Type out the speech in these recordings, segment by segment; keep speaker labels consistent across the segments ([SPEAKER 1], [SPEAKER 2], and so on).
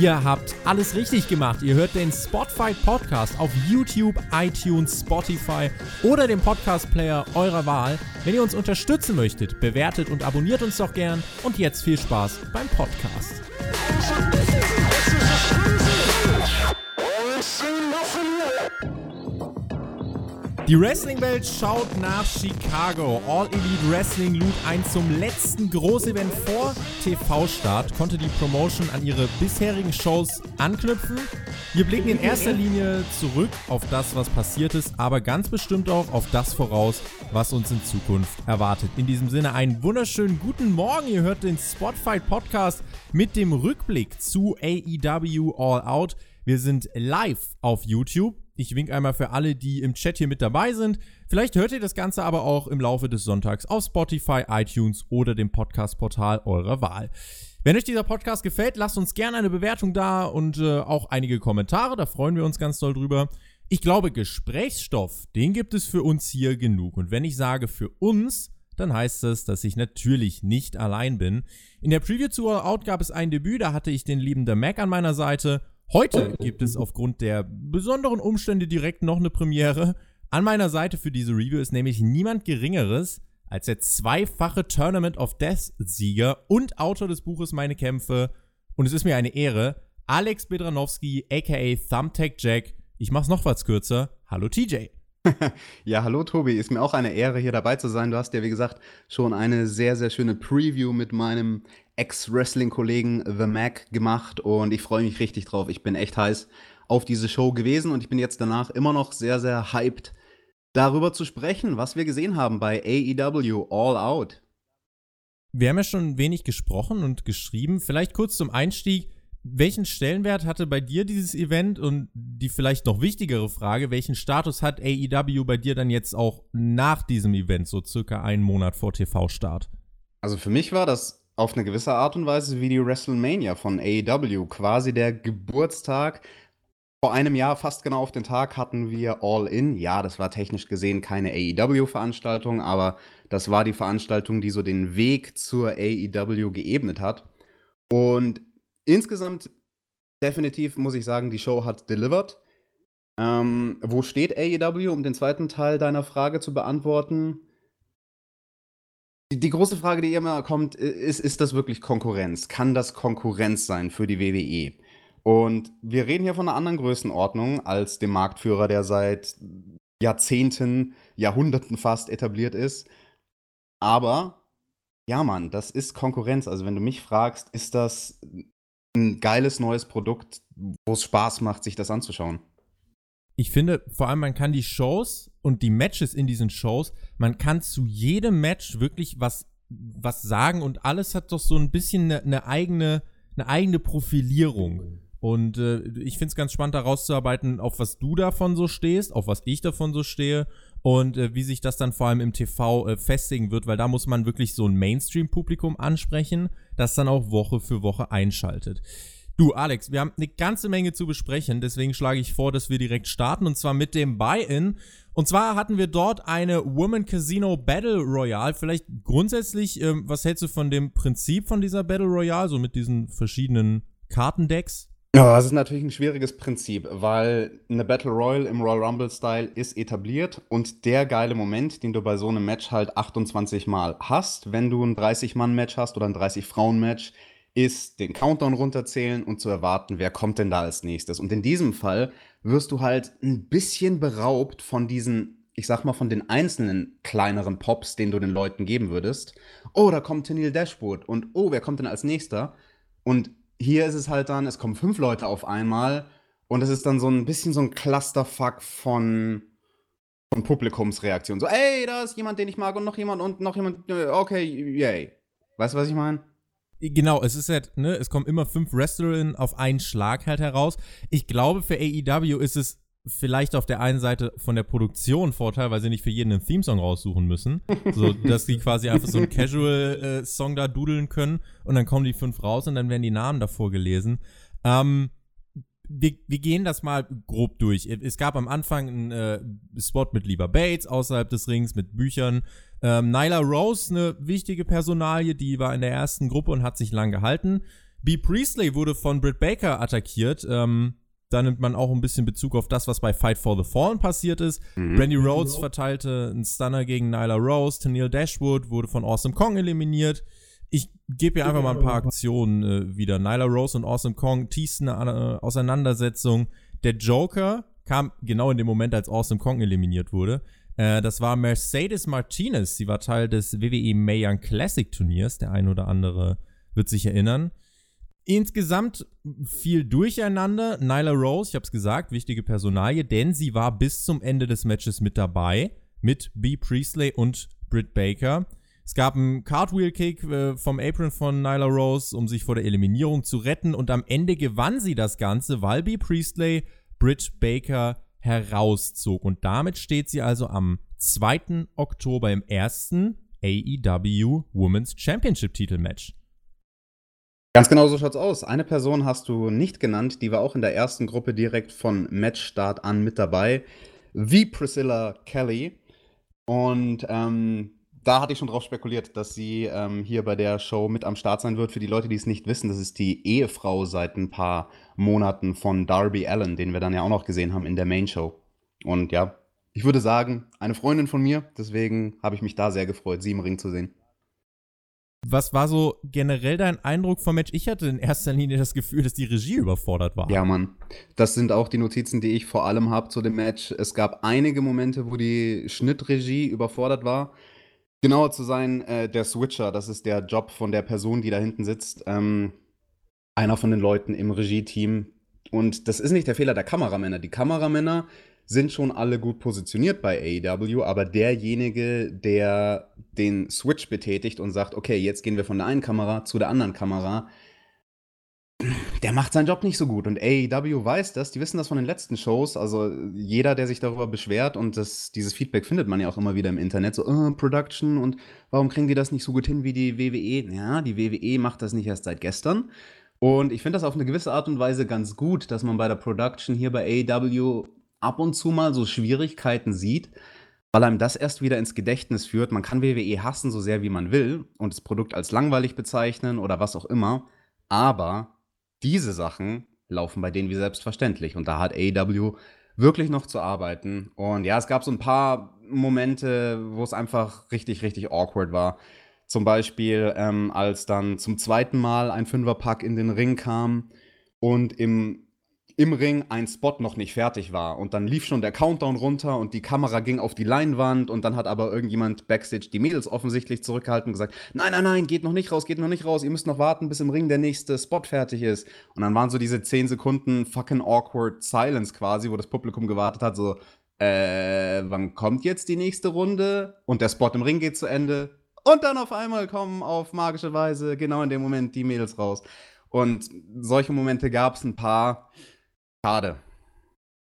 [SPEAKER 1] Ihr habt alles richtig gemacht. Ihr hört den Spotify Podcast auf YouTube, iTunes, Spotify oder dem Podcast Player eurer Wahl. Wenn ihr uns unterstützen möchtet, bewertet und abonniert uns doch gern. Und jetzt viel Spaß beim Podcast. Die Wrestling-Welt schaut nach Chicago. All Elite Wrestling lud ein zum letzten Großevent vor TV-Start, konnte die Promotion an ihre bisherigen Shows anknüpfen. Wir blicken in erster Linie zurück auf das, was passiert ist, aber ganz bestimmt auch auf das voraus, was uns in Zukunft erwartet. In diesem Sinne einen wunderschönen guten Morgen. Ihr hört den Spotfight Podcast mit dem Rückblick zu AEW All Out. Wir sind live auf YouTube ich wink einmal für alle, die im Chat hier mit dabei sind. Vielleicht hört ihr das Ganze aber auch im Laufe des Sonntags auf Spotify, iTunes oder dem Podcast-Portal eurer Wahl. Wenn euch dieser Podcast gefällt, lasst uns gerne eine Bewertung da und äh, auch einige Kommentare, da freuen wir uns ganz doll drüber. Ich glaube, Gesprächsstoff, den gibt es für uns hier genug. Und wenn ich sage für uns, dann heißt das, dass ich natürlich nicht allein bin. In der Preview zu All Out gab es ein Debüt, da hatte ich den lieben The Mac an meiner Seite Heute gibt es aufgrund der besonderen Umstände direkt noch eine Premiere. An meiner Seite für diese Review ist nämlich niemand Geringeres als der zweifache Tournament of Death-Sieger und Autor des Buches Meine Kämpfe. Und es ist mir eine Ehre, Alex Bedranowski, aka Thumbtack Jack. Ich mach's noch was kürzer. Hallo TJ.
[SPEAKER 2] ja, hallo Tobi, ist mir auch eine Ehre, hier dabei zu sein. Du hast ja, wie gesagt, schon eine sehr, sehr schöne Preview mit meinem Ex-Wrestling-Kollegen The Mac gemacht und ich freue mich richtig drauf. Ich bin echt heiß auf diese Show gewesen und ich bin jetzt danach immer noch sehr, sehr hyped, darüber zu sprechen, was wir gesehen haben bei AEW All Out.
[SPEAKER 1] Wir haben ja schon wenig gesprochen und geschrieben. Vielleicht kurz zum Einstieg welchen Stellenwert hatte bei dir dieses Event und die vielleicht noch wichtigere Frage, welchen Status hat AEW bei dir dann jetzt auch nach diesem Event, so circa einen Monat vor TV-Start?
[SPEAKER 2] Also für mich war das auf eine gewisse Art und Weise wie die WrestleMania von AEW, quasi der Geburtstag. Vor einem Jahr, fast genau auf den Tag, hatten wir All In. Ja, das war technisch gesehen keine AEW-Veranstaltung, aber das war die Veranstaltung, die so den Weg zur AEW geebnet hat. Und insgesamt definitiv muss ich sagen, die Show hat delivered. Ähm, wo steht AEW, um den zweiten Teil deiner Frage zu beantworten? Die, große Frage, die immer kommt, ist, ist das wirklich Konkurrenz? Kann das Konkurrenz sein für die WWE? Und wir reden hier von einer anderen Größenordnung als dem Marktführer, der seit Jahrzehnten, Jahrhunderten fast etabliert ist. Aber ja, Mann, das ist Konkurrenz. Also wenn du mich fragst, ist das ein geiles neues Produkt, wo es Spaß macht, sich das anzuschauen.
[SPEAKER 1] Ich finde, vor allem man kann die Shows und die Matches in diesen Shows, man kann zu jedem Match wirklich was, was sagen und alles hat doch so ein bisschen eine, eine eigene, eine eigene Profilierung. Und äh, ich finde es ganz spannend, da rauszuarbeiten, auf was du davon so stehst, auf was ich davon so stehe und äh, wie sich das dann vor allem im TV äh, festigen wird, weil da muss man wirklich so ein Mainstream-Publikum ansprechen, das dann auch Woche für Woche einschaltet. Du, Alex, wir haben eine ganze Menge zu besprechen, deswegen schlage ich vor, dass wir direkt starten und zwar mit dem Buy-In. Und zwar hatten wir dort eine Woman Casino Battle Royale. Vielleicht grundsätzlich, ähm, was hältst du von dem Prinzip von dieser Battle Royale, so mit diesen verschiedenen Kartendecks?
[SPEAKER 2] Ja, das ist natürlich ein schwieriges Prinzip, weil eine Battle Royale im Royal Rumble-Style ist etabliert und der geile Moment, den du bei so einem Match halt 28 Mal hast, wenn du ein 30-Mann-Match hast oder ein 30-Frauen-Match, ist den Countdown runterzählen und zu erwarten, wer kommt denn da als nächstes. Und in diesem Fall wirst du halt ein bisschen beraubt von diesen, ich sag mal, von den einzelnen kleineren Pops, den du den Leuten geben würdest. Oh, da kommt Tenil Dashwood und oh, wer kommt denn als nächster? Und hier ist es halt dann, es kommen fünf Leute auf einmal und es ist dann so ein bisschen so ein Clusterfuck von, von Publikumsreaktion. So, ey, da ist jemand, den ich mag und noch jemand und noch jemand, äh, okay, yay. Weißt du, was ich meine?
[SPEAKER 1] Genau, es ist halt, ne, es kommen immer fünf Wrestlerinnen auf einen Schlag halt heraus. Ich glaube, für AEW ist es vielleicht auf der einen Seite von der Produktion Vorteil, weil sie nicht für jeden einen Theme-Song raussuchen müssen. So, dass sie quasi einfach so einen Casual-Song äh, da dudeln können und dann kommen die fünf raus und dann werden die Namen davor gelesen. Ähm, wir, wir gehen das mal grob durch. Es gab am Anfang einen äh, Spot mit Lieber Bates außerhalb des Rings mit Büchern. Ähm, Nyla Rose, eine wichtige Personalie, die war in der ersten Gruppe und hat sich lang gehalten. B. Priestley wurde von Britt Baker attackiert. Ähm, da nimmt man auch ein bisschen Bezug auf das, was bei Fight for the Fallen passiert ist. Mhm. Brandy Rhodes verteilte einen Stunner gegen Nyla Rose. Tennille Dashwood wurde von Awesome Kong eliminiert. Ich gebe hier einfach mal ein paar Aktionen äh, wieder. Nyla Rose und Awesome Kong teasten eine äh, Auseinandersetzung. Der Joker kam genau in dem Moment, als Awesome Kong eliminiert wurde. Äh, das war Mercedes Martinez. Sie war Teil des WWE Mae Young Classic Turniers. Der ein oder andere wird sich erinnern. Insgesamt viel Durcheinander. Nyla Rose, ich habe es gesagt, wichtige Personalie, denn sie war bis zum Ende des Matches mit dabei mit B. Priestley und Britt Baker. Es gab einen Cartwheel-Kick äh, vom Apron von Nyla Rose, um sich vor der Eliminierung zu retten. Und am Ende gewann sie das Ganze, weil B. Priestley Britt Baker herauszog. Und damit steht sie also am 2. Oktober im ersten AEW Women's Championship Titelmatch.
[SPEAKER 2] Ganz genau so schaut's aus. Eine Person hast du nicht genannt, die war auch in der ersten Gruppe direkt von Matchstart an mit dabei, wie Priscilla Kelly. Und ähm, da hatte ich schon drauf spekuliert, dass sie ähm, hier bei der Show mit am Start sein wird. Für die Leute, die es nicht wissen, das ist die Ehefrau seit ein paar Monaten von Darby Allen, den wir dann ja auch noch gesehen haben in der Main Show. Und ja, ich würde sagen, eine Freundin von mir, deswegen habe ich mich da sehr gefreut, sie im Ring zu sehen.
[SPEAKER 1] Was war so generell dein Eindruck vom Match? Ich hatte in erster Linie das Gefühl, dass die Regie überfordert war.
[SPEAKER 2] Ja, Mann. Das sind auch die Notizen, die ich vor allem habe zu dem Match. Es gab einige Momente, wo die Schnittregie überfordert war. Genauer zu sein, äh, der Switcher, das ist der Job von der Person, die da hinten sitzt. Ähm, einer von den Leuten im Regie-Team. Und das ist nicht der Fehler der Kameramänner. Die Kameramänner sind schon alle gut positioniert bei AEW, aber derjenige, der den Switch betätigt und sagt, okay, jetzt gehen wir von der einen Kamera zu der anderen Kamera, der macht seinen Job nicht so gut. Und AEW weiß das, die wissen das von den letzten Shows. Also jeder, der sich darüber beschwert, und das, dieses Feedback findet man ja auch immer wieder im Internet, so, oh, Production und warum kriegen die das nicht so gut hin wie die WWE? Ja, die WWE macht das nicht erst seit gestern. Und ich finde das auf eine gewisse Art und Weise ganz gut, dass man bei der Production hier bei AEW ab und zu mal so Schwierigkeiten sieht, weil einem das erst wieder ins Gedächtnis führt. Man kann WWE hassen, so sehr wie man will und das Produkt als langweilig bezeichnen oder was auch immer, aber diese Sachen laufen bei denen wie selbstverständlich und da hat AEW wirklich noch zu arbeiten. Und ja, es gab so ein paar Momente, wo es einfach richtig, richtig awkward war. Zum Beispiel, ähm, als dann zum zweiten Mal ein Fünferpack in den Ring kam und im im Ring ein Spot noch nicht fertig war. Und dann lief schon der Countdown runter und die Kamera ging auf die Leinwand und dann hat aber irgendjemand backstage die Mädels offensichtlich zurückgehalten und gesagt, nein, nein, nein, geht noch nicht raus, geht noch nicht raus, ihr müsst noch warten, bis im Ring der nächste Spot fertig ist. Und dann waren so diese 10 Sekunden fucking awkward Silence quasi, wo das Publikum gewartet hat, so, äh, wann kommt jetzt die nächste Runde? Und der Spot im Ring geht zu Ende. Und dann auf einmal kommen auf magische Weise genau in dem Moment die Mädels raus. Und solche Momente gab es ein paar. Schade.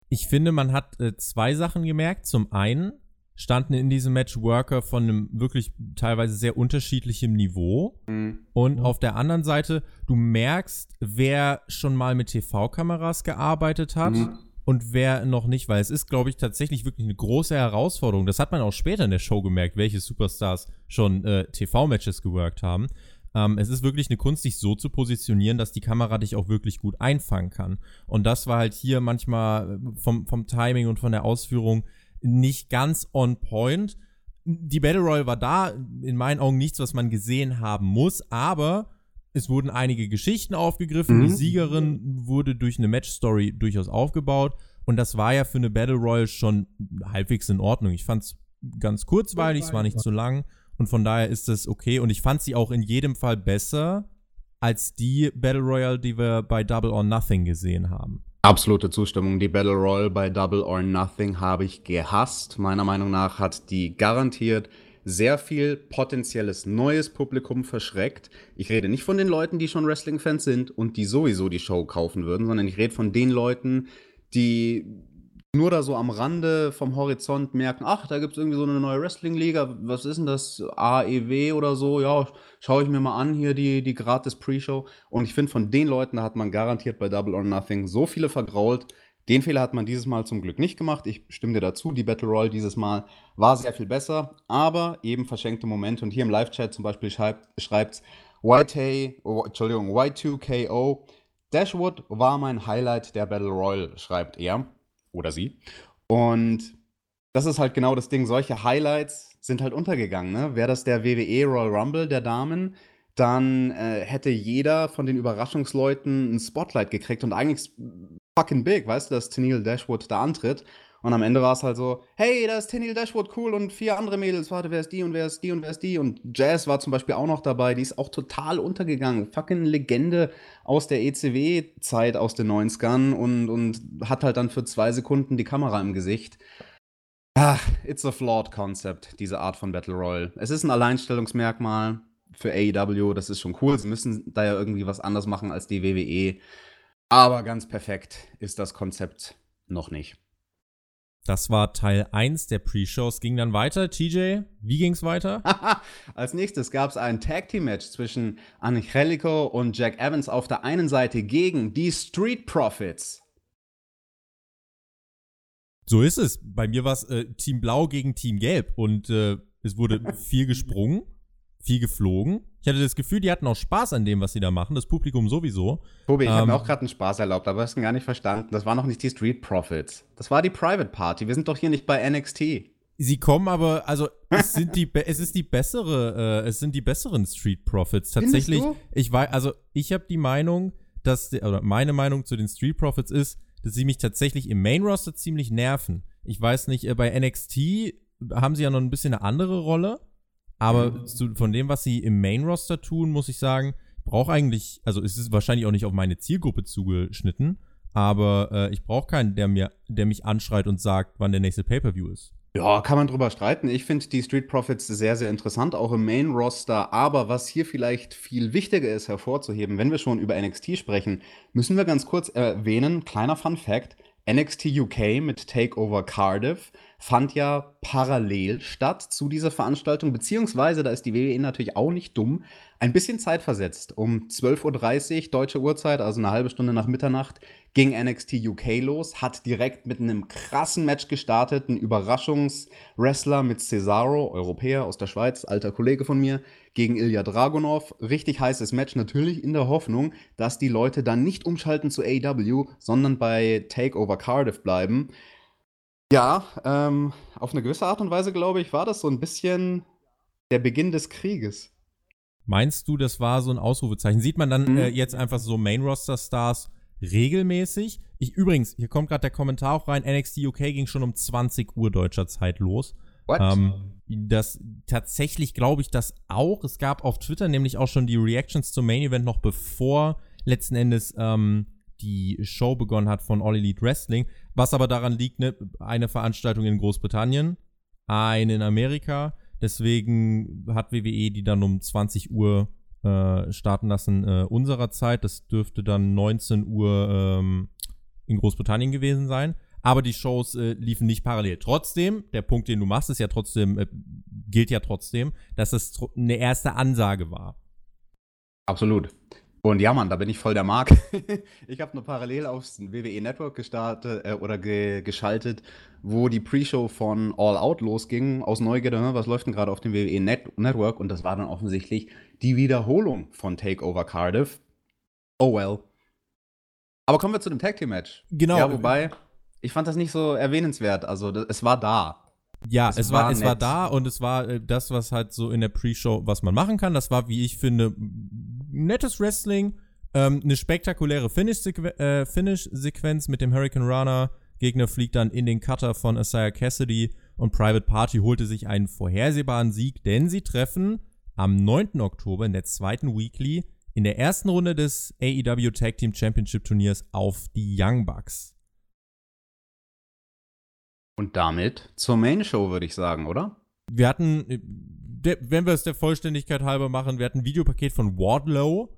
[SPEAKER 1] Ich finde, man hat äh, zwei Sachen gemerkt. Zum einen standen in diesem Match Worker von einem wirklich teilweise sehr unterschiedlichen Niveau. Mhm. Und mhm. auf der anderen Seite, du merkst, wer schon mal mit TV-Kameras gearbeitet hat. Mhm. Und wer noch nicht, weil es ist, glaube ich, tatsächlich wirklich eine große Herausforderung. Das hat man auch später in der Show gemerkt, welche Superstars schon äh, TV-Matches geworkt haben. Ähm, es ist wirklich eine Kunst, sich so zu positionieren, dass die Kamera dich auch wirklich gut einfangen kann. Und das war halt hier manchmal äh, vom, vom Timing und von der Ausführung nicht ganz on point. Die Battle Royale war da, in meinen Augen nichts, was man gesehen haben muss, aber es wurden einige Geschichten aufgegriffen. Mhm. Die Siegerin wurde durch eine Match-Story durchaus aufgebaut. Und das war ja für eine Battle Royale schon halbwegs in Ordnung. Ich fand es ganz kurzweilig, es war nicht zu lang. Und von daher ist es okay. Und ich fand sie auch in jedem Fall besser als die Battle Royale, die wir bei Double or Nothing gesehen haben.
[SPEAKER 2] Absolute Zustimmung. Die Battle Royale bei Double or Nothing habe ich gehasst. Meiner Meinung nach hat die garantiert sehr viel potenzielles neues Publikum verschreckt. Ich rede nicht von den Leuten, die schon Wrestling-Fans sind und die sowieso die Show kaufen würden, sondern ich rede von den Leuten, die nur da so am Rande vom Horizont merken, ach, da gibt es irgendwie so eine neue Wrestling-Liga, was ist denn das, AEW oder so, ja, schaue ich mir mal an, hier die, die gratis Pre-Show. Und ich finde, von den Leuten, da hat man garantiert bei Double or Nothing so viele vergrault. Den Fehler hat man dieses Mal zum Glück nicht gemacht. Ich stimme dir dazu, die Battle Royale dieses Mal war sehr viel besser, aber eben verschenkte Momente. Und hier im Live-Chat zum Beispiel schreibt es, YT, oh, Entschuldigung, Y2KO. Dashwood war mein Highlight der Battle Royale, schreibt er oder sie. Und das ist halt genau das Ding. Solche Highlights sind halt untergegangen. Ne? Wäre das der WWE Royal Rumble der Damen, dann äh, hätte jeder von den Überraschungsleuten ein Spotlight gekriegt und eigentlich fucking big, weißt du, dass Tennille Dashwood da antritt. Und am Ende war es halt so, hey, da ist Tennille Dashwood cool und vier andere Mädels, warte, wer ist die und wer ist die und wer ist die? Und Jazz war zum Beispiel auch noch dabei, die ist auch total untergegangen. Fucking Legende aus der ECW-Zeit aus den 90ern und, und hat halt dann für zwei Sekunden die Kamera im Gesicht. Ach, it's a flawed concept, diese Art von Battle Royale. Es ist ein Alleinstellungsmerkmal für AEW, das ist schon cool. Sie müssen da ja irgendwie was anders machen als die WWE. Aber ganz perfekt ist das Konzept noch nicht.
[SPEAKER 1] Das war Teil 1 der Pre-Shows. Ging dann weiter. TJ, wie ging's weiter?
[SPEAKER 2] Als nächstes gab es ein Tag Team Match zwischen Angelico und Jack Evans auf der einen Seite gegen die Street Profits.
[SPEAKER 1] So ist es. Bei mir war es äh, Team Blau gegen Team Gelb und äh, es wurde viel gesprungen viel geflogen. Ich hatte das Gefühl, die hatten auch Spaß an dem, was sie da machen, das Publikum sowieso.
[SPEAKER 2] Tobi, ich ähm, habe mir auch gerade einen Spaß erlaubt, aber hast du gar nicht verstanden. Das war noch nicht die Street Profits. Das war die Private Party. Wir sind doch hier nicht bei NXT.
[SPEAKER 1] Sie kommen aber, also es sind die, es ist die bessere, äh, es sind die besseren Street Profits. Tatsächlich, ich weiß, also ich habe die Meinung, dass, oder meine Meinung zu den Street Profits ist, dass sie mich tatsächlich im Main Roster ziemlich nerven. Ich weiß nicht, äh, bei NXT haben sie ja noch ein bisschen eine andere Rolle. Aber mhm. zu, von dem, was sie im Main-Roster tun, muss ich sagen, brauche eigentlich, also es ist wahrscheinlich auch nicht auf meine Zielgruppe zugeschnitten, aber äh, ich brauche keinen, der mir, der mich anschreit und sagt, wann der nächste Pay-Per-View ist.
[SPEAKER 2] Ja, kann man drüber streiten. Ich finde die Street Profits sehr, sehr interessant, auch im Main-Roster. Aber was hier vielleicht viel wichtiger ist hervorzuheben, wenn wir schon über NXT sprechen, müssen wir ganz kurz erwähnen, kleiner Fun Fact, NXT UK mit Takeover Cardiff fand ja parallel statt zu dieser Veranstaltung, beziehungsweise, da ist die WWE natürlich auch nicht dumm, ein bisschen Zeit versetzt. Um 12.30 Uhr deutsche Uhrzeit, also eine halbe Stunde nach Mitternacht, ging NXT UK los, hat direkt mit einem krassen Match gestartet, ein Überraschungswrestler mit Cesaro, Europäer aus der Schweiz, alter Kollege von mir, gegen Ilya Dragunov. Richtig heißes Match, natürlich in der Hoffnung, dass die Leute dann nicht umschalten zu AW, sondern bei Takeover Cardiff bleiben. Ja, ähm, auf eine gewisse Art und Weise, glaube ich, war das so ein bisschen der Beginn des Krieges.
[SPEAKER 1] Meinst du, das war so ein Ausrufezeichen? Sieht man dann mhm. äh, jetzt einfach so Main-Roster-Stars regelmäßig? Ich übrigens, hier kommt gerade der Kommentar auch rein, NXT UK ging schon um 20 Uhr deutscher Zeit los. What? Ähm, das tatsächlich glaube ich das auch. Es gab auf Twitter nämlich auch schon die Reactions zum Main Event noch bevor letzten Endes ähm, die Show begonnen hat von All Elite Wrestling. Was aber daran liegt, ne, eine Veranstaltung in Großbritannien, eine in Amerika. Deswegen hat WWE die dann um 20 Uhr äh, starten lassen äh, unserer Zeit. Das dürfte dann 19 Uhr ähm, in Großbritannien gewesen sein. Aber die Shows äh, liefen nicht parallel. Trotzdem, der Punkt, den du machst, ist ja trotzdem, äh, gilt ja trotzdem, dass es eine erste Ansage war.
[SPEAKER 2] Absolut. Und ja, Mann, da bin ich voll der Mark. ich habe nur parallel aufs WWE Network gestartet äh, oder ge geschaltet, wo die Pre-Show von All Out losging. Aus Neugierde, ne, was läuft denn gerade auf dem WWE Net Network? Und das war dann offensichtlich die Wiederholung von Takeover Cardiff. Oh well. Aber kommen wir zu dem Tag Team Match.
[SPEAKER 1] Genau.
[SPEAKER 2] Ja, wobei, ich fand das nicht so erwähnenswert. Also, es war da.
[SPEAKER 1] Ja, es, es war, war es war da und es war äh, das, was halt so in der Pre-Show, was man machen kann. Das war, wie ich finde, nettes Wrestling, ähm, eine spektakuläre äh, Finish-Sequenz mit dem Hurricane Runner. Gegner fliegt dann in den Cutter von Isaiah Cassidy und Private Party holte sich einen vorhersehbaren Sieg, denn sie treffen am 9. Oktober in der zweiten Weekly in der ersten Runde des AEW Tag Team Championship Turniers auf die Young Bucks.
[SPEAKER 2] Und damit zur Main Show, würde ich sagen, oder?
[SPEAKER 1] Wir hatten, wenn wir es der Vollständigkeit halber machen, wir hatten ein Videopaket von Wardlow.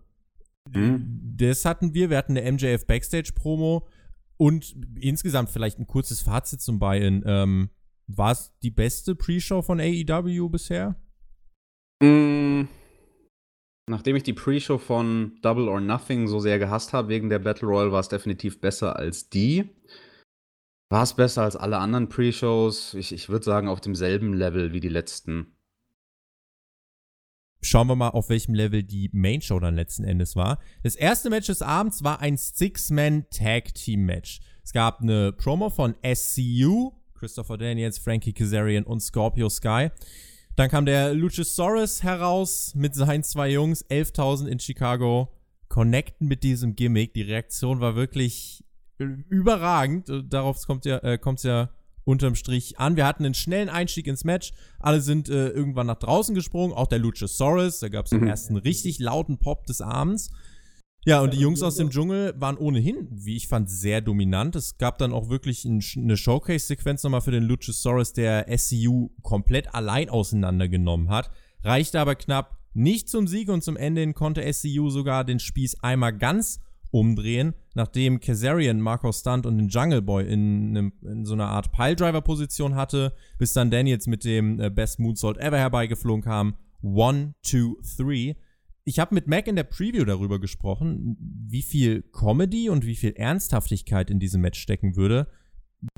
[SPEAKER 1] Mhm. Das hatten wir. Wir hatten eine MJF Backstage-Promo. Und insgesamt vielleicht ein kurzes Fazit zum Bayern. Ähm, war es die beste Pre-Show von AEW bisher?
[SPEAKER 2] Mhm. Nachdem ich die Pre-Show von Double or Nothing so sehr gehasst habe wegen der Battle Royale, war es definitiv besser als die. War es besser als alle anderen Pre-Shows? Ich, ich würde sagen, auf demselben Level wie die letzten.
[SPEAKER 1] schauen wir mal, auf welchem Level die Main Show dann letzten Endes war. Das erste Match des Abends war ein Six-Man-Tag-Team-Match. Es gab eine Promo von SCU, Christopher Daniels, Frankie Kazarian und Scorpio Sky. Dann kam der Luchasaurus heraus mit seinen zwei Jungs, 11.000 in Chicago, connecten mit diesem Gimmick. Die Reaktion war wirklich überragend. Darauf kommt ja, äh, kommt's ja unterm Strich an. Wir hatten einen schnellen Einstieg ins Match. Alle sind äh, irgendwann nach draußen gesprungen. Auch der Luchasaurus. Da gab es den mhm. ersten richtig lauten Pop des Abends. Ja, und die Jungs aus dem Dschungel waren ohnehin, wie ich fand, sehr dominant. Es gab dann auch wirklich ein, eine Showcase-Sequenz nochmal für den Luchasaurus, der SCU komplett allein auseinandergenommen hat. Reichte aber knapp nicht zum Sieg und zum Ende hin konnte SCU sogar den Spieß einmal ganz umdrehen, nachdem Kazarian, Marco Stunt und den Jungle Boy in, einem, in so einer Art Piledriver-Position hatte, bis dann Daniels mit dem äh, Best Moonsault ever herbeigeflogen kam. One, two, three. Ich habe mit Mac in der Preview darüber gesprochen, wie viel Comedy und wie viel Ernsthaftigkeit in diesem Match stecken würde.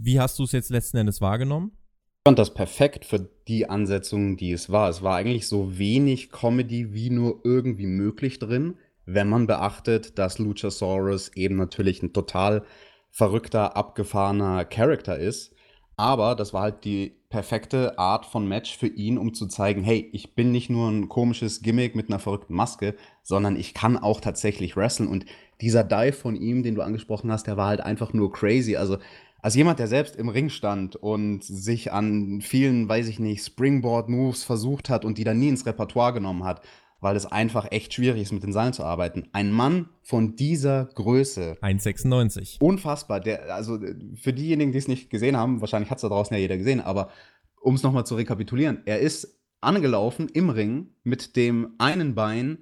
[SPEAKER 1] Wie hast du es jetzt letzten Endes wahrgenommen?
[SPEAKER 2] Ich fand das perfekt für die Ansetzung, die es war. Es war eigentlich so wenig Comedy wie nur irgendwie möglich drin, wenn man beachtet, dass Luchasaurus eben natürlich ein total verrückter, abgefahrener Charakter ist. Aber das war halt die perfekte Art von Match für ihn, um zu zeigen, hey, ich bin nicht nur ein komisches Gimmick mit einer verrückten Maske, sondern ich kann auch tatsächlich wrestlen. Und dieser Dive von ihm, den du angesprochen hast, der war halt einfach nur crazy. Also als jemand, der selbst im Ring stand und sich an vielen, weiß ich nicht, Springboard-Moves versucht hat und die dann nie ins Repertoire genommen hat, weil es einfach echt schwierig ist, mit den Seilen zu arbeiten. Ein Mann von dieser Größe.
[SPEAKER 1] 1,96.
[SPEAKER 2] Unfassbar. Der, also für diejenigen, die es nicht gesehen haben, wahrscheinlich hat es da draußen ja jeder gesehen, aber um es nochmal zu rekapitulieren, er ist angelaufen im Ring mit dem einen Bein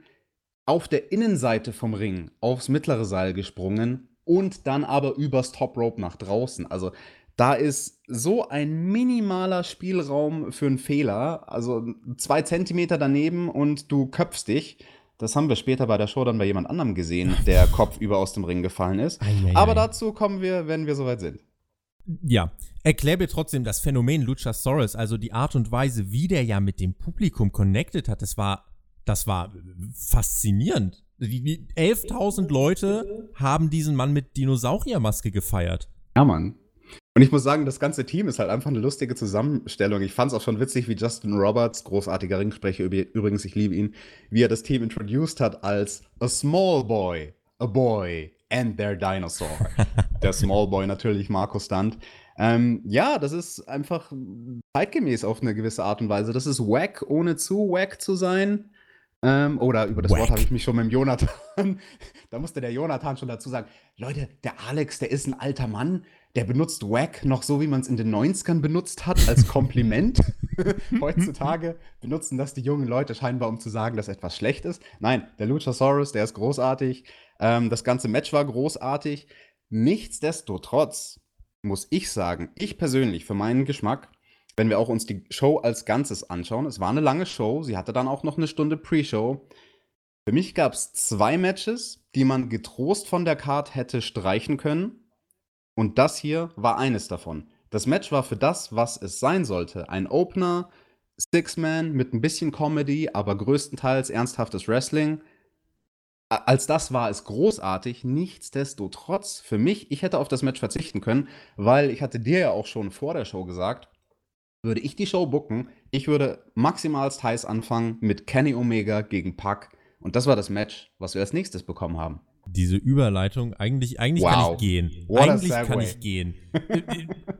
[SPEAKER 2] auf der Innenseite vom Ring aufs mittlere Seil gesprungen und dann aber übers Top Rope nach draußen. Also da ist so ein minimaler Spielraum für einen Fehler, also zwei Zentimeter daneben und du köpfst dich. Das haben wir später bei der Show dann bei jemand anderem gesehen, der Kopf über aus dem Ring gefallen ist. Eieiei. Aber dazu kommen wir, wenn wir soweit sind.
[SPEAKER 1] Ja, erklär mir trotzdem das Phänomen Luchasaurus, also die Art und Weise, wie der ja mit dem Publikum connected hat, das war, das war faszinierend. 11.000 Leute haben diesen Mann mit Dinosauriermaske gefeiert.
[SPEAKER 2] Ja, Mann. Und ich muss sagen, das ganze Team ist halt einfach eine lustige Zusammenstellung. Ich fand es auch schon witzig, wie Justin Roberts, großartiger Ringsprecher, übrigens, ich liebe ihn, wie er das Team introduced hat als a small boy, a boy and their dinosaur. Der small boy natürlich Marco Stunt. Ähm, ja, das ist einfach zeitgemäß auf eine gewisse Art und Weise. Das ist wack, ohne zu wack zu sein. Ähm, oder über das Wack. Wort habe ich mich schon mit dem Jonathan. da musste der Jonathan schon dazu sagen: Leute, der Alex, der ist ein alter Mann, der benutzt Wack noch so, wie man es in den 90ern benutzt hat, als Kompliment. Heutzutage benutzen das die jungen Leute scheinbar, um zu sagen, dass etwas schlecht ist. Nein, der Luchasaurus, der ist großartig. Ähm, das ganze Match war großartig. Nichtsdestotrotz muss ich sagen, ich persönlich für meinen Geschmack wenn wir auch uns die Show als Ganzes anschauen, es war eine lange Show, sie hatte dann auch noch eine Stunde Pre-Show. Für mich gab es zwei Matches, die man getrost von der Card hätte streichen können. Und das hier war eines davon. Das Match war für das, was es sein sollte. Ein Opener, Six-Man mit ein bisschen Comedy, aber größtenteils ernsthaftes Wrestling. Als das war es großartig. Nichtsdestotrotz, für mich, ich hätte auf das Match verzichten können, weil ich hatte dir ja auch schon vor der Show gesagt, würde ich die Show booken, ich würde maximalst heiß anfangen mit Kenny Omega gegen Puck. Und das war das Match, was wir als nächstes bekommen haben.
[SPEAKER 1] Diese Überleitung, eigentlich, eigentlich wow. kann ich gehen. What eigentlich kann ich gehen.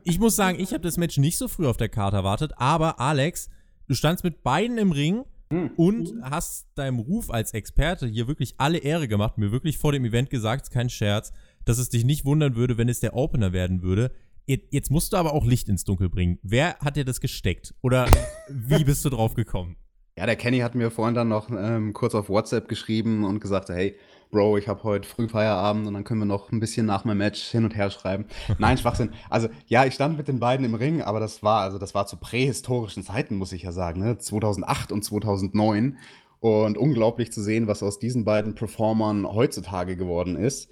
[SPEAKER 1] ich muss sagen, ich habe das Match nicht so früh auf der Karte erwartet, aber Alex, du standst mit beiden im Ring hm. und hast deinem Ruf als Experte hier wirklich alle Ehre gemacht, mir wirklich vor dem Event gesagt, kein Scherz, dass es dich nicht wundern würde, wenn es der Opener werden würde. Jetzt musst du aber auch Licht ins Dunkel bringen. Wer hat dir das gesteckt? Oder wie bist du drauf gekommen?
[SPEAKER 2] Ja, der Kenny hat mir vorhin dann noch ähm, kurz auf WhatsApp geschrieben und gesagt, hey, Bro, ich habe heute früh Feierabend und dann können wir noch ein bisschen nach meinem Match hin und her schreiben. Nein, Schwachsinn. Also, ja, ich stand mit den beiden im Ring, aber das war, also das war zu prähistorischen Zeiten, muss ich ja sagen, ne? 2008 und 2009. Und unglaublich zu sehen, was aus diesen beiden Performern heutzutage geworden ist.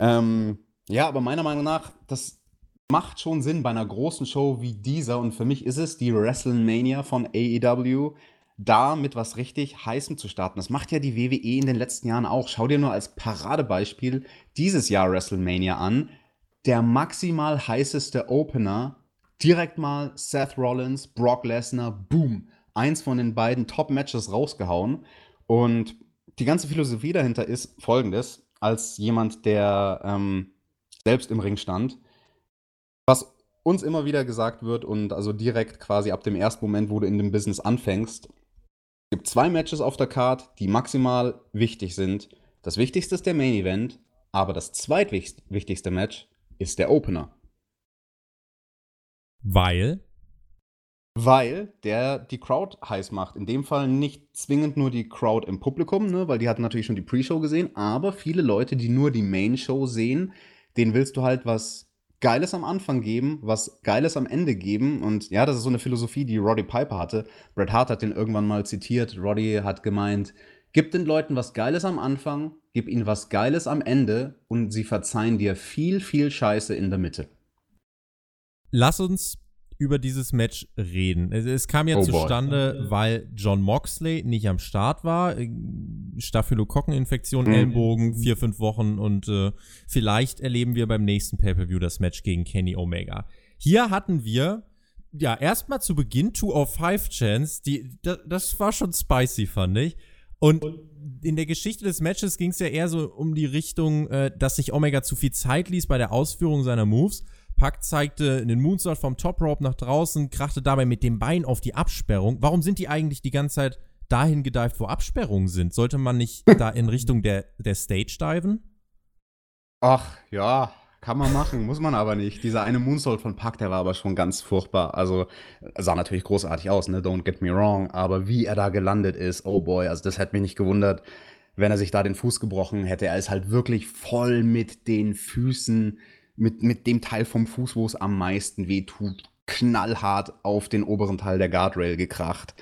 [SPEAKER 2] Ähm, ja, aber meiner Meinung nach, das macht schon Sinn bei einer großen Show wie dieser und für mich ist es die WrestleMania von AEW. Da mit was richtig Heißem zu starten. Das macht ja die WWE in den letzten Jahren auch. Schau dir nur als Paradebeispiel dieses Jahr WrestleMania an. Der maximal heißeste Opener, direkt mal Seth Rollins, Brock Lesnar, boom. Eins von den beiden Top-Matches rausgehauen. Und die ganze Philosophie dahinter ist folgendes: Als jemand, der ähm, selbst im Ring stand, was uns immer wieder gesagt wird und also direkt quasi ab dem ersten Moment, wo du in dem Business anfängst, gibt zwei Matches auf der Card, die maximal wichtig sind. Das wichtigste ist der Main Event, aber das zweitwichtigste Match ist der Opener.
[SPEAKER 1] Weil?
[SPEAKER 2] Weil der die Crowd heiß macht. In dem Fall nicht zwingend nur die Crowd im Publikum, ne, weil die hatten natürlich schon die Pre-Show gesehen, aber viele Leute, die nur die Main-Show sehen, denen willst du halt was Geiles am Anfang geben, was Geiles am Ende geben. Und ja, das ist so eine Philosophie, die Roddy Piper hatte. Bret Hart hat den irgendwann mal zitiert. Roddy hat gemeint, gib den Leuten was Geiles am Anfang, gib ihnen was Geiles am Ende und sie verzeihen dir viel, viel Scheiße in der Mitte.
[SPEAKER 1] Lass uns über dieses Match reden. Es, es kam ja oh zustande, boy. weil John Moxley nicht am Start war. Äh, Staphylokokkeninfektion, mhm. Ellbogen, vier, fünf Wochen und äh, vielleicht erleben wir beim nächsten Pay-Per-View das Match gegen Kenny Omega. Hier hatten wir ja erstmal zu Beginn Two of Five Chance. Die, das, das war schon spicy, fand ich. Und in der Geschichte des Matches ging es ja eher so um die Richtung, äh, dass sich Omega zu viel Zeit ließ bei der Ausführung seiner Moves. Pack zeigte einen Moonsault vom Top Rope nach draußen, krachte dabei mit dem Bein auf die Absperrung. Warum sind die eigentlich die ganze Zeit dahin gedived, wo Absperrungen sind? Sollte man nicht da in Richtung der, der Stage diven?
[SPEAKER 2] Ach, ja, kann man machen, muss man aber nicht. Dieser eine Moonsault von Pack, der war aber schon ganz furchtbar. Also sah natürlich großartig aus, ne? Don't get me wrong. Aber wie er da gelandet ist, oh boy, also das hätte mich nicht gewundert, wenn er sich da den Fuß gebrochen hätte. Er ist halt wirklich voll mit den Füßen mit, mit dem Teil vom Fuß, wo es am meisten weh tut, knallhart auf den oberen Teil der Guardrail gekracht.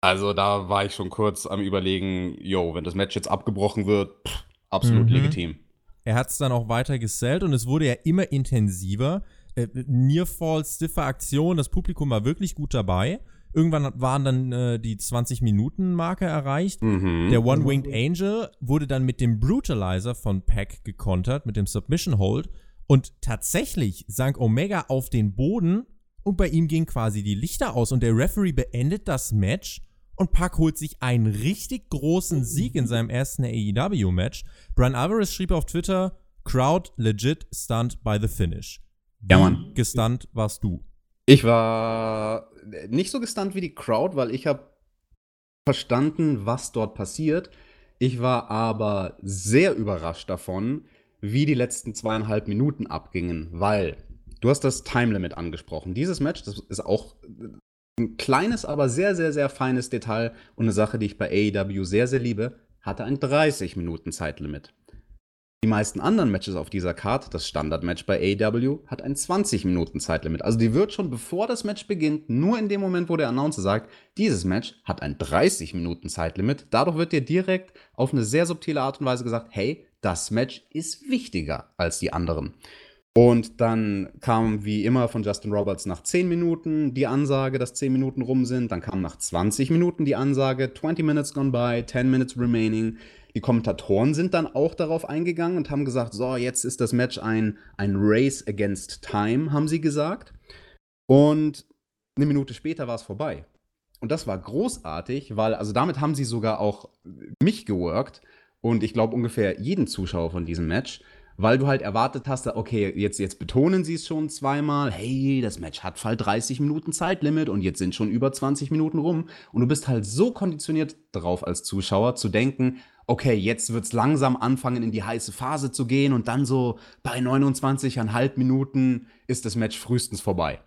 [SPEAKER 2] Also da war ich schon kurz am überlegen, yo, wenn das Match jetzt abgebrochen wird, pff, absolut mhm. legitim.
[SPEAKER 1] Er hat es dann auch weiter gesellt und es wurde ja immer intensiver. Äh, Nearfall, stiffe Aktion, das Publikum war wirklich gut dabei. Irgendwann waren dann äh, die 20-Minuten-Marke erreicht. Mhm. Der One-Winged Angel wurde dann mit dem Brutalizer von Pack gekontert, mit dem Submission Hold. Und tatsächlich sank Omega auf den Boden und bei ihm ging quasi die Lichter aus und der Referee beendet das Match und Pac holt sich einen richtig großen Sieg in seinem ersten AEW-Match. Brian Alvarez schrieb auf Twitter, Crowd legit stunned by the finish. Wie ja, Mann. gestunt warst du?
[SPEAKER 2] Ich war nicht so gestunt wie die Crowd, weil ich habe verstanden, was dort passiert. Ich war aber sehr überrascht davon, wie die letzten zweieinhalb Minuten abgingen, weil du hast das Time Limit angesprochen. Dieses Match, das ist auch ein kleines, aber sehr, sehr, sehr feines Detail und eine Sache, die ich bei AEW sehr, sehr liebe, hatte ein 30 Minuten Zeitlimit. Die meisten anderen Matches auf dieser Card, das Standardmatch bei AEW, hat ein 20 Minuten Zeitlimit. Also die wird schon bevor das Match beginnt, nur in dem Moment, wo der Announcer sagt, dieses Match hat ein 30 Minuten Zeitlimit. Dadurch wird dir direkt auf eine sehr subtile Art und Weise gesagt, hey, das Match ist wichtiger als die anderen. Und dann kam wie immer von Justin Roberts nach 10 Minuten die Ansage, dass 10 Minuten rum sind. Dann kam nach 20 Minuten die Ansage, 20 minutes gone by, 10 minutes remaining. Die Kommentatoren sind dann auch darauf eingegangen und haben gesagt, so, jetzt ist das Match ein, ein Race against Time, haben sie gesagt. Und eine Minute später war es vorbei. Und das war großartig, weil, also damit haben sie sogar auch mich geworkt, und ich glaube ungefähr jeden Zuschauer von diesem Match, weil du halt erwartet hast, okay, jetzt, jetzt betonen sie es schon zweimal, hey, das Match hat voll 30 Minuten Zeitlimit und jetzt sind schon über 20 Minuten rum und du bist halt so konditioniert darauf als Zuschauer zu denken, okay, jetzt wird es langsam anfangen in die heiße Phase zu gehen und dann so bei 29,5 Minuten ist das Match frühestens vorbei.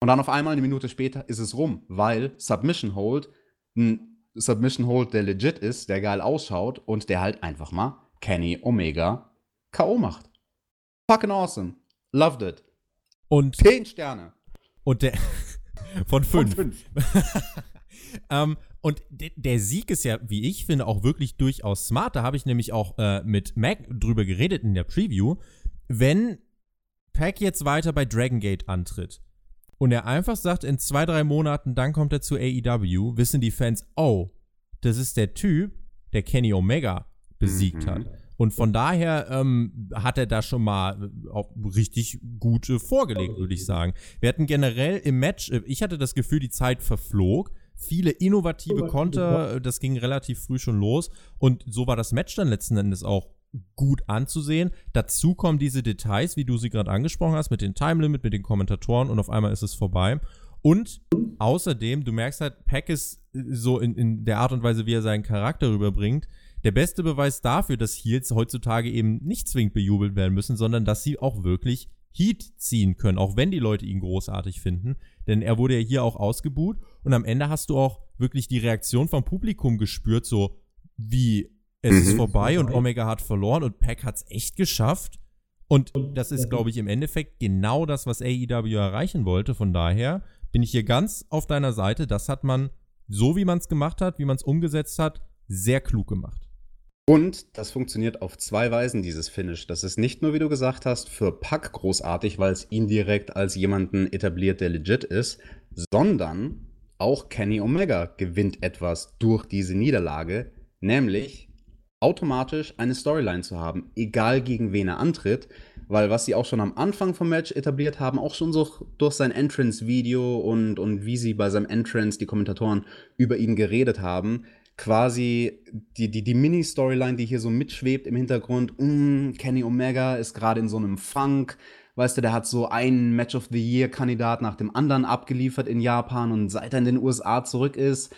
[SPEAKER 2] Und dann auf einmal eine Minute später ist es rum, weil Submission Hold ein Submission Hold, der legit ist, der geil ausschaut und der halt einfach mal Kenny Omega K.O. macht. Fucking awesome. Loved it.
[SPEAKER 1] Und.
[SPEAKER 2] Zehn Sterne.
[SPEAKER 1] Und der. von fünf. Von fünf. ähm, und der Sieg ist ja, wie ich finde, auch wirklich durchaus smart. Da habe ich nämlich auch äh, mit Mac drüber geredet in der Preview. Wenn Pack jetzt weiter bei Dragon Gate antritt, und er einfach sagt, in zwei, drei Monaten, dann kommt er zu AEW, wissen die Fans, oh, das ist der Typ, der Kenny Omega besiegt mhm. hat. Und von daher ähm, hat er da schon mal äh, auch richtig gut äh, vorgelegt, würde ich sagen. Wir hatten generell im Match, äh, ich hatte das Gefühl, die Zeit verflog. Viele innovative Konter, äh, das ging relativ früh schon los. Und so war das Match dann letzten Endes auch gut anzusehen. Dazu kommen diese Details, wie du sie gerade angesprochen hast, mit dem Time Limit, mit den Kommentatoren und auf einmal ist es vorbei. Und außerdem, du merkst halt, Pack ist so in, in der Art und Weise, wie er seinen Charakter rüberbringt, der beste Beweis dafür, dass Heels heutzutage eben nicht zwingend bejubelt werden müssen, sondern dass sie auch wirklich Heat ziehen können, auch wenn die Leute ihn großartig finden. Denn er wurde ja hier auch ausgebuht und am Ende hast du auch wirklich die Reaktion vom Publikum gespürt, so wie es mhm. ist vorbei und Omega hat verloren und Pack hat es echt geschafft. Und das ist, glaube ich, im Endeffekt genau das, was AEW erreichen wollte. Von daher bin ich hier ganz auf deiner Seite. Das hat man, so wie man es gemacht hat, wie man es umgesetzt hat, sehr klug gemacht.
[SPEAKER 2] Und das funktioniert auf zwei Weisen, dieses Finish. Das ist nicht nur, wie du gesagt hast, für Pack großartig, weil es ihn direkt als jemanden etabliert, der legit ist, sondern auch Kenny Omega gewinnt etwas durch diese Niederlage, nämlich automatisch eine Storyline zu haben, egal gegen wen er antritt, weil was sie auch schon am Anfang vom Match etabliert haben, auch schon so durch sein Entrance-Video und, und wie sie bei seinem Entrance die Kommentatoren über ihn geredet haben, quasi die, die, die Mini-Storyline, die hier so mitschwebt im Hintergrund. Mm, Kenny Omega ist gerade in so einem Funk. Weißt du, der hat so einen Match of the Year-Kandidat nach dem anderen abgeliefert in Japan und seit er in den USA zurück ist,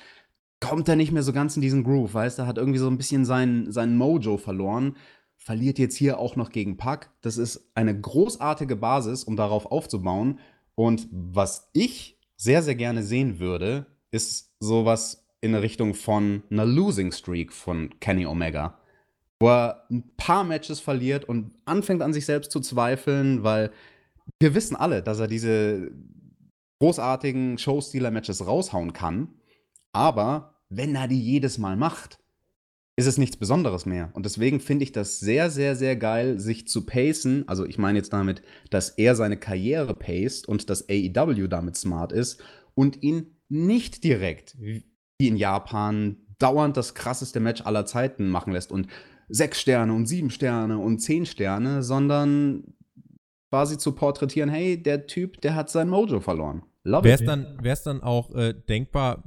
[SPEAKER 2] kommt er nicht mehr so ganz in diesen Groove, weißt du, hat irgendwie so ein bisschen sein, sein Mojo verloren. Verliert jetzt hier auch noch gegen Pack. Das ist eine großartige Basis, um darauf aufzubauen. Und was ich sehr, sehr gerne sehen würde, ist sowas in Richtung von einer Losing Streak von Kenny Omega, wo er ein paar Matches verliert und anfängt an sich selbst zu zweifeln, weil wir wissen alle, dass er diese großartigen Showstealer-Matches raushauen kann, aber wenn er die jedes Mal macht, ist es nichts Besonderes mehr. Und deswegen finde ich das sehr, sehr, sehr geil, sich zu pacen. Also ich meine jetzt damit, dass er seine Karriere paced und dass AEW damit smart ist und ihn nicht direkt wie in Japan dauernd das krasseste Match aller Zeiten machen lässt und sechs Sterne und sieben Sterne und zehn Sterne, sondern quasi zu porträtieren, hey, der Typ, der hat sein Mojo verloren.
[SPEAKER 1] Wäre es dann, wär's dann auch äh, denkbar,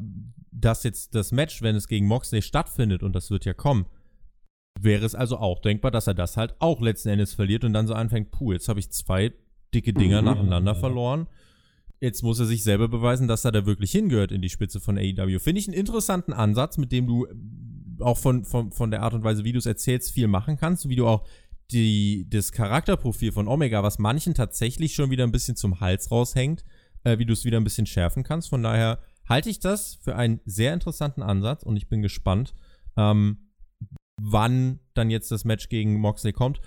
[SPEAKER 1] dass jetzt das Match, wenn es gegen Moxley stattfindet, und das wird ja kommen, wäre es also auch denkbar, dass er das halt auch letzten Endes verliert und dann so anfängt, puh, jetzt habe ich zwei dicke Dinger mhm. nacheinander verloren. Jetzt muss er sich selber beweisen, dass er da wirklich hingehört in die Spitze von AEW. Finde ich einen interessanten Ansatz, mit dem du auch von, von, von der Art und Weise, wie du es erzählst, viel machen kannst, wie du auch die, das Charakterprofil von Omega, was manchen tatsächlich schon wieder ein bisschen zum Hals raushängt, äh, wie du es wieder ein bisschen schärfen kannst. Von daher halte ich das für einen sehr interessanten Ansatz und ich bin gespannt, ähm, wann dann jetzt das Match gegen Moxley kommt.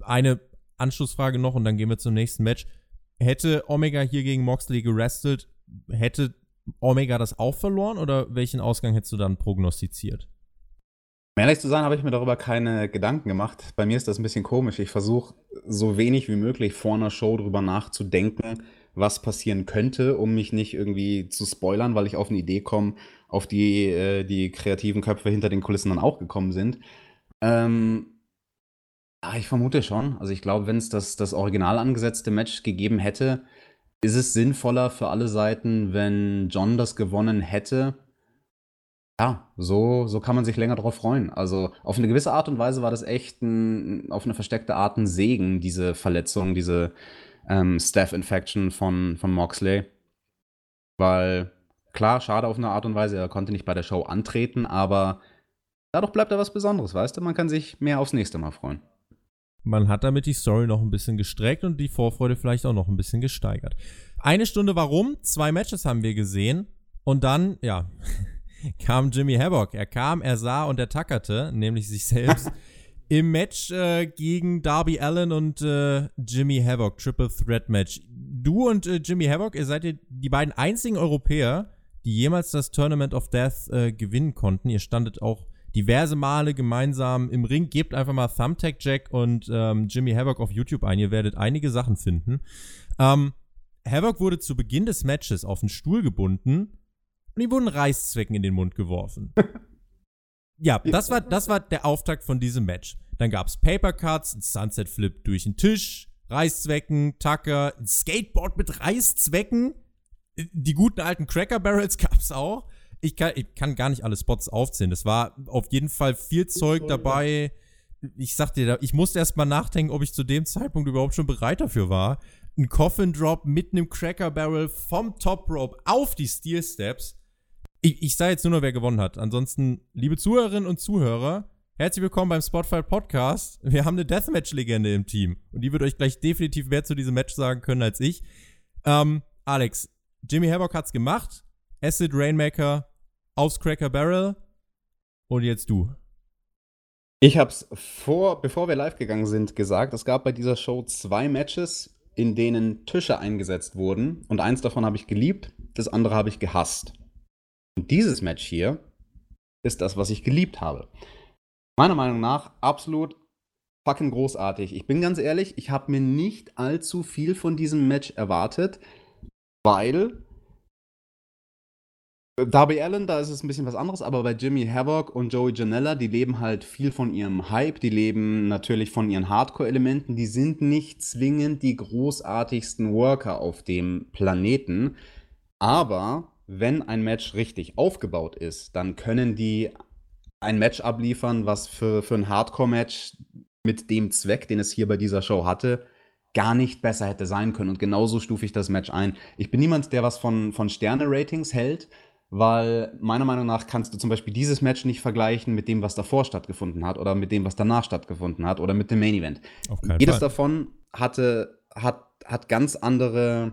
[SPEAKER 1] Eine Anschlussfrage noch und dann gehen wir zum nächsten Match hätte Omega hier gegen Moxley gerestelt, hätte Omega das auch verloren oder welchen Ausgang hättest du dann prognostiziert?
[SPEAKER 2] Um ehrlich zu sein, habe ich mir darüber keine Gedanken gemacht. Bei mir ist das ein bisschen komisch. Ich versuche so wenig wie möglich vor einer Show darüber nachzudenken, was passieren könnte, um mich nicht irgendwie zu spoilern, weil ich auf eine Idee komme, auf die äh, die kreativen Köpfe hinter den Kulissen dann auch gekommen sind. Ähm, Ah, ich vermute schon. Also ich glaube, wenn es das, das original angesetzte Match gegeben hätte, ist es sinnvoller für alle Seiten, wenn John das gewonnen hätte. Ja, so, so kann man sich länger drauf freuen. Also auf eine gewisse Art und Weise war das echt ein, auf eine versteckte Art ein Segen, diese Verletzung, diese ähm, Staff-Infection von, von Moxley. Weil, klar, schade auf eine Art und Weise, er konnte nicht bei der Show antreten, aber dadurch bleibt er was Besonderes, weißt du? Man kann sich mehr aufs nächste Mal freuen
[SPEAKER 1] man hat damit die Story noch ein bisschen gestreckt und die Vorfreude vielleicht auch noch ein bisschen gesteigert. Eine Stunde warum? Zwei Matches haben wir gesehen. Und dann, ja, kam Jimmy Havoc. Er kam, er sah und er tackerte, nämlich sich selbst, im Match äh, gegen Darby Allen und äh, Jimmy Havoc, Triple Threat Match. Du und äh, Jimmy Havoc, ihr seid die beiden einzigen Europäer, die jemals das Tournament of Death äh, gewinnen konnten. Ihr standet auch diverse Male gemeinsam im Ring. Gebt einfach mal Thumbtack Jack und ähm, Jimmy Havoc auf YouTube ein. Ihr werdet einige Sachen finden. Ähm, Havoc wurde zu Beginn des Matches auf den Stuhl gebunden und ihm wurden Reißzwecken in den Mund geworfen. ja, das war, das war der Auftakt von diesem Match. Dann gab's Papercuts, ein Sunset Flip durch den Tisch, Reißzwecken, Tucker, ein Skateboard mit Reißzwecken. Die guten alten Cracker Barrels gab's auch. Ich kann, ich kann gar nicht alle Spots aufzählen. Das war auf jeden Fall viel Zeug dabei. Ich sag dir, ich musste erst mal nachdenken, ob ich zu dem Zeitpunkt überhaupt schon bereit dafür war. Ein Coffin Drop mit einem Cracker Barrel vom Top Rope auf die Steel Steps. Ich, ich sage jetzt nur noch, wer gewonnen hat. Ansonsten, liebe Zuhörerinnen und Zuhörer, herzlich willkommen beim Spotify Podcast. Wir haben eine Deathmatch-Legende im Team. Und die wird euch gleich definitiv mehr zu diesem Match sagen können als ich. Ähm, Alex, Jimmy Havoc hat's gemacht. Acid Rainmaker aufs Cracker Barrel. Und jetzt du.
[SPEAKER 2] Ich hab's vor, bevor wir live gegangen sind, gesagt, es gab bei dieser Show zwei Matches, in denen Tische eingesetzt wurden. Und eins davon habe ich geliebt, das andere habe ich gehasst. Und dieses Match hier ist das, was ich geliebt habe. Meiner Meinung nach absolut fucking großartig. Ich bin ganz ehrlich, ich habe mir nicht allzu viel von diesem Match erwartet, weil Darby Allen, da ist es ein bisschen was anderes, aber bei Jimmy Havoc und Joey Janella, die leben halt viel von ihrem Hype, die leben natürlich von ihren Hardcore-Elementen, die sind nicht zwingend die großartigsten Worker auf dem Planeten, aber wenn ein Match richtig aufgebaut ist, dann können die ein Match abliefern, was für, für ein Hardcore-Match mit dem Zweck, den es hier bei dieser Show hatte, gar nicht besser hätte sein können. Und genauso stufe ich das Match ein. Ich bin niemand, der was von, von Sterne-Ratings hält, weil meiner Meinung nach kannst du zum Beispiel dieses Match nicht vergleichen mit dem, was davor stattgefunden hat oder mit dem, was danach stattgefunden hat oder mit dem Main Event. Jedes Fall. davon hatte, hat, hat ganz andere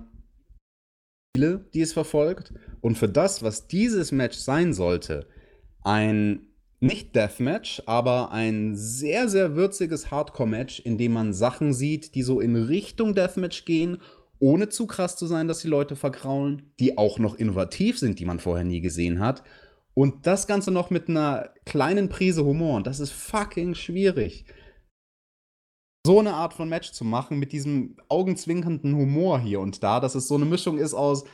[SPEAKER 2] Ziele, die es verfolgt. Und für das, was dieses Match sein sollte, ein nicht Deathmatch, aber ein sehr, sehr würziges Hardcore-Match, in dem man Sachen sieht, die so in Richtung Deathmatch gehen ohne zu krass zu sein, dass die Leute verkraulen, die auch noch innovativ sind, die man vorher nie gesehen hat. Und das Ganze noch mit einer kleinen Prise Humor. Und das ist fucking schwierig. So eine Art von Match zu machen mit diesem augenzwinkernden Humor hier und da, dass es so eine Mischung ist aus,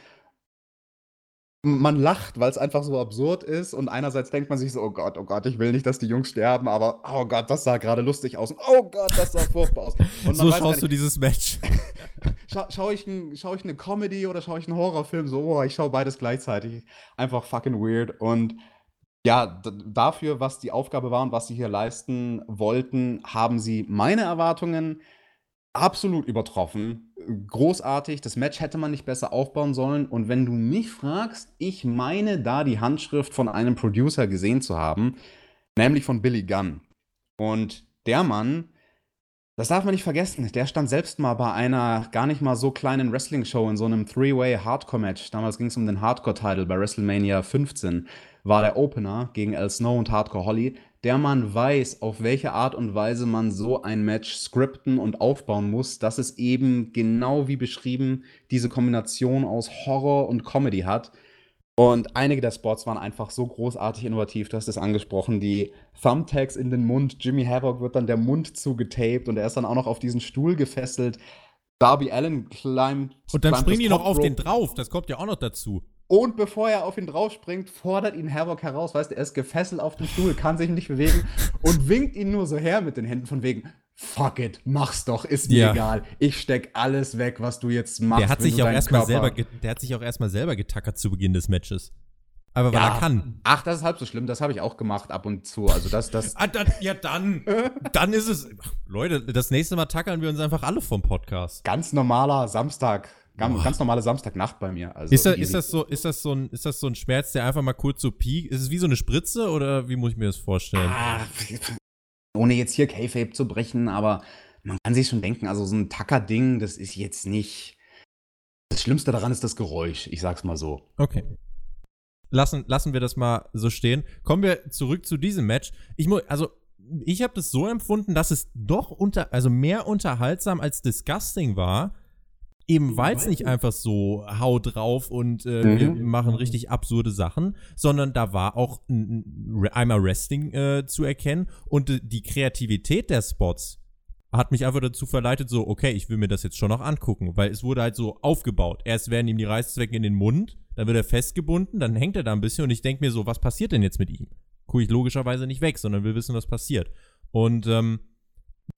[SPEAKER 2] man lacht, weil es einfach so absurd ist und einerseits denkt man sich so, oh Gott, oh Gott, ich will nicht, dass die Jungs sterben, aber oh Gott, das sah gerade lustig aus. Oh Gott, das sah furchtbar aus.
[SPEAKER 1] so schaust du dieses Match.
[SPEAKER 2] Scha schaue ich, schau ich eine Comedy oder schaue ich einen Horrorfilm? So, oh, ich schaue beides gleichzeitig. Einfach fucking weird und ja, dafür, was die Aufgabe war und was sie hier leisten wollten, haben sie meine Erwartungen absolut übertroffen. Großartig. Das Match hätte man nicht besser aufbauen sollen. Und wenn du mich fragst, ich meine da die Handschrift von einem Producer gesehen zu haben, nämlich von Billy Gunn. Und der Mann, das darf man nicht vergessen, der stand selbst mal bei einer gar nicht mal so kleinen Wrestling-Show in so einem Three-Way Hardcore-Match. Damals ging es um den Hardcore-Title bei WrestleMania 15. War der Opener gegen El Snow und Hardcore Holly der man weiß, auf welche Art und Weise man so ein Match skripten und aufbauen muss, dass es eben genau wie beschrieben diese Kombination aus Horror und Comedy hat. Und einige der Spots waren einfach so großartig innovativ, du hast es angesprochen, die Thumbtacks in den Mund, Jimmy Havoc wird dann der Mund zugetaped und er ist dann auch noch auf diesen Stuhl gefesselt. Darby Allen climbed.
[SPEAKER 1] Und dann springen die noch auf den drauf, das kommt ja auch noch dazu.
[SPEAKER 2] Und bevor er auf ihn draufspringt, fordert ihn Havoc heraus. Weißt du, er ist gefesselt auf dem Stuhl, kann sich nicht bewegen und winkt ihn nur so her mit den Händen von wegen, fuck it, mach's doch, ist mir ja. egal. Ich steck alles weg, was du jetzt machst.
[SPEAKER 1] Der hat sich auch erstmal selber, der hat sich auch erstmal selber getackert zu Beginn des Matches. Aber weil ja. er kann.
[SPEAKER 2] Ach, das ist halb so schlimm. Das habe ich auch gemacht ab und zu. Also das, das.
[SPEAKER 1] ah, dann, ja, dann. dann ist es. Leute, das nächste Mal tackern wir uns einfach alle vom Podcast.
[SPEAKER 2] Ganz normaler Samstag. Ganz, ganz normale Samstagnacht bei mir. Also
[SPEAKER 1] ist, das, ist, das so, ist, das so ein, ist das so ein Schmerz, der einfach mal kurz so piekt? Ist es wie so eine Spritze oder wie muss ich mir das vorstellen? Ah,
[SPEAKER 2] ohne jetzt hier K-Fape zu brechen, aber man kann sich schon denken, also so ein Tacker-Ding, das ist jetzt nicht. Das Schlimmste daran ist das Geräusch, ich sag's mal so.
[SPEAKER 1] Okay. Lassen, lassen wir das mal so stehen. Kommen wir zurück zu diesem Match. Ich muss, also, ich habe das so empfunden, dass es doch unter, also mehr unterhaltsam als disgusting war Eben weil es nicht einfach so hau drauf und äh, mhm. wir machen richtig absurde Sachen, sondern da war auch einmal Wrestling äh, zu erkennen und die Kreativität der Spots hat mich einfach dazu verleitet, so, okay, ich will mir das jetzt schon noch angucken, weil es wurde halt so aufgebaut. Erst werden ihm die Reißzwecken in den Mund, dann wird er festgebunden, dann hängt er da ein bisschen und ich denke mir so, was passiert denn jetzt mit ihm? Gucke ich logischerweise nicht weg, sondern will wissen, was passiert. Und ähm,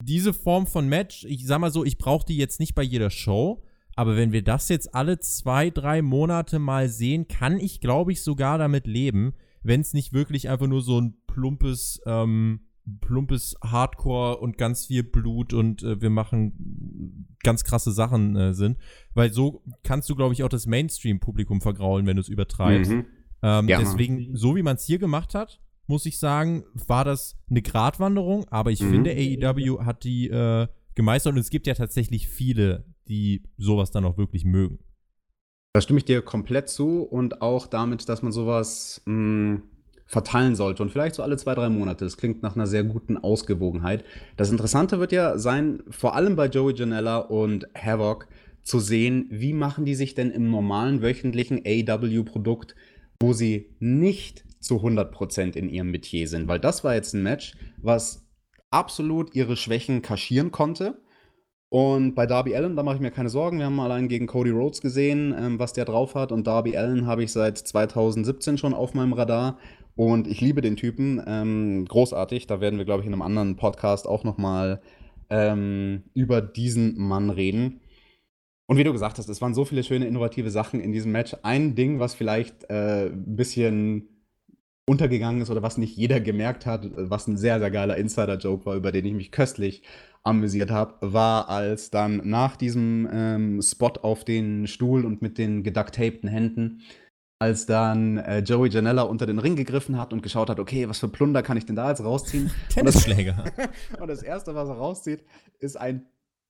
[SPEAKER 1] diese Form von Match, ich sag mal so, ich brauche die jetzt nicht bei jeder Show, aber wenn wir das jetzt alle zwei, drei Monate mal sehen, kann ich, glaube ich, sogar damit leben, wenn es nicht wirklich einfach nur so ein plumpes, ähm, plumpes Hardcore und ganz viel Blut und äh, wir machen ganz krasse Sachen äh, sind. Weil so kannst du, glaube ich, auch das Mainstream-Publikum vergraulen, wenn du es übertreibst. Mhm. Ähm, ja. Deswegen, so wie man es hier gemacht hat, muss ich sagen, war das eine Gratwanderung, aber ich mhm. finde, AEW hat die äh, gemeistert und es gibt ja tatsächlich viele, die sowas dann auch wirklich mögen.
[SPEAKER 2] Da stimme ich dir komplett zu und auch damit, dass man sowas mh, hm, verteilen sollte und vielleicht so alle zwei, drei Monate. Das klingt nach einer sehr guten Ausgewogenheit. Das Interessante wird ja sein, vor allem bei Joey Janella und Havoc, zu sehen, wie machen die sich denn im normalen wöchentlichen AW-Produkt, wo sie nicht zu 100% in ihrem Metier sind. Weil das war jetzt ein Match, was absolut ihre Schwächen kaschieren konnte und bei Darby Allen, da mache ich mir keine Sorgen. Wir haben allein gegen Cody Rhodes gesehen, ähm, was der drauf hat. Und Darby Allen habe ich seit 2017 schon auf meinem Radar. Und ich liebe den Typen. Ähm, großartig. Da werden wir, glaube ich, in einem anderen Podcast auch nochmal ähm, über diesen Mann reden. Und wie du gesagt hast, es waren so viele schöne, innovative Sachen in diesem Match. Ein Ding, was vielleicht äh, ein bisschen untergegangen ist oder was nicht jeder gemerkt hat, was ein sehr, sehr geiler Insider-Joke war, über den ich mich köstlich amüsiert habe, war, als dann nach diesem ähm, Spot auf den Stuhl und mit den geducktapten Händen, als dann äh, Joey Janella unter den Ring gegriffen hat und geschaut hat, okay, was für Plunder kann ich denn da jetzt rausziehen?
[SPEAKER 1] Tennisschläger.
[SPEAKER 2] Und das, und das Erste, was er rauszieht, ist ein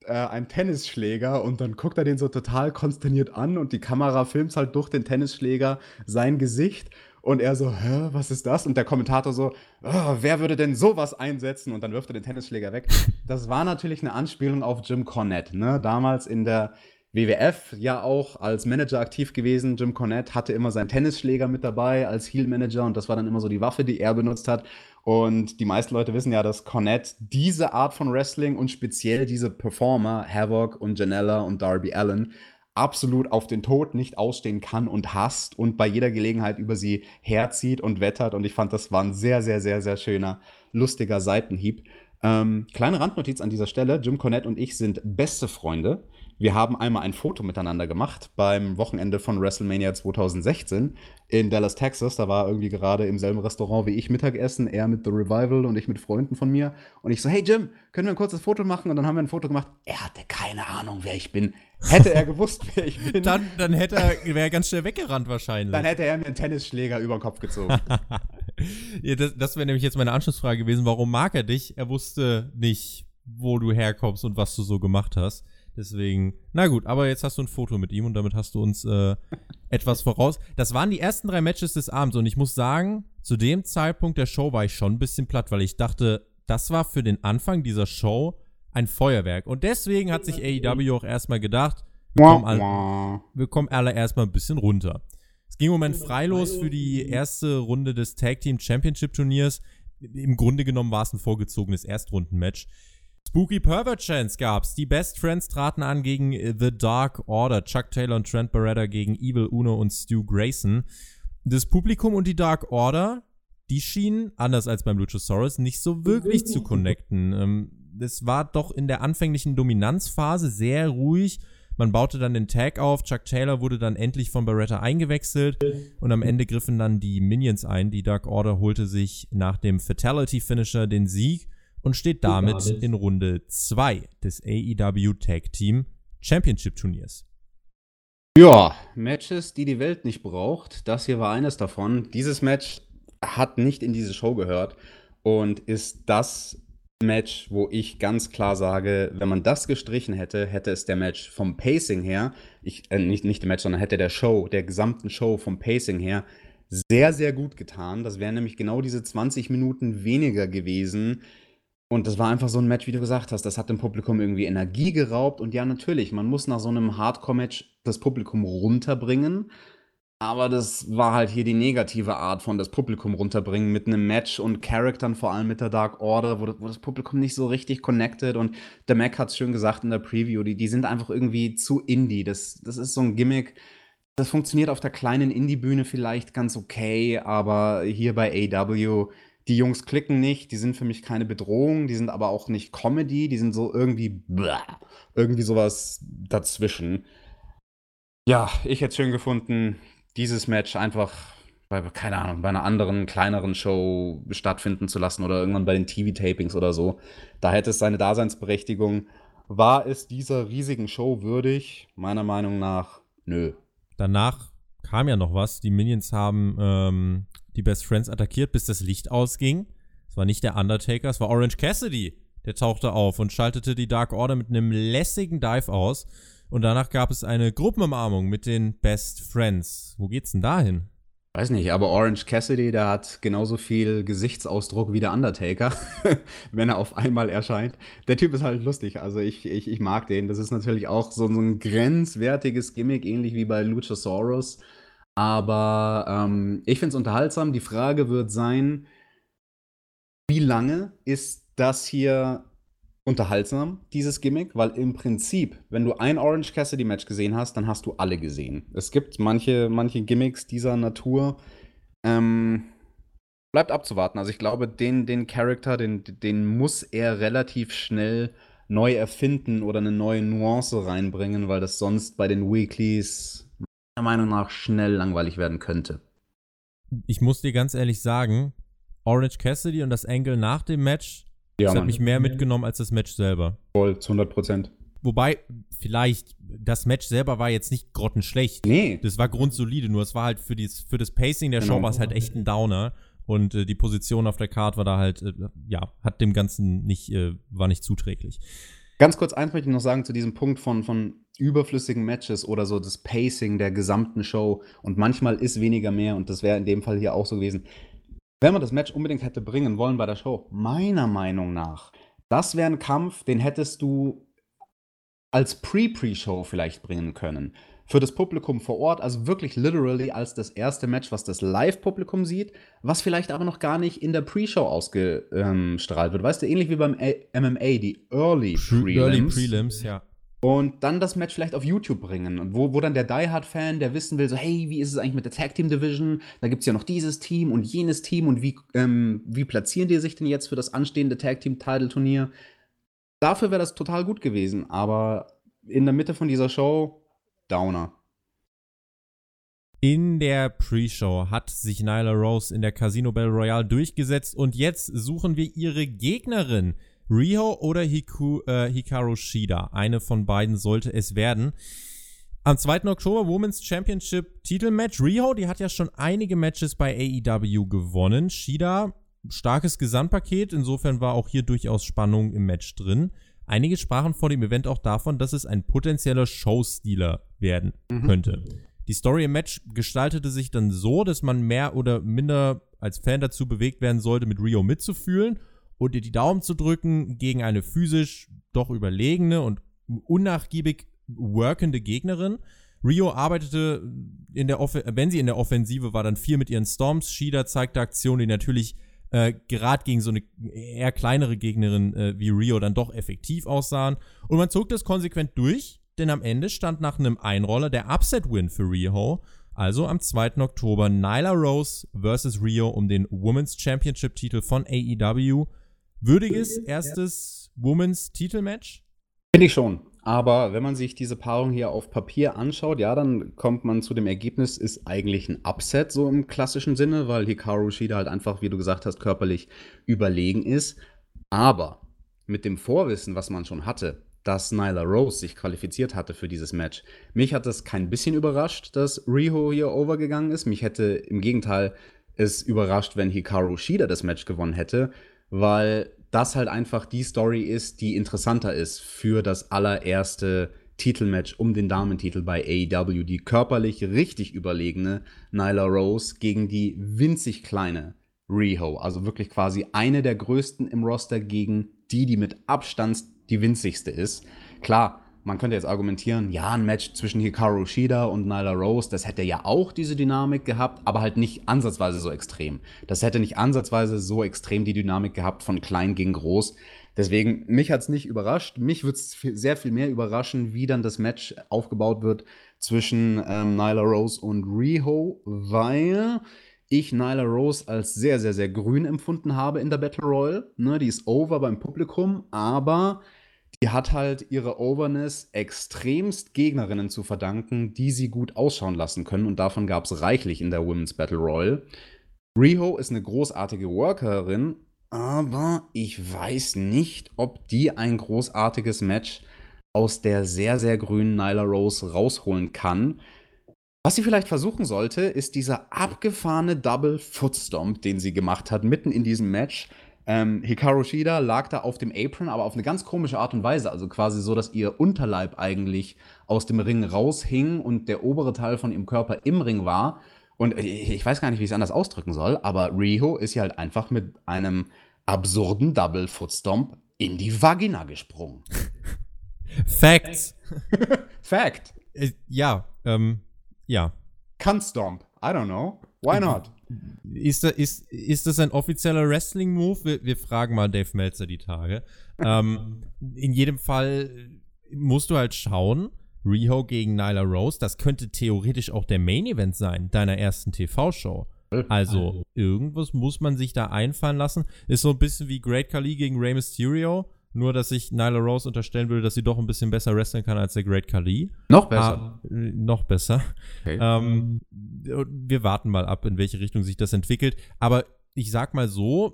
[SPEAKER 2] äh, ein Tennisschläger und dann guckt er den so total konsterniert an und die Kamera filmt halt durch den Tennisschläger sein Gesicht und er so, hä, was ist das? Und der Kommentator so, oh, wer würde denn sowas einsetzen? Und dann wirft er den Tennisschläger weg. Das war natürlich eine Anspielung auf Jim Cornette, ne? Damals in der WWF ja auch als Manager aktiv gewesen. Jim Cornette hatte immer seinen Tennisschläger mit dabei als Heel-Manager und das war dann immer so die Waffe, die er benutzt hat. Und die meisten Leute wissen ja, dass Cornette diese Art von Wrestling und speziell diese Performer, Havoc und Janella und Darby Allen, absolut auf den Tod nicht ausstehen kann und hasst und bei jeder Gelegenheit über sie herzieht und wettert. Und ich fand, das war ein sehr, sehr, sehr, sehr schöner, lustiger Seitenhieb. Ähm, kleine Randnotiz an dieser Stelle: Jim Cornette und ich sind beste Freunde. Wir haben einmal ein Foto miteinander gemacht beim Wochenende von WrestleMania 2016 in Dallas, Texas. Da war irgendwie gerade im selben Restaurant wie ich Mittagessen, er mit The Revival und ich mit Freunden von mir. Und ich so, hey Jim, können wir ein kurzes Foto machen? Und dann haben wir ein Foto gemacht. Er hatte keine Ahnung, wer ich bin. Hätte er gewusst, wer ich bin.
[SPEAKER 1] dann, dann hätte er, wäre er ganz schnell weggerannt wahrscheinlich.
[SPEAKER 2] Dann hätte er mir einen Tennisschläger über den Kopf gezogen.
[SPEAKER 1] ja, das das wäre nämlich jetzt meine Anschlussfrage gewesen. Warum mag er dich? Er wusste nicht, wo du herkommst und was du so gemacht hast. Deswegen, na gut, aber jetzt hast du ein Foto mit ihm und damit hast du uns äh, etwas voraus. Das waren die ersten drei Matches des Abends und ich muss sagen, zu dem Zeitpunkt der Show war ich schon ein bisschen platt, weil ich dachte, das war für den Anfang dieser Show ein Feuerwerk. Und deswegen hat sich AEW auch erstmal gedacht, wir kommen, alle, wir kommen alle erstmal ein bisschen runter. Es ging im Moment freilos für die erste Runde des Tag Team Championship Turniers. Im Grunde genommen war es ein vorgezogenes Erstrundenmatch. Spooky Pervert Chance gab's. Die Best Friends traten an gegen äh, The Dark Order. Chuck Taylor und Trent Beretta gegen Evil Uno und Stu Grayson. Das Publikum und die Dark Order, die schienen, anders als beim Luchasaurus, nicht so wirklich zu connecten. Ähm, das war doch in der anfänglichen Dominanzphase sehr ruhig. Man baute dann den Tag auf. Chuck Taylor wurde dann endlich von Beretta eingewechselt. Und am Ende griffen dann die Minions ein. Die Dark Order holte sich nach dem Fatality Finisher den Sieg und steht damit in Runde 2 des AEW Tag Team Championship Turniers.
[SPEAKER 2] Ja, Matches, die die Welt nicht braucht. Das hier war eines davon. Dieses Match hat nicht in diese Show gehört und ist das Match, wo ich ganz klar sage, wenn man das gestrichen hätte, hätte es der Match vom Pacing her, ich, äh, nicht, nicht der Match, sondern hätte der Show, der gesamten Show vom Pacing her sehr, sehr gut getan. Das wären nämlich genau diese 20 Minuten weniger gewesen, und das war einfach so ein Match, wie du gesagt hast. Das hat dem Publikum irgendwie Energie geraubt. Und ja, natürlich, man muss nach so einem Hardcore-Match das Publikum runterbringen. Aber das war halt hier die negative Art von das Publikum runterbringen mit einem Match und Charaktern, vor allem mit der Dark Order, wo, wo das Publikum nicht so richtig connected. Und der Mac hat es schön gesagt in der Preview, die, die sind einfach irgendwie zu indie. Das, das ist so ein Gimmick. Das funktioniert auf der kleinen Indie-Bühne vielleicht ganz okay, aber hier bei AW, die Jungs klicken nicht, die sind für mich keine Bedrohung, die sind aber auch nicht Comedy, die sind so irgendwie, blah, irgendwie sowas dazwischen. Ja, ich hätte schön gefunden, dieses Match einfach bei, keine Ahnung, bei einer anderen, kleineren Show stattfinden zu lassen oder irgendwann bei den TV-Tapings oder so. Da hätte es seine Daseinsberechtigung. War es dieser riesigen Show würdig? Meiner Meinung nach, nö.
[SPEAKER 1] Danach kam ja noch was. Die Minions haben ähm, die Best Friends attackiert, bis das Licht ausging. Es war nicht der Undertaker, es war Orange Cassidy. Der tauchte auf und schaltete die Dark Order mit einem lässigen Dive aus. Und danach gab es eine Gruppenumarmung mit den Best Friends. Wo geht's denn dahin?
[SPEAKER 2] Weiß nicht, aber Orange Cassidy, der hat genauso viel Gesichtsausdruck wie der Undertaker, wenn er auf einmal erscheint. Der Typ ist halt lustig, also ich, ich, ich mag den. Das ist natürlich auch so, so ein grenzwertiges Gimmick, ähnlich wie bei Luchasaurus. Aber ähm, ich finde es unterhaltsam. Die Frage wird sein, wie lange ist das hier unterhaltsam, dieses Gimmick, weil im Prinzip, wenn du ein Orange Cassidy Match gesehen hast, dann hast du alle gesehen. Es gibt manche, manche Gimmicks dieser Natur. Ähm, bleibt abzuwarten. Also ich glaube, den, den Charakter, den, den muss er relativ schnell neu erfinden oder eine neue Nuance reinbringen, weil das sonst bei den Weeklies meiner Meinung nach schnell langweilig werden könnte.
[SPEAKER 1] Ich muss dir ganz ehrlich sagen, Orange Cassidy und das Angle nach dem Match ja, das hat mich mehr mitgenommen als das Match selber.
[SPEAKER 2] Voll, zu 100 Prozent.
[SPEAKER 1] Wobei, vielleicht, das Match selber war jetzt nicht grottenschlecht.
[SPEAKER 2] Nee.
[SPEAKER 1] Das war grundsolide, nur es war halt für, dies, für das Pacing der genau. Show war es halt echt ein Downer. Und äh, die Position auf der Card war da halt, äh, ja, hat dem Ganzen nicht, äh, war nicht zuträglich.
[SPEAKER 2] Ganz kurz eins möchte ich noch sagen zu diesem Punkt von, von überflüssigen Matches oder so das Pacing der gesamten Show. Und manchmal ist weniger mehr und das wäre in dem Fall hier auch so gewesen. Wenn man das Match unbedingt hätte bringen wollen bei der Show, meiner Meinung nach, das wäre ein Kampf, den hättest du als Pre-Pre-Show vielleicht bringen können. Für das Publikum vor Ort, also wirklich literally als das erste Match, was das Live-Publikum sieht, was vielleicht aber noch gar nicht in der Pre-Show ausgestrahlt wird. Weißt du, ähnlich wie beim MMA, die Early Prelims. Early Prelims, ja. Und dann das Match vielleicht auf YouTube bringen. Wo, wo dann der Die Hard-Fan, der wissen will, so, hey, wie ist es eigentlich mit der Tag Team Division? Da gibt es ja noch dieses Team und jenes Team und wie, ähm, wie platzieren die sich denn jetzt für das anstehende Tag Team-Title-Turnier? Dafür wäre das total gut gewesen, aber in der Mitte von dieser Show, Downer.
[SPEAKER 1] In der Pre-Show hat sich Nyla Rose in der Casino Bell Royale durchgesetzt und jetzt suchen wir ihre Gegnerin. Riho oder Hiku, äh, Hikaru Shida. Eine von beiden sollte es werden. Am 2. Oktober Women's Championship Titelmatch. Riho, die hat ja schon einige Matches bei AEW gewonnen. Shida, starkes Gesamtpaket. Insofern war auch hier durchaus Spannung im Match drin. Einige sprachen vor dem Event auch davon, dass es ein potenzieller Showstealer werden mhm. könnte. Die Story im Match gestaltete sich dann so, dass man mehr oder minder als Fan dazu bewegt werden sollte, mit Rio mitzufühlen und ihr die Daumen zu drücken gegen eine physisch doch überlegene und unnachgiebig workende Gegnerin. Rio arbeitete in der Off wenn sie in der Offensive war, dann viel mit ihren Storms. Shida zeigte Aktionen, die natürlich äh, gerade gegen so eine eher kleinere Gegnerin äh, wie Rio dann doch effektiv aussahen. Und man zog das konsequent durch, denn am Ende stand nach einem Einroller der Upset-Win für Rio. Also am 2. Oktober Nyla Rose versus Rio um den Women's Championship-Titel von AEW. Würdiges erstes Women's Titelmatch?
[SPEAKER 2] Finde ich schon. Aber wenn man sich diese Paarung hier auf Papier anschaut, ja, dann kommt man zu dem Ergebnis, ist eigentlich ein Upset, so im klassischen Sinne, weil Hikaru Shida halt einfach, wie du gesagt hast, körperlich überlegen ist. Aber mit dem Vorwissen, was man schon hatte, dass Nyla Rose sich qualifiziert hatte für dieses Match. Mich hat das kein bisschen überrascht, dass Riho hier overgegangen ist. Mich hätte im Gegenteil es überrascht, wenn Hikaru Shida das Match gewonnen hätte, weil das halt einfach die Story ist, die interessanter ist für das allererste Titelmatch um den Damentitel bei AEW. Die körperlich richtig überlegene Nyla Rose gegen die winzig kleine Riho. Also wirklich quasi eine der größten im Roster gegen die, die mit Abstand die winzigste ist. Klar, man könnte jetzt argumentieren, ja, ein Match zwischen Hikaru Shida und Nyla Rose, das hätte ja auch diese Dynamik gehabt, aber halt nicht ansatzweise so extrem. Das hätte nicht ansatzweise so extrem die Dynamik gehabt von klein gegen groß. Deswegen, mich hat es nicht überrascht. Mich würde es sehr viel mehr überraschen, wie dann das Match aufgebaut wird zwischen ähm, Nyla Rose und Riho, weil ich Nyla Rose als sehr, sehr, sehr grün empfunden habe in der Battle Royale. Ne, die ist over beim Publikum, aber die hat halt ihre Overness extremst Gegnerinnen zu verdanken, die sie gut ausschauen lassen können. Und davon gab es reichlich in der Women's Battle Royale. Riho ist eine großartige Workerin, aber ich weiß nicht, ob die ein großartiges Match aus der sehr, sehr grünen Nyla Rose rausholen kann. Was sie vielleicht versuchen sollte, ist dieser abgefahrene Double Footstomp, den sie gemacht hat, mitten in diesem Match. Ähm, Hikaru Shida lag da auf dem Apron, aber auf eine ganz komische Art und Weise. Also quasi so, dass ihr Unterleib eigentlich aus dem Ring raushing und der obere Teil von ihrem Körper im Ring war. Und ich weiß gar nicht, wie ich es anders ausdrücken soll, aber Riho ist ja halt einfach mit einem absurden Double Footstomp in die Vagina gesprungen.
[SPEAKER 1] Facts.
[SPEAKER 2] Fact.
[SPEAKER 1] Äh, ja, ähm, ja.
[SPEAKER 2] Cunt-Stomp. I don't know. Why not?
[SPEAKER 1] Ist, ist, ist das ein offizieller Wrestling-Move? Wir, wir, fragen mal Dave Meltzer die Tage. ähm, in jedem Fall musst du halt schauen, Riho gegen Nyla Rose, das könnte theoretisch auch der Main-Event sein, deiner ersten TV-Show. Also, irgendwas muss man sich da einfallen lassen. Ist so ein bisschen wie Great Khali gegen Rey Mysterio. Nur, dass ich Nyla Rose unterstellen würde, dass sie doch ein bisschen besser wresteln kann als der Great Khali.
[SPEAKER 2] Noch besser.
[SPEAKER 1] Ah, noch besser. Okay. Ähm, wir warten mal ab, in welche Richtung sich das entwickelt. Aber ich sag mal so,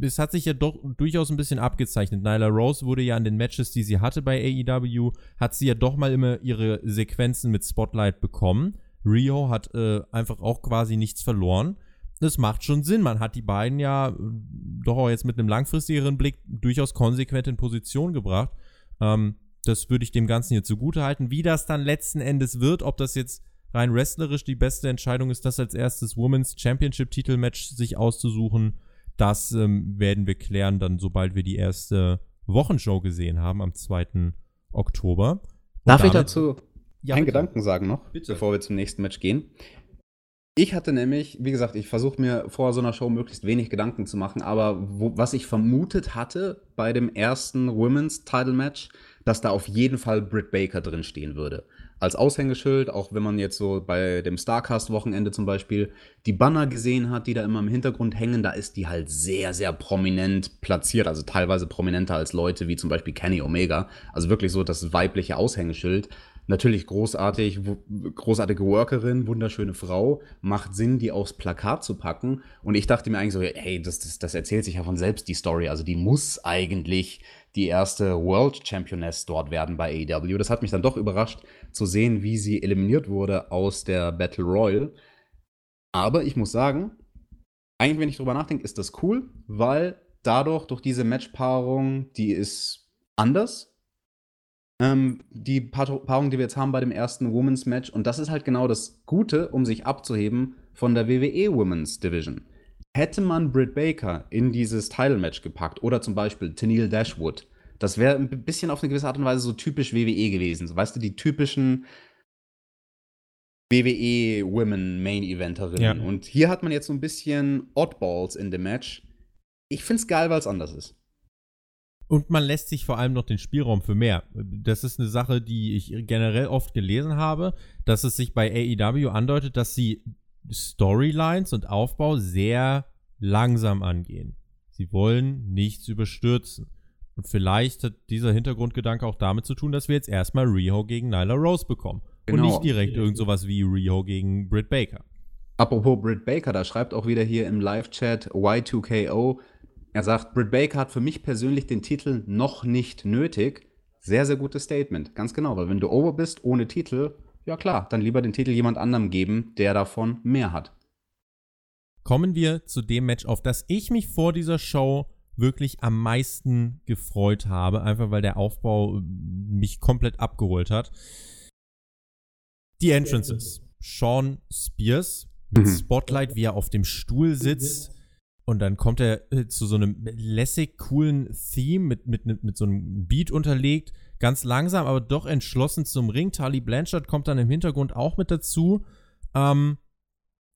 [SPEAKER 1] es hat sich ja doch durchaus ein bisschen abgezeichnet. Nyla Rose wurde ja in den Matches, die sie hatte bei AEW, hat sie ja doch mal immer ihre Sequenzen mit Spotlight bekommen. Rio hat äh, einfach auch quasi nichts verloren das macht schon Sinn. Man hat die beiden ja äh, doch auch jetzt mit einem langfristigeren Blick durchaus konsequent in Position gebracht. Ähm, das würde ich dem Ganzen jetzt zugute halten. Wie das dann letzten Endes wird, ob das jetzt rein wrestlerisch die beste Entscheidung ist, das als erstes Women's Championship Titelmatch sich auszusuchen, das ähm, werden wir klären dann, sobald wir die erste Wochenshow gesehen haben am 2. Oktober. Und
[SPEAKER 2] Darf ich dazu ja, einen Gedanken sagen noch, bitte. bevor wir zum nächsten Match gehen? Ich hatte nämlich, wie gesagt, ich versuche mir vor so einer Show möglichst wenig Gedanken zu machen, aber wo, was ich vermutet hatte bei dem ersten Women's Title Match, dass da auf jeden Fall Britt Baker drin stehen würde. Als Aushängeschild, auch wenn man jetzt so bei dem Starcast-Wochenende zum Beispiel die Banner gesehen hat, die da immer im Hintergrund hängen, da ist die halt sehr, sehr prominent platziert, also teilweise prominenter als Leute wie zum Beispiel Kenny Omega. Also wirklich so das weibliche Aushängeschild. Natürlich großartig, großartige Workerin, wunderschöne Frau, macht Sinn, die aufs Plakat zu packen. Und ich dachte mir eigentlich so, hey, das, das, das erzählt sich ja von selbst, die Story. Also die muss eigentlich die erste World Championess dort werden bei AEW. Das hat mich dann doch überrascht zu sehen, wie sie eliminiert wurde aus der Battle Royal. Aber ich muss sagen, eigentlich, wenn ich drüber nachdenke, ist das cool, weil dadurch, durch diese Matchpaarung, die ist anders, ähm, die Paarung, die wir jetzt haben bei dem ersten Women's Match. Und das ist halt genau das Gute, um sich abzuheben von der WWE Women's Division. Hätte man Britt Baker in dieses Title Match gepackt oder zum Beispiel Tennille Dashwood, das wäre ein bisschen auf eine gewisse Art und Weise so typisch WWE gewesen. So, weißt du, die typischen WWE Women Main Eventerinnen. Ja. Und hier hat man jetzt so ein bisschen Oddballs in dem Match. Ich find's geil, weil es anders ist.
[SPEAKER 1] Und man lässt sich vor allem noch den Spielraum für mehr. Das ist eine Sache, die ich generell oft gelesen habe, dass es sich bei AEW andeutet, dass sie Storylines und Aufbau sehr langsam angehen. Sie wollen nichts überstürzen. Und vielleicht hat dieser Hintergrundgedanke auch damit zu tun, dass wir jetzt erstmal Riho gegen Nyla Rose bekommen. Genau. Und nicht direkt irgend sowas wie Riho gegen Britt Baker.
[SPEAKER 2] Apropos Britt Baker, da schreibt auch wieder hier im Live-Chat Y2KO, er sagt, Britt Baker hat für mich persönlich den Titel noch nicht nötig. Sehr, sehr gutes Statement. Ganz genau, weil wenn du over bist ohne Titel, ja klar, dann lieber den Titel jemand anderem geben, der davon mehr hat.
[SPEAKER 1] Kommen wir zu dem Match, auf das ich mich vor dieser Show wirklich am meisten gefreut habe, einfach weil der Aufbau mich komplett abgeholt hat. Die Entrances. Sean Spears mit mhm. Spotlight, wie er auf dem Stuhl sitzt und dann kommt er äh, zu so einem lässig coolen Theme mit, mit, mit so einem Beat unterlegt. ganz langsam, aber doch entschlossen zum Ring. Tali Blanchard kommt dann im Hintergrund auch mit dazu. Ähm,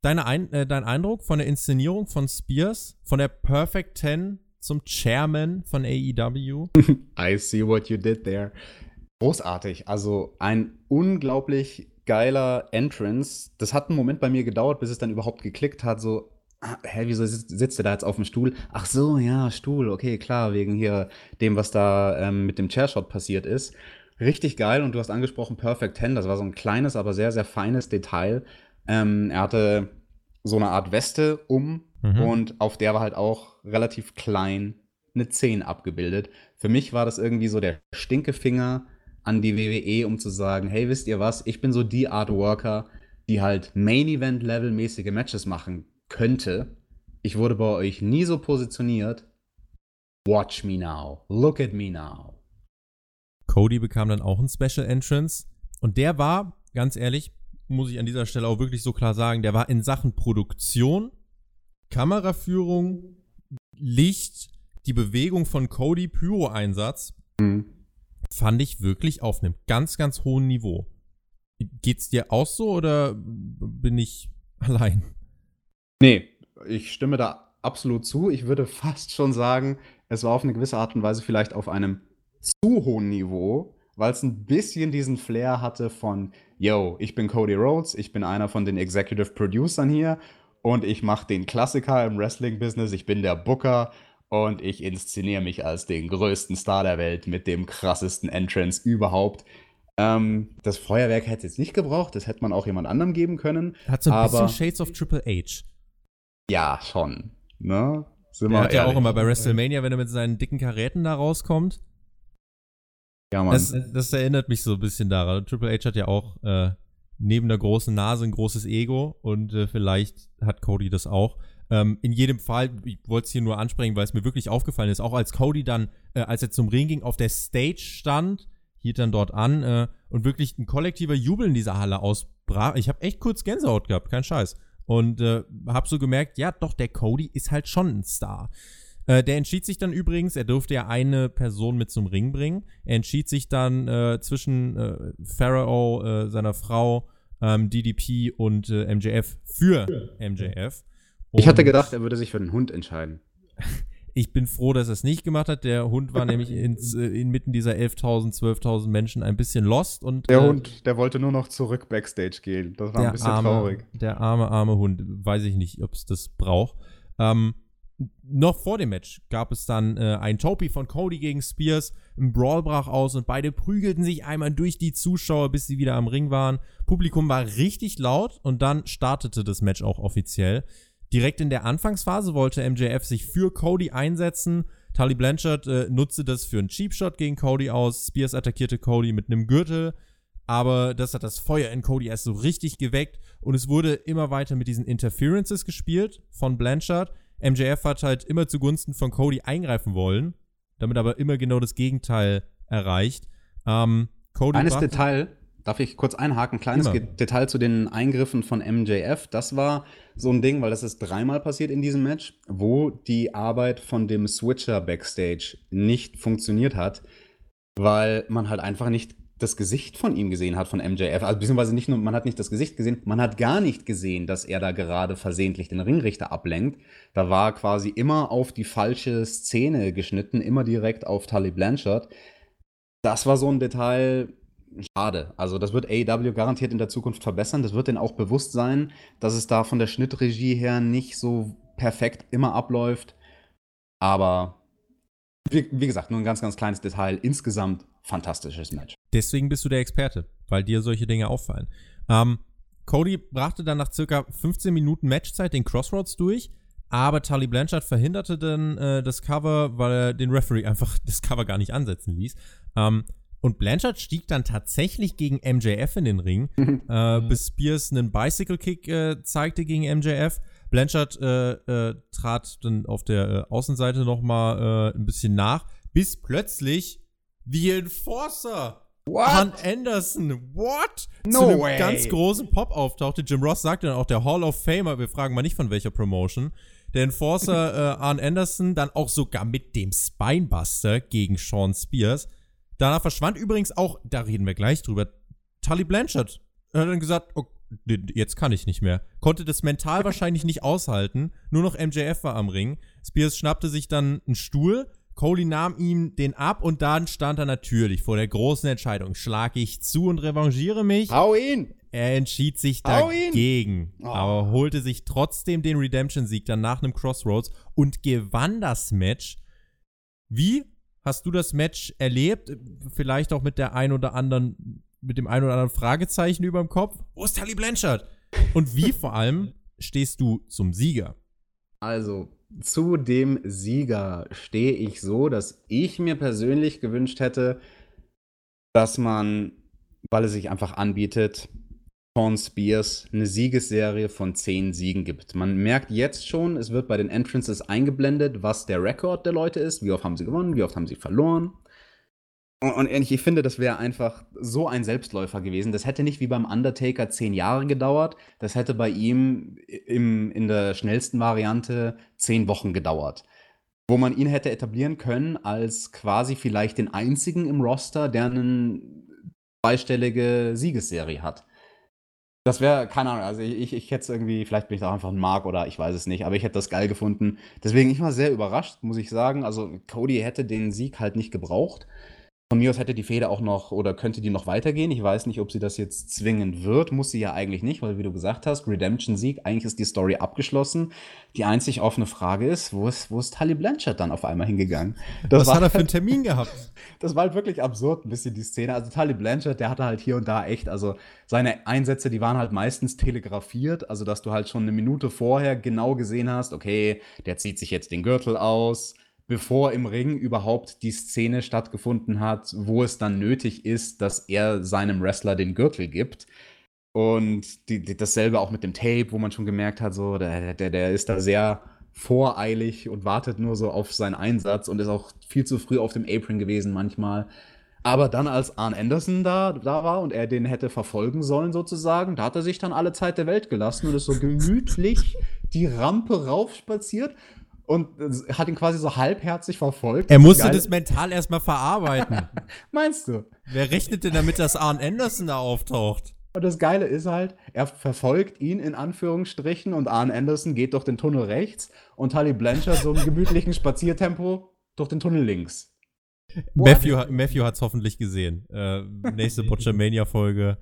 [SPEAKER 1] deine Ein äh, dein Eindruck von der Inszenierung von Spears, von der Perfect Ten zum Chairman von AEW?
[SPEAKER 2] I see what you did there. Großartig. Also ein unglaublich geiler Entrance. Das hat einen Moment bei mir gedauert, bis es dann überhaupt geklickt hat. So, hä, wieso sitzt, sitzt er da jetzt auf dem Stuhl? Ach so, ja, Stuhl, okay, klar, wegen hier dem, was da ähm, mit dem Chairshot passiert ist. Richtig geil und du hast angesprochen Perfect Ten, das war so ein kleines, aber sehr, sehr feines Detail. Ähm, er hatte so eine Art Weste um mhm. und auf der war halt auch relativ klein eine 10 abgebildet. Für mich war das irgendwie so der Stinkefinger an die WWE, um zu sagen, hey, wisst ihr was, ich bin so die Art Worker, die halt Main-Event-Level-mäßige Matches machen könnte. Ich wurde bei euch nie so positioniert. Watch me now. Look at me now.
[SPEAKER 1] Cody bekam dann auch ein Special Entrance. Und der war, ganz ehrlich, muss ich an dieser Stelle auch wirklich so klar sagen, der war in Sachen Produktion, Kameraführung, Licht, die Bewegung von Cody, Pyro-Einsatz, mhm. fand ich wirklich auf einem ganz, ganz hohen Niveau. Geht's dir auch so oder bin ich allein?
[SPEAKER 2] Nee, ich stimme da absolut zu. Ich würde fast schon sagen, es war auf eine gewisse Art und Weise vielleicht auf einem zu hohen Niveau, weil es ein bisschen diesen Flair hatte von, yo, ich bin Cody Rhodes, ich bin einer von den Executive Producern hier und ich mache den Klassiker im Wrestling-Business, ich bin der Booker und ich inszeniere mich als den größten Star der Welt mit dem krassesten Entrance überhaupt. Ähm, das Feuerwerk hätte es jetzt nicht gebraucht, das hätte man auch jemand anderem geben können.
[SPEAKER 1] Hat so ein bisschen Shades of Triple H.
[SPEAKER 2] Ja, schon. Ne?
[SPEAKER 1] Sind Der hat ja auch immer bei WrestleMania, wenn er mit seinen dicken Karäten da rauskommt. Ja, Mann. Das, das erinnert mich so ein bisschen daran. Triple H hat ja auch äh, neben der großen Nase ein großes Ego und äh, vielleicht hat Cody das auch. Ähm, in jedem Fall, ich wollte es hier nur ansprechen, weil es mir wirklich aufgefallen ist, auch als Cody dann, äh, als er zum Ring ging, auf der Stage stand, hielt dann dort an äh, und wirklich ein kollektiver Jubel in dieser Halle ausbrach. Ich habe echt kurz Gänsehaut gehabt, kein Scheiß. Und äh, habe so gemerkt, ja, doch, der Cody ist halt schon ein Star. Äh, der entschied sich dann übrigens, er durfte ja eine Person mit zum Ring bringen. Er entschied sich dann äh, zwischen äh, Pharaoh, äh, seiner Frau, ähm, DDP und äh, MJF für MJF.
[SPEAKER 2] Und ich hatte gedacht, er würde sich für den Hund entscheiden.
[SPEAKER 1] ich bin froh, dass er es nicht gemacht hat. Der Hund war nämlich ins, äh, inmitten dieser 11.000, 12.000 Menschen ein bisschen lost. Und,
[SPEAKER 2] der äh, Hund, der wollte nur noch zurück Backstage gehen. Das war ein bisschen
[SPEAKER 1] arme,
[SPEAKER 2] traurig.
[SPEAKER 1] Der arme, arme Hund. Weiß ich nicht, ob es das braucht. Ähm, noch vor dem Match gab es dann äh, ein Topi von Cody gegen Spears. Ein Brawl brach aus und beide prügelten sich einmal durch die Zuschauer, bis sie wieder am Ring waren. Publikum war richtig laut und dann startete das Match auch offiziell. Direkt in der Anfangsphase wollte MJF sich für Cody einsetzen. Tully Blanchard äh, nutzte das für einen Cheap Shot gegen Cody aus. Spears attackierte Cody mit einem Gürtel. Aber das hat das Feuer in Cody erst so richtig geweckt und es wurde immer weiter mit diesen Interferences gespielt von Blanchard MJF hat halt immer zugunsten von Cody eingreifen wollen, damit aber immer genau das Gegenteil erreicht. Ähm,
[SPEAKER 2] Cody Eines Detail, darf ich kurz einhaken, kleines immer. Detail zu den Eingriffen von MJF. Das war so ein Ding, weil das ist dreimal passiert in diesem Match, wo die Arbeit von dem Switcher Backstage nicht funktioniert hat, weil man halt einfach nicht das Gesicht von ihm gesehen hat, von MJF. Also beziehungsweise nicht nur, man hat nicht das Gesicht gesehen, man hat gar nicht gesehen, dass er da gerade versehentlich den Ringrichter ablenkt. Da war quasi immer auf die falsche Szene geschnitten, immer direkt auf Tully Blanchard. Das war so ein Detail, schade. Also das wird AEW garantiert in der Zukunft verbessern. Das wird denen auch bewusst sein, dass es da von der Schnittregie her nicht so perfekt immer abläuft. Aber wie, wie gesagt, nur ein ganz, ganz kleines Detail. Insgesamt fantastisches Match.
[SPEAKER 1] Deswegen bist du der Experte, weil dir solche Dinge auffallen. Ähm, Cody brachte dann nach circa 15 Minuten Matchzeit den Crossroads durch, aber Tully Blanchard verhinderte dann äh, das Cover, weil er den Referee einfach das Cover gar nicht ansetzen ließ. Ähm, und Blanchard stieg dann tatsächlich gegen MJF in den Ring, äh, bis Spears einen Bicycle Kick äh, zeigte gegen MJF. Blanchard äh, äh, trat dann auf der äh, Außenseite nochmal äh, ein bisschen nach, bis plötzlich The Enforcer. What? Han Anderson, what? No Zu einem way. ganz großen Pop auftauchte. Jim Ross sagte dann auch, der Hall of Famer, wir fragen mal nicht von welcher Promotion. Der Enforcer äh, Arn Anderson dann auch sogar mit dem Spinebuster gegen Sean Spears. Danach verschwand übrigens auch, da reden wir gleich drüber, Tully Blanchard. Er hat dann gesagt, okay, jetzt kann ich nicht mehr. Konnte das mental wahrscheinlich nicht aushalten. Nur noch MJF war am Ring. Spears schnappte sich dann einen Stuhl. Cody nahm ihm den ab und dann stand er natürlich vor der großen Entscheidung. Schlage ich zu und revanchiere mich?
[SPEAKER 2] Hau ihn!
[SPEAKER 1] Er entschied sich dagegen, oh. aber holte sich trotzdem den Redemption-Sieg dann nach einem Crossroads und gewann das Match. Wie hast du das Match erlebt? Vielleicht auch mit der ein oder anderen mit dem einen oder anderen Fragezeichen über dem Kopf. Wo ist Tully Blanchard? Und wie vor allem stehst du zum Sieger?
[SPEAKER 2] Also, zu dem Sieger stehe ich so, dass ich mir persönlich gewünscht hätte, dass man, weil es sich einfach anbietet, Sean Spears eine Siegesserie von zehn Siegen gibt. Man merkt jetzt schon, es wird bei den Entrances eingeblendet, was der Rekord der Leute ist, wie oft haben sie gewonnen, wie oft haben sie verloren. Und ich finde, das wäre einfach so ein Selbstläufer gewesen. Das hätte nicht wie beim Undertaker zehn Jahre gedauert. Das hätte bei ihm im, in der schnellsten Variante zehn Wochen gedauert. Wo man ihn hätte etablieren können als quasi vielleicht den einzigen im Roster, der eine zweistellige Siegesserie hat. Das wäre, keine Ahnung, also ich, ich hätte es irgendwie, vielleicht bin ich da einfach ein Mark oder ich weiß es nicht, aber ich hätte das geil gefunden. Deswegen, ich war sehr überrascht, muss ich sagen. Also Cody hätte den Sieg halt nicht gebraucht. Von mir aus hätte die Fehde auch noch oder könnte die noch weitergehen. Ich weiß nicht, ob sie das jetzt zwingen wird. Muss sie ja eigentlich nicht, weil wie du gesagt hast, Redemption-Sieg, eigentlich ist die Story abgeschlossen. Die einzig offene Frage ist, wo ist, wo ist Tully Blanchard dann auf einmal hingegangen?
[SPEAKER 1] Das Was hat er für einen Termin gehabt?
[SPEAKER 2] Das war halt wirklich absurd, ein bisschen die Szene. Also Tully Blanchard, der hatte halt hier und da echt, also seine Einsätze, die waren halt meistens telegrafiert, also dass du halt schon eine Minute vorher genau gesehen hast, okay, der zieht sich jetzt den Gürtel aus bevor im Ring überhaupt die Szene stattgefunden hat, wo es dann nötig ist, dass er seinem Wrestler den Gürtel gibt. Und die, die, dasselbe auch mit dem Tape, wo man schon gemerkt hat, so, der, der, der ist da sehr voreilig und wartet nur so auf seinen Einsatz und ist auch viel zu früh auf dem Apron gewesen manchmal. Aber dann, als Arn Anderson da, da war und er den hätte verfolgen sollen, sozusagen, da hat er sich dann alle Zeit der Welt gelassen und ist so gemütlich die Rampe raufspaziert und hat ihn quasi so halbherzig verfolgt.
[SPEAKER 1] Er musste das mental erstmal verarbeiten.
[SPEAKER 2] Meinst du?
[SPEAKER 1] Wer rechnet denn damit, dass Arn Anderson da auftaucht?
[SPEAKER 2] Und das Geile ist halt, er verfolgt ihn in Anführungsstrichen und Arn Anderson geht durch den Tunnel rechts und Tully Blanchard so im gemütlichen Spaziertempo durch den Tunnel links.
[SPEAKER 1] Matthew, Matthew hat es hoffentlich gesehen. Äh, nächste Butchermania-Folge.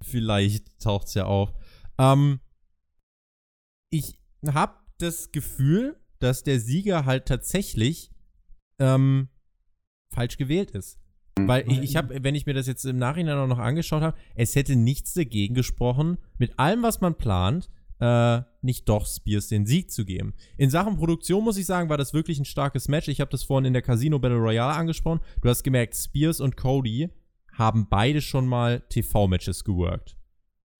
[SPEAKER 1] Vielleicht taucht es ja auf. Ähm, ich habe das Gefühl, dass der Sieger halt tatsächlich ähm, falsch gewählt ist. Weil ich, ich habe, wenn ich mir das jetzt im Nachhinein auch noch angeschaut habe, es hätte nichts dagegen gesprochen, mit allem, was man plant, äh, nicht doch Spears den Sieg zu geben. In Sachen Produktion muss ich sagen, war das wirklich ein starkes Match. Ich habe das vorhin in der Casino Battle Royale angesprochen. Du hast gemerkt, Spears und Cody haben beide schon mal TV-Matches geworkt.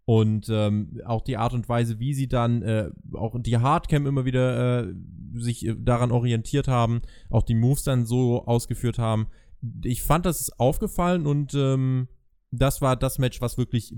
[SPEAKER 1] Und ähm, auch die Art und Weise, wie sie dann äh, auch die Hardcam immer wieder äh, sich äh, daran orientiert haben, auch die Moves dann so ausgeführt haben. Ich fand, das ist aufgefallen und ähm, das war das Match, was wirklich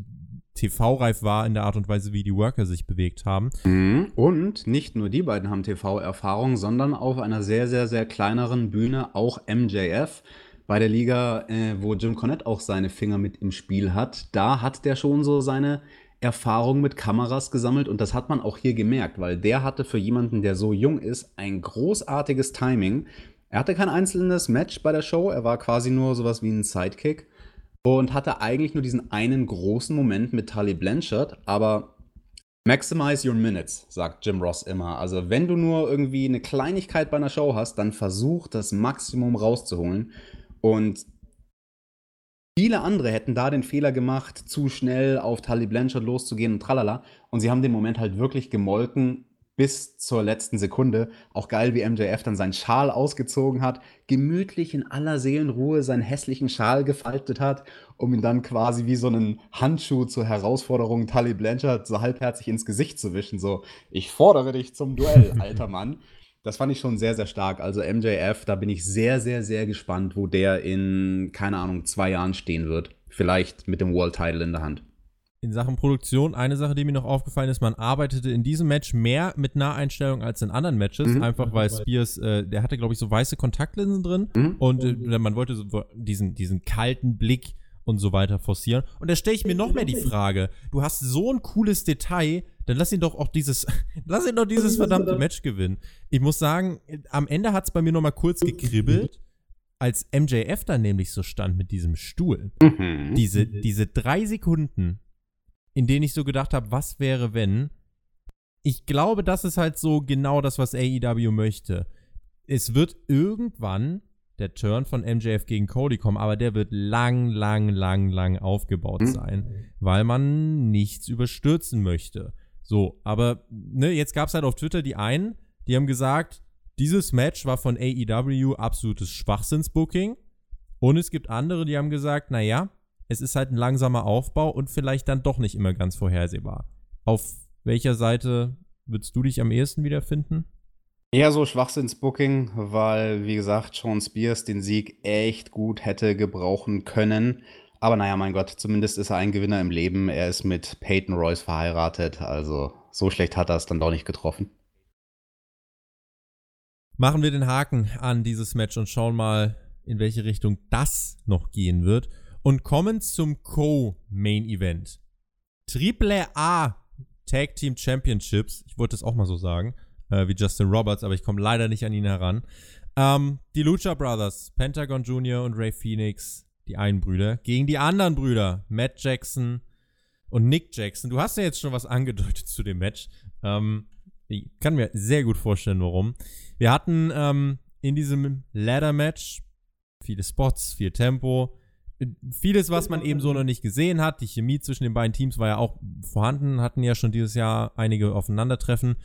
[SPEAKER 1] TV-reif war in der Art und Weise, wie die Worker sich bewegt haben.
[SPEAKER 2] Mhm. Und nicht nur die beiden haben TV-Erfahrung, sondern auf einer sehr, sehr, sehr kleineren Bühne auch MJF bei der Liga, äh, wo Jim Cornette auch seine Finger mit im Spiel hat, da hat der schon so seine Erfahrung mit Kameras gesammelt und das hat man auch hier gemerkt, weil der hatte für jemanden, der so jung ist, ein großartiges Timing. Er hatte kein einzelnes Match bei der Show, er war quasi nur sowas wie ein Sidekick und hatte eigentlich nur diesen einen großen Moment mit Tully Blanchard, aber Maximize your minutes, sagt Jim Ross immer. Also, wenn du nur irgendwie eine Kleinigkeit bei einer Show hast, dann versuch das Maximum rauszuholen. Und viele andere hätten da den Fehler gemacht, zu schnell auf Tully Blanchard loszugehen und tralala. Und sie haben den Moment halt wirklich gemolken bis zur letzten Sekunde. Auch geil, wie MJF dann seinen Schal ausgezogen hat, gemütlich in aller Seelenruhe seinen hässlichen Schal gefaltet hat, um ihn dann quasi wie so einen Handschuh zur Herausforderung Tully Blanchard so halbherzig ins Gesicht zu wischen. So, ich fordere dich zum Duell, alter Mann. Das fand ich schon sehr, sehr stark. Also MJF, da bin ich sehr, sehr, sehr gespannt, wo der in, keine Ahnung, zwei Jahren stehen wird. Vielleicht mit dem World Title in der Hand.
[SPEAKER 1] in Sachen Produktion, eine Sache, die mir noch aufgefallen ist, man arbeitete in diesem Match mehr mit Naheinstellungen als in anderen Matches, mhm. einfach weil Spears, äh, der hatte, glaube ich, so weiße Kontaktlinsen drin mhm. und äh, man wollte so diesen, diesen kalten Blick und so weiter forcieren. Und da stelle ich mir noch mehr die Frage, du hast so ein cooles Detail, dann lass ihn doch auch dieses, lass ihn doch dieses verdammte Match gewinnen. Ich muss sagen, am Ende hat es bei mir noch mal kurz gekribbelt als MJF da nämlich so stand mit diesem Stuhl, mhm. diese, diese drei Sekunden, in denen ich so gedacht habe, was wäre, wenn. Ich glaube, das ist halt so genau das, was AEW möchte. Es wird irgendwann der Turn von MJF gegen Cody kommen, aber der wird lang, lang, lang, lang aufgebaut mhm. sein, weil man nichts überstürzen möchte. So, aber ne, jetzt gab es halt auf Twitter die einen, die haben gesagt, dieses Match war von AEW absolutes Schwachsinnsbooking. Und es gibt andere, die haben gesagt, naja, es ist halt ein langsamer Aufbau und vielleicht dann doch nicht immer ganz vorhersehbar. Auf welcher Seite würdest du dich am ehesten wiederfinden?
[SPEAKER 2] Eher so Schwachsinnsbooking, weil, wie gesagt, Sean Spears den Sieg echt gut hätte gebrauchen können. Aber naja, mein Gott, zumindest ist er ein Gewinner im Leben. Er ist mit Peyton Royce verheiratet, also so schlecht hat er es dann doch nicht getroffen.
[SPEAKER 1] Machen wir den Haken an dieses Match und schauen mal, in welche Richtung das noch gehen wird und kommen zum Co-Main Event. Triple A Tag Team Championships. Ich wollte es auch mal so sagen, äh, wie Justin Roberts, aber ich komme leider nicht an ihn heran. Ähm, die Lucha Brothers, Pentagon Jr. und Ray Phoenix, die einen Brüder, gegen die anderen Brüder, Matt Jackson und Nick Jackson. Du hast ja jetzt schon was angedeutet zu dem Match. Ähm, ich kann mir sehr gut vorstellen, warum. Wir hatten ähm, in diesem Ladder-Match viele Spots, viel Tempo, vieles, was man eben so noch nicht gesehen hat. Die Chemie zwischen den beiden Teams war ja auch vorhanden, hatten ja schon dieses Jahr einige Aufeinandertreffen.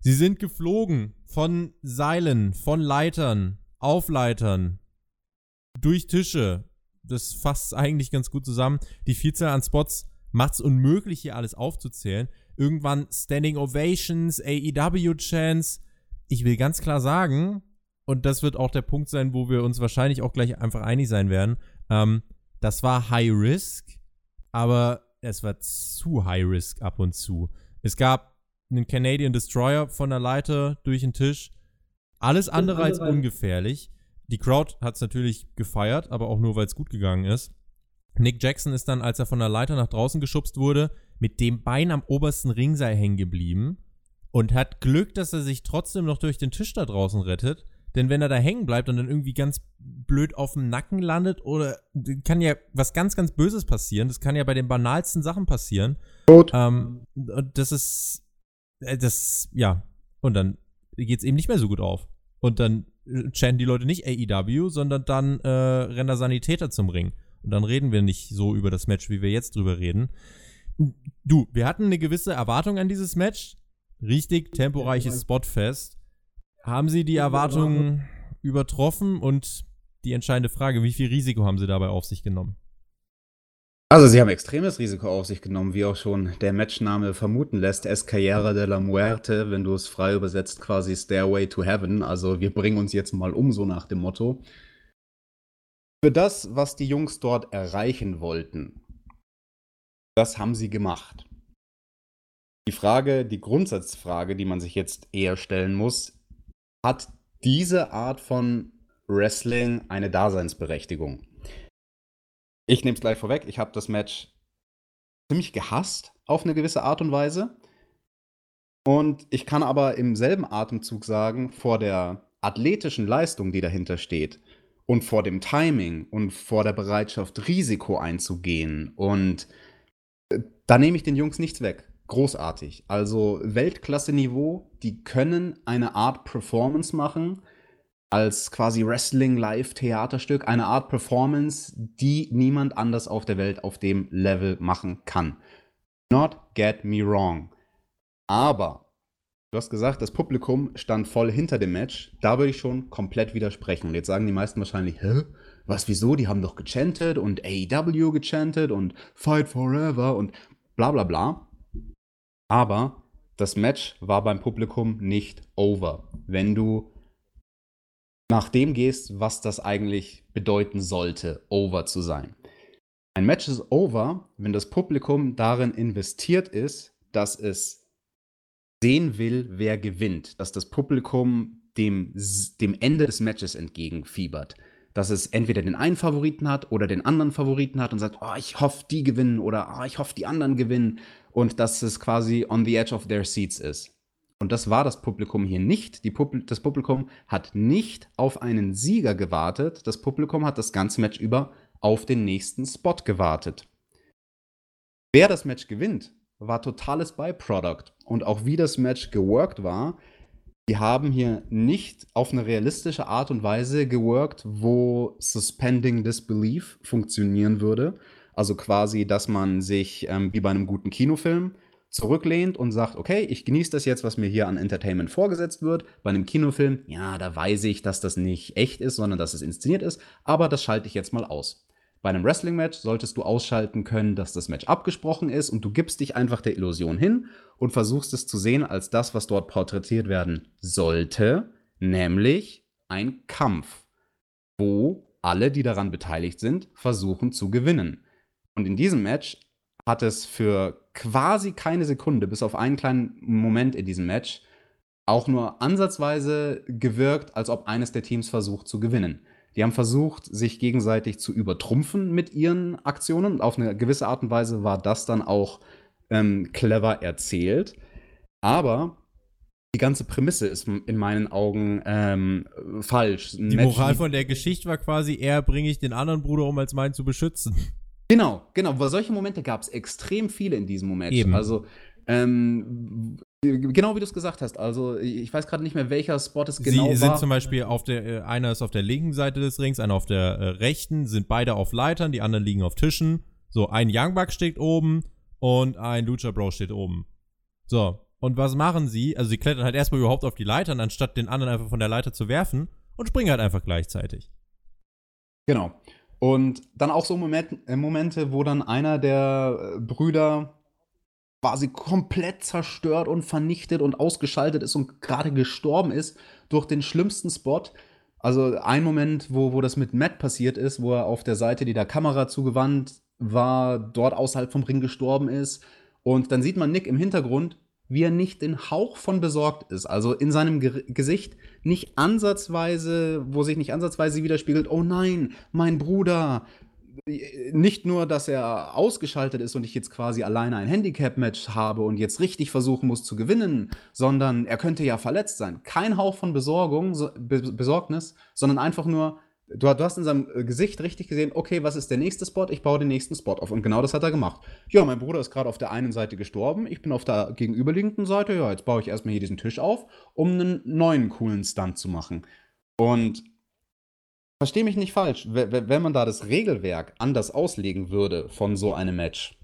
[SPEAKER 1] Sie sind geflogen von Seilen, von Leitern, Aufleitern, durch Tische. Das fasst eigentlich ganz gut zusammen. Die Vielzahl an Spots macht es unmöglich, hier alles aufzuzählen. Irgendwann Standing Ovations, AEW-Chants. Ich will ganz klar sagen, und das wird auch der Punkt sein, wo wir uns wahrscheinlich auch gleich einfach einig sein werden. Ähm, das war High Risk, aber es war zu High Risk ab und zu. Es gab einen Canadian Destroyer von der Leiter durch den Tisch. Alles andere als ungefährlich. Die Crowd hat es natürlich gefeiert, aber auch nur, weil es gut gegangen ist. Nick Jackson ist dann, als er von der Leiter nach draußen geschubst wurde, mit dem Bein am obersten Ringseil hängen geblieben und hat Glück, dass er sich trotzdem noch durch den Tisch da draußen rettet. Denn wenn er da hängen bleibt und dann irgendwie ganz blöd auf dem Nacken landet oder kann ja was ganz, ganz Böses passieren. Das kann ja bei den banalsten Sachen passieren. Gut. Ähm, und das ist, äh, das, ja. Und dann geht es eben nicht mehr so gut auf. Und dann chanten die Leute nicht AEW, sondern dann äh, rennen da Sanitäter zum Ring. Und dann reden wir nicht so über das Match, wie wir jetzt drüber reden. Du, wir hatten eine gewisse Erwartung an dieses Match. Richtig temporeiches Spotfest. Haben Sie die Erwartungen übertroffen und die entscheidende Frage, wie viel Risiko haben Sie dabei auf sich genommen?
[SPEAKER 2] Also sie haben extremes Risiko auf sich genommen, wie auch schon der Matchname vermuten lässt. Escalera de la Muerte, wenn du es frei übersetzt, quasi Stairway to Heaven. Also wir bringen uns jetzt mal um, so nach dem Motto. Für das, was die Jungs dort erreichen wollten, das haben sie gemacht. Die Frage, die Grundsatzfrage, die man sich jetzt eher stellen muss, hat diese Art von Wrestling eine Daseinsberechtigung? Ich nehme es gleich vorweg, ich habe das Match ziemlich gehasst auf eine gewisse Art und Weise. Und ich kann aber im selben Atemzug sagen, vor der athletischen Leistung, die dahinter steht, und vor dem Timing und vor der Bereitschaft, Risiko einzugehen. Und äh, da nehme ich den Jungs nichts weg großartig. Also Weltklasse-Niveau, die können eine Art Performance machen, als quasi Wrestling-Live-Theaterstück, eine Art Performance, die niemand anders auf der Welt auf dem Level machen kann. Not get me wrong. Aber, du hast gesagt, das Publikum stand voll hinter dem Match. Da würde ich schon komplett widersprechen. Und jetzt sagen die meisten wahrscheinlich, hä? Was, wieso? Die haben doch gechantet und AEW gechantet und Fight Forever und bla bla bla. Aber das Match war beim Publikum nicht over. Wenn du nach dem gehst, was das eigentlich bedeuten sollte, over zu sein. Ein Match ist over, wenn das Publikum darin investiert ist, dass es sehen will, wer gewinnt. Dass das Publikum dem, dem Ende des Matches entgegenfiebert. Dass es entweder den einen Favoriten hat oder den anderen Favoriten hat und sagt, oh, ich hoffe, die gewinnen oder oh, ich hoffe, die anderen gewinnen. Und dass es quasi on the edge of their seats ist. Und das war das Publikum hier nicht. Publi das Publikum hat nicht auf einen Sieger gewartet. Das Publikum hat das ganze Match über auf den nächsten Spot gewartet. Wer das Match gewinnt, war totales Byproduct. Und auch wie das Match geworkt war, die haben hier nicht auf eine realistische Art und Weise geworkt, wo Suspending Disbelief funktionieren würde. Also quasi, dass man sich ähm, wie bei einem guten Kinofilm zurücklehnt und sagt, okay, ich genieße das jetzt, was mir hier an Entertainment vorgesetzt wird. Bei einem Kinofilm, ja, da weiß ich, dass das nicht echt ist, sondern dass es inszeniert ist, aber das schalte ich jetzt mal aus. Bei einem Wrestling-Match solltest du ausschalten können, dass das Match abgesprochen ist und du gibst dich einfach der Illusion hin und versuchst es zu sehen als das, was dort porträtiert werden sollte, nämlich ein Kampf, wo alle, die daran beteiligt sind, versuchen zu gewinnen. Und in diesem Match hat es für quasi keine Sekunde, bis auf einen kleinen Moment in diesem Match, auch nur ansatzweise gewirkt, als ob eines der Teams versucht zu gewinnen. Die haben versucht, sich gegenseitig zu übertrumpfen mit ihren Aktionen. Und auf eine gewisse Art und Weise war das dann auch ähm, clever erzählt. Aber die ganze Prämisse ist in meinen Augen ähm, falsch.
[SPEAKER 1] Ein die Moral von der Geschichte war quasi, eher bringe ich den anderen Bruder um, als meinen zu beschützen.
[SPEAKER 2] Genau, genau. Weil solche Momente gab es extrem viele in diesem Moment. Eben. Also, ähm, genau wie du es gesagt hast. Also, ich weiß gerade nicht mehr, welcher Spot es genau war.
[SPEAKER 1] Sie sind zum Beispiel auf der, äh, einer ist auf der linken Seite des Rings, einer auf der äh, rechten, sind beide auf Leitern, die anderen liegen auf Tischen. So, ein Young Buck steht oben und ein Lucha Bro steht oben. So, und was machen sie? Also, sie klettern halt erstmal überhaupt auf die Leitern, anstatt den anderen einfach von der Leiter zu werfen und springen halt einfach gleichzeitig.
[SPEAKER 2] Genau. Und dann auch so Moment, äh, Momente, wo dann einer der äh, Brüder quasi komplett zerstört und vernichtet und ausgeschaltet ist und gerade gestorben ist durch den schlimmsten Spot. Also ein Moment, wo, wo das mit Matt passiert ist, wo er auf der Seite, die der Kamera zugewandt war, dort außerhalb vom Ring gestorben ist. Und dann sieht man Nick im Hintergrund, wie er nicht den Hauch von besorgt ist. Also in seinem Ge Gesicht nicht ansatzweise, wo sich nicht ansatzweise widerspiegelt, oh nein, mein Bruder. Nicht nur, dass er ausgeschaltet ist und ich jetzt quasi alleine ein Handicap-Match habe und jetzt richtig versuchen muss zu gewinnen, sondern er könnte ja verletzt sein. Kein Hauch von Besorgung, so, Be Besorgnis, sondern einfach nur, Du, du, hast in seinem äh, Gesicht richtig gesehen, okay, was ist der nächste Spot? Ich baue den nächsten Spot auf. Und genau das hat er gemacht. Ja, mein Bruder ist gerade auf der einen Seite gestorben, ich bin auf der gegenüberliegenden Seite. Ja, jetzt baue ich erstmal hier diesen Tisch auf, um einen neuen coolen Stunt zu machen. Und verstehe mich nicht falsch, wenn man da das Regelwerk anders auslegen würde von so einem Match,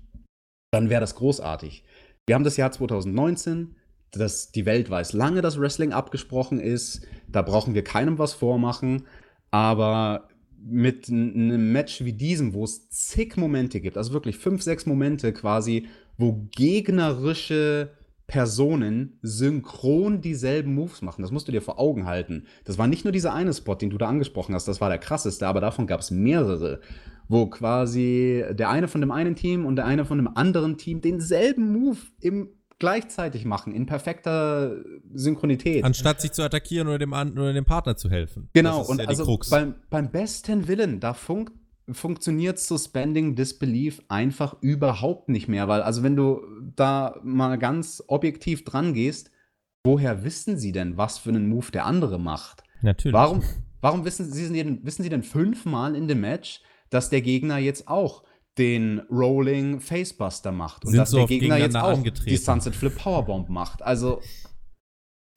[SPEAKER 2] dann wäre das großartig. Wir haben das Jahr 2019, das, die Welt weiß lange, dass Wrestling abgesprochen ist. Da brauchen wir keinem was vormachen. Aber mit einem Match wie diesem, wo es zig Momente gibt, also wirklich fünf, sechs Momente quasi, wo gegnerische Personen synchron dieselben Moves machen. Das musst du dir vor Augen halten. Das war nicht nur dieser eine Spot, den du da angesprochen hast, das war der krasseste, aber davon gab es mehrere, wo quasi der eine von dem einen Team und der eine von dem anderen Team denselben Move im gleichzeitig machen, in perfekter Synchronität.
[SPEAKER 1] Anstatt sich zu attackieren oder dem, oder dem Partner zu helfen.
[SPEAKER 2] Genau, und ja also beim, beim besten Willen, da fun funktioniert Suspending Disbelief einfach überhaupt nicht mehr, weil, also wenn du da mal ganz objektiv dran gehst, woher wissen sie denn, was für einen Move der andere macht?
[SPEAKER 1] Natürlich.
[SPEAKER 2] Warum, warum wissen, sie denn, wissen sie denn fünfmal in dem Match, dass der Gegner jetzt auch den Rolling Facebuster macht. Und
[SPEAKER 1] Sind
[SPEAKER 2] dass
[SPEAKER 1] so
[SPEAKER 2] der Gegner
[SPEAKER 1] jetzt
[SPEAKER 2] auch
[SPEAKER 1] angetreten.
[SPEAKER 2] die Sunset Flip Powerbomb macht. Also,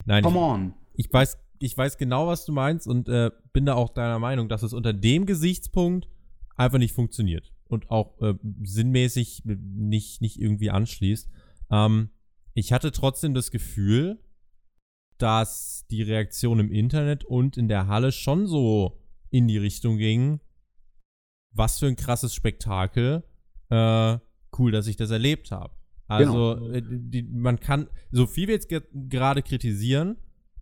[SPEAKER 1] Nein,
[SPEAKER 2] come on.
[SPEAKER 1] Ich, ich, weiß, ich weiß genau, was du meinst und äh, bin da auch deiner Meinung, dass es unter dem Gesichtspunkt einfach nicht funktioniert und auch äh, sinnmäßig nicht, nicht irgendwie anschließt. Ähm, ich hatte trotzdem das Gefühl, dass die Reaktion im Internet und in der Halle schon so in die Richtung ging, was für ein krasses Spektakel. Äh, cool, dass ich das erlebt habe. Also, genau. äh, die, man kann, so viel wir jetzt gerade kritisieren,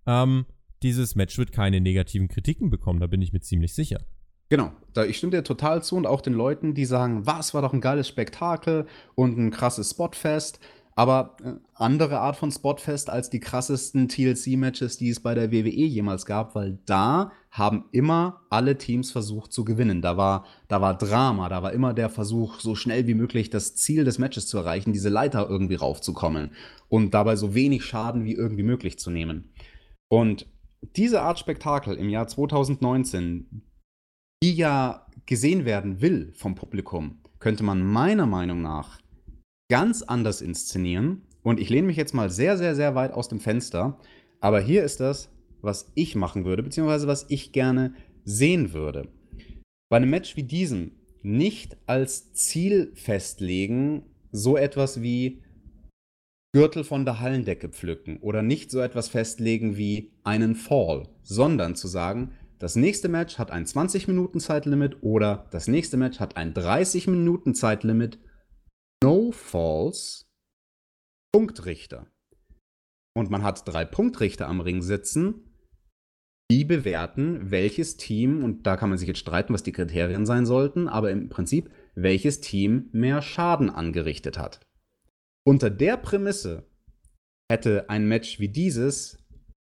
[SPEAKER 1] ähm, dieses Match wird keine negativen Kritiken bekommen, da bin ich mir ziemlich sicher.
[SPEAKER 2] Genau, da, ich stimme dir total zu und auch den Leuten, die sagen, was war doch ein geiles Spektakel und ein krasses Spotfest. Aber äh, andere Art von Spotfest als die krassesten TLC-Matches, die es bei der WWE jemals gab, weil da haben immer alle Teams versucht zu gewinnen. Da war, da war Drama, da war immer der Versuch, so schnell wie möglich das Ziel des Matches zu erreichen, diese Leiter irgendwie raufzukommen und dabei so wenig Schaden wie irgendwie möglich zu nehmen. Und diese Art Spektakel im Jahr 2019, die ja gesehen werden will vom Publikum, könnte man meiner Meinung nach ganz anders inszenieren. Und ich lehne mich jetzt mal sehr, sehr, sehr weit aus dem Fenster. Aber hier ist das, was ich machen würde, beziehungsweise was ich gerne sehen würde. Bei einem Match wie diesem nicht als Ziel festlegen, so etwas wie Gürtel von der Hallendecke pflücken oder nicht so etwas festlegen wie einen Fall, sondern zu sagen, das nächste Match hat ein 20 Minuten Zeitlimit oder das nächste Match hat ein 30 Minuten Zeitlimit. No Falls. Punktrichter. Und man hat drei Punktrichter am Ring sitzen, die bewerten, welches Team, und da kann man sich jetzt streiten, was die Kriterien sein sollten, aber im Prinzip, welches Team mehr Schaden angerichtet hat. Unter der Prämisse hätte ein Match wie dieses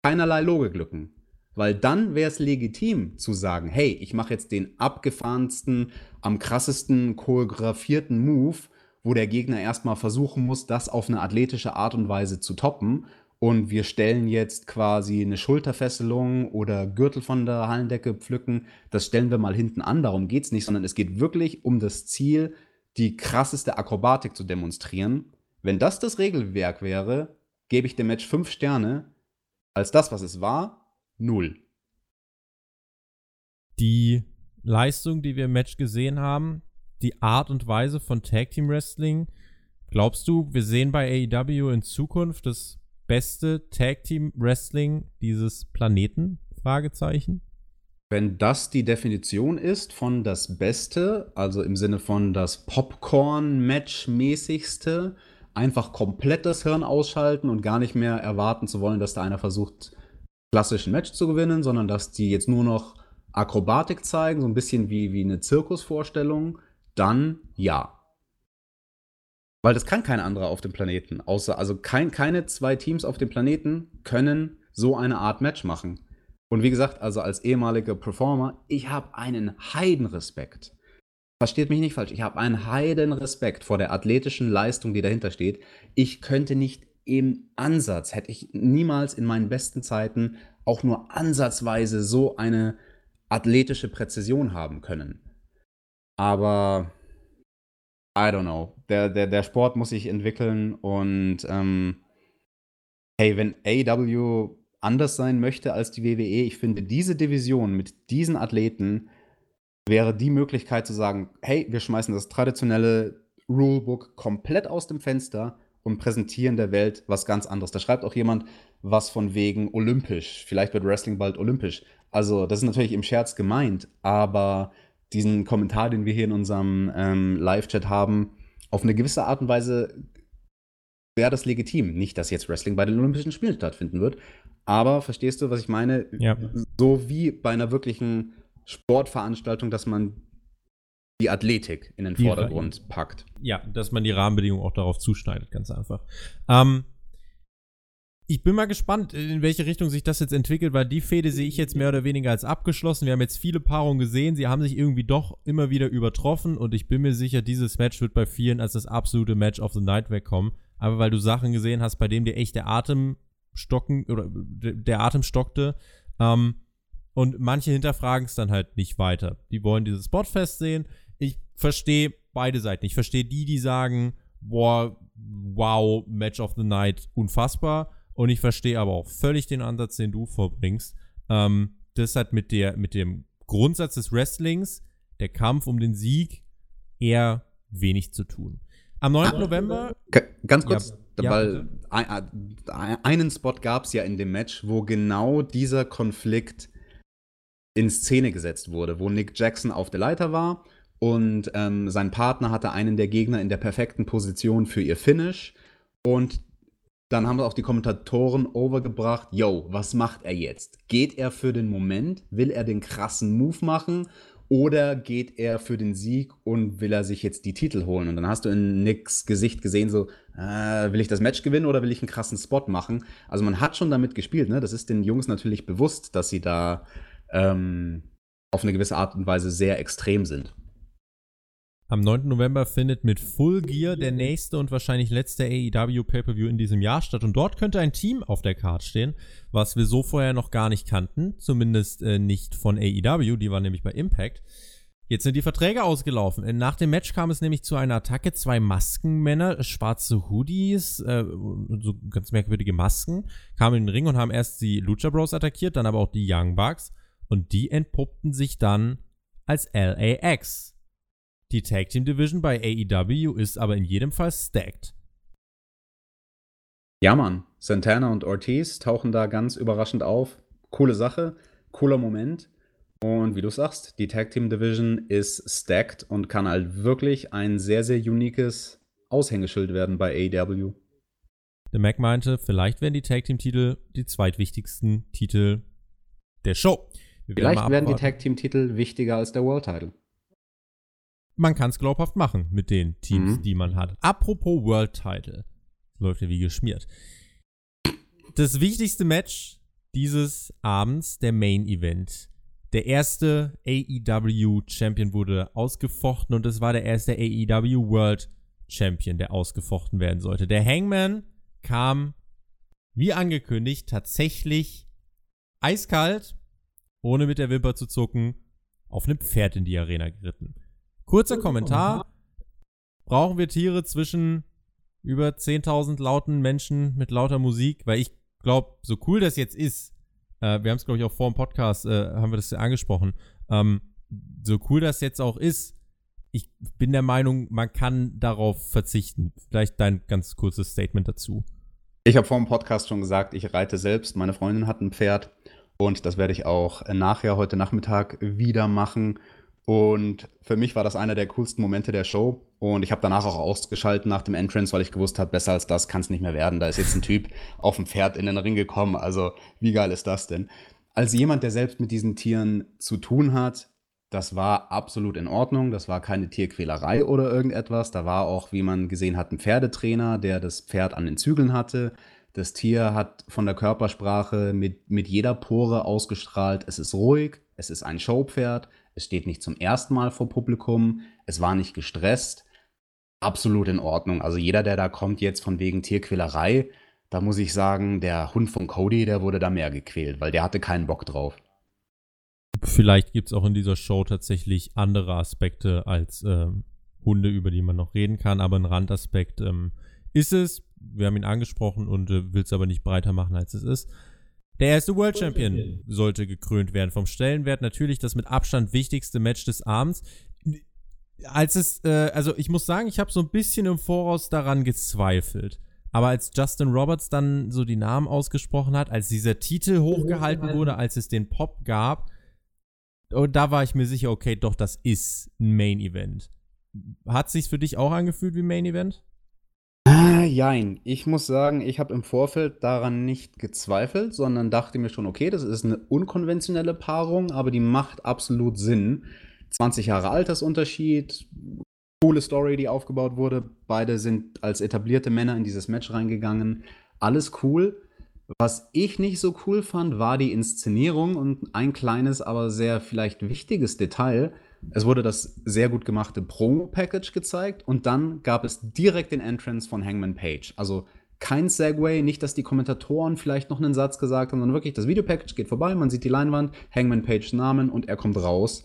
[SPEAKER 2] keinerlei Logiklücken. Weil dann wäre es legitim zu sagen, hey, ich mache jetzt den abgefahrensten, am krassesten choreografierten Move, wo der Gegner erstmal versuchen muss, das auf eine athletische Art und Weise zu toppen. Und wir stellen jetzt quasi eine Schulterfesselung oder Gürtel von der Hallendecke pflücken. Das stellen wir mal hinten an, darum geht es nicht, sondern es geht wirklich um das Ziel, die krasseste Akrobatik zu demonstrieren. Wenn das das Regelwerk wäre, gebe ich dem Match fünf Sterne. Als das, was es war, null.
[SPEAKER 1] Die Leistung, die wir im Match gesehen haben, die Art und Weise von Tag Team Wrestling, glaubst du, wir sehen bei AEW in Zukunft das beste Tag Team Wrestling dieses Planeten? Fragezeichen.
[SPEAKER 2] Wenn das die Definition ist von das Beste, also im Sinne von das Popcorn-Match-mäßigste, einfach komplett das Hirn ausschalten und gar nicht mehr erwarten zu wollen, dass da einer versucht, klassischen Match zu gewinnen, sondern dass die jetzt nur noch Akrobatik zeigen, so ein bisschen wie, wie eine Zirkusvorstellung, dann ja. Weil das kann kein anderer auf dem Planeten, außer, also kein, keine zwei Teams auf dem Planeten können so eine Art Match machen. Und wie gesagt, also als ehemaliger Performer, ich habe einen Heidenrespekt. Versteht mich nicht falsch, ich habe einen Heidenrespekt vor der athletischen Leistung, die dahinter steht. Ich könnte nicht im Ansatz hätte ich niemals in meinen besten Zeiten auch nur ansatzweise so eine athletische Präzision haben können. Aber I don't know. Der, der, der Sport muss sich entwickeln und ähm, hey, wenn AW anders sein möchte als die WWE, ich finde, diese Division mit diesen Athleten wäre die Möglichkeit zu sagen, hey, wir schmeißen das traditionelle Rulebook komplett aus dem Fenster und präsentieren der Welt was ganz anderes. Da schreibt auch jemand was von wegen olympisch. Vielleicht wird Wrestling bald olympisch. Also, das ist natürlich im Scherz gemeint, aber diesen Kommentar, den wir hier in unserem ähm, Live-Chat haben, auf eine gewisse Art und Weise wäre das legitim. Nicht, dass jetzt Wrestling bei den Olympischen Spielen stattfinden wird, aber verstehst du, was ich meine?
[SPEAKER 1] Ja.
[SPEAKER 2] So wie bei einer wirklichen Sportveranstaltung, dass man die Athletik in den Vordergrund packt.
[SPEAKER 1] Ja, dass man die Rahmenbedingungen auch darauf zuschneidet, ganz einfach. Ähm, ich bin mal gespannt, in welche Richtung sich das jetzt entwickelt, weil die Fehde sehe ich jetzt mehr oder weniger als abgeschlossen. Wir haben jetzt viele Paarungen gesehen, sie haben sich irgendwie doch immer wieder übertroffen und ich bin mir sicher, dieses Match wird bei vielen als das absolute Match of the Night wegkommen. Aber weil du Sachen gesehen hast, bei denen dir echt der Atem stocken oder der Atem stockte, ähm, und manche hinterfragen es dann halt nicht weiter. Die wollen dieses Spotfest sehen, ich verstehe beide Seiten. Ich verstehe die, die sagen, boah, wow, Match of the Night, unfassbar. Und ich verstehe aber auch völlig den Ansatz, den du vorbringst. Ähm, das hat mit, der, mit dem Grundsatz des Wrestlings, der Kampf um den Sieg, eher wenig zu tun. Am 9. Ah, November.
[SPEAKER 2] Ganz kurz, ja, weil ja, einen Spot gab es ja in dem Match, wo genau dieser Konflikt in Szene gesetzt wurde, wo Nick Jackson auf der Leiter war und ähm, sein Partner hatte einen der Gegner in der perfekten Position für ihr Finish. Und dann haben auch die Kommentatoren overgebracht, yo, was macht er jetzt? Geht er für den Moment? Will er den krassen Move machen? Oder geht er für den Sieg und will er sich jetzt die Titel holen? Und dann hast du in Nicks Gesicht gesehen, so, äh, will ich das Match gewinnen oder will ich einen krassen Spot machen? Also man hat schon damit gespielt, ne? Das ist den Jungs natürlich bewusst, dass sie da ähm, auf eine gewisse Art und Weise sehr extrem sind.
[SPEAKER 1] Am 9. November findet mit Full Gear der nächste und wahrscheinlich letzte AEW Pay-Per-View in diesem Jahr statt. Und dort könnte ein Team auf der Card stehen, was wir so vorher noch gar nicht kannten. Zumindest äh, nicht von AEW, die waren nämlich bei Impact. Jetzt sind die Verträge ausgelaufen. Äh, nach dem Match kam es nämlich zu einer Attacke. Zwei Maskenmänner, schwarze Hoodies, äh, so ganz merkwürdige Masken, kamen in den Ring und haben erst die Lucha Bros attackiert, dann aber auch die Young Bucks. Und die entpuppten sich dann als LAX. Die Tag Team Division bei AEW ist aber in jedem Fall stacked.
[SPEAKER 2] Ja, Mann. Santana und Ortiz tauchen da ganz überraschend auf. Coole Sache, cooler Moment. Und wie du sagst, die Tag Team Division ist stacked und kann halt wirklich ein sehr, sehr uniques Aushängeschild werden bei AEW.
[SPEAKER 1] Der Mac meinte, vielleicht werden die Tag Team Titel die zweitwichtigsten Titel der Show.
[SPEAKER 2] Wir vielleicht werden die Tag Team Titel wichtiger als der World Title
[SPEAKER 1] man kann es glaubhaft machen mit den Teams, mhm. die man hat. Apropos World Title. Läuft ja wie geschmiert. Das wichtigste Match dieses Abends, der Main Event. Der erste AEW Champion wurde ausgefochten und es war der erste AEW World Champion, der ausgefochten werden sollte. Der Hangman kam, wie angekündigt, tatsächlich eiskalt, ohne mit der Wimper zu zucken, auf einem Pferd in die Arena geritten. Kurzer Kommentar. Brauchen wir Tiere zwischen über 10.000 lauten Menschen mit lauter Musik? Weil ich glaube, so cool das jetzt ist, äh, wir haben es, glaube ich, auch vor dem Podcast, äh, haben wir das ja angesprochen, ähm, so cool das jetzt auch ist, ich bin der Meinung, man kann darauf verzichten. Vielleicht dein ganz kurzes Statement dazu.
[SPEAKER 2] Ich habe vor dem Podcast schon gesagt, ich reite selbst. Meine Freundin hat ein Pferd und das werde ich auch nachher heute Nachmittag wieder machen. Und für mich war das einer der coolsten Momente der Show. Und ich habe danach auch ausgeschaltet nach dem Entrance, weil ich gewusst habe, besser als das kann es nicht mehr werden. Da ist jetzt ein Typ auf dem Pferd in den Ring gekommen. Also wie geil ist das denn? Als jemand, der selbst mit diesen Tieren zu tun hat, das war absolut in Ordnung. Das war keine Tierquälerei oder irgendetwas. Da war auch, wie man gesehen hat, ein Pferdetrainer, der das Pferd an den Zügeln hatte. Das Tier hat von der Körpersprache mit, mit jeder Pore ausgestrahlt, es ist ruhig, es ist ein Showpferd, es steht nicht zum ersten Mal vor Publikum, es war nicht gestresst. Absolut in Ordnung. Also jeder, der da kommt jetzt von wegen Tierquälerei, da muss ich sagen, der Hund von Cody, der wurde da mehr gequält, weil der hatte keinen Bock drauf.
[SPEAKER 1] Vielleicht gibt es auch in dieser Show tatsächlich andere Aspekte als ähm, Hunde, über die man noch reden kann, aber ein Randaspekt ähm, ist es. Wir haben ihn angesprochen und äh, will es aber nicht breiter machen, als es ist. Der erste World Champion sollte gekrönt werden. Vom Stellenwert natürlich das mit Abstand wichtigste Match des Abends. Als es, äh, also ich muss sagen, ich habe so ein bisschen im Voraus daran gezweifelt. Aber als Justin Roberts dann so die Namen ausgesprochen hat, als dieser Titel hochgehalten wurde, als es den Pop gab, und da war ich mir sicher, okay, doch, das ist ein Main Event. Hat sich's für dich auch angefühlt wie Main Event?
[SPEAKER 2] Ah, jein. Ich muss sagen, ich habe im Vorfeld daran nicht gezweifelt, sondern dachte mir schon, okay, das ist eine unkonventionelle Paarung, aber die macht absolut Sinn. 20 Jahre Altersunterschied, coole Story, die aufgebaut wurde. Beide sind als etablierte Männer in dieses Match reingegangen. Alles cool. Was ich nicht so cool fand, war die Inszenierung und ein kleines, aber sehr vielleicht wichtiges Detail. Es wurde das sehr gut gemachte Promo-Package gezeigt und dann gab es direkt den Entrance von Hangman Page. Also kein Segway, nicht, dass die Kommentatoren vielleicht noch einen Satz gesagt haben, sondern wirklich das Videopackage geht vorbei, man sieht die Leinwand, Hangman Page Namen und er kommt raus.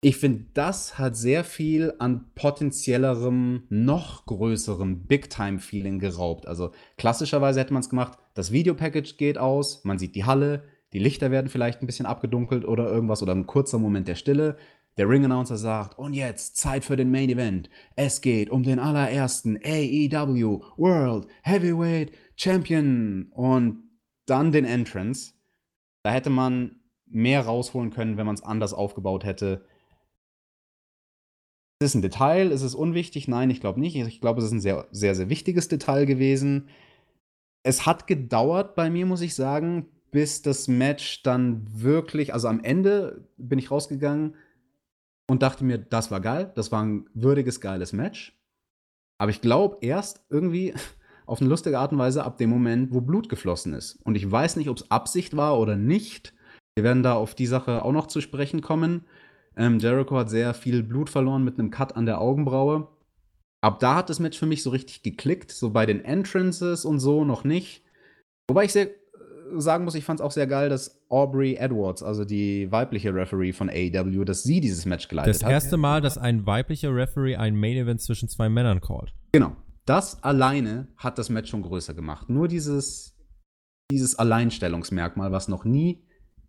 [SPEAKER 2] Ich finde, das hat sehr viel an potenziellerem, noch größerem Big-Time-Feeling geraubt. Also klassischerweise hätte man es gemacht, das Videopackage geht aus, man sieht die Halle, die Lichter werden vielleicht ein bisschen abgedunkelt oder irgendwas oder ein kurzer Moment der Stille. Der Ring-Announcer sagt, und jetzt Zeit für den Main Event. Es geht um den allerersten AEW World Heavyweight Champion. Und dann den Entrance. Da hätte man mehr rausholen können, wenn man es anders aufgebaut hätte. Ist es ein Detail? Ist es unwichtig? Nein, ich glaube nicht. Ich glaube, es ist ein sehr, sehr, sehr wichtiges Detail gewesen. Es hat gedauert bei mir, muss ich sagen, bis das Match dann wirklich, also am Ende bin ich rausgegangen und dachte mir, das war geil, das war ein würdiges, geiles Match. Aber ich glaube erst irgendwie auf eine lustige Art und Weise ab dem Moment, wo Blut geflossen ist. Und ich weiß nicht, ob es Absicht war oder nicht. Wir werden da auf die Sache auch noch zu sprechen kommen. Ähm, Jericho hat sehr viel Blut verloren mit einem Cut an der Augenbraue. Ab da hat das Match für mich so richtig geklickt. So bei den Entrances und so noch nicht. Wobei ich sehr sagen muss, ich fand es auch sehr geil, dass Aubrey Edwards, also die weibliche Referee von AEW, dass sie dieses Match geleitet
[SPEAKER 1] hat. Das erste Mal, dass ein weiblicher Referee ein Main Event zwischen zwei Männern callt.
[SPEAKER 2] Genau. Das alleine hat das Match schon größer gemacht. Nur dieses, dieses Alleinstellungsmerkmal, was noch nie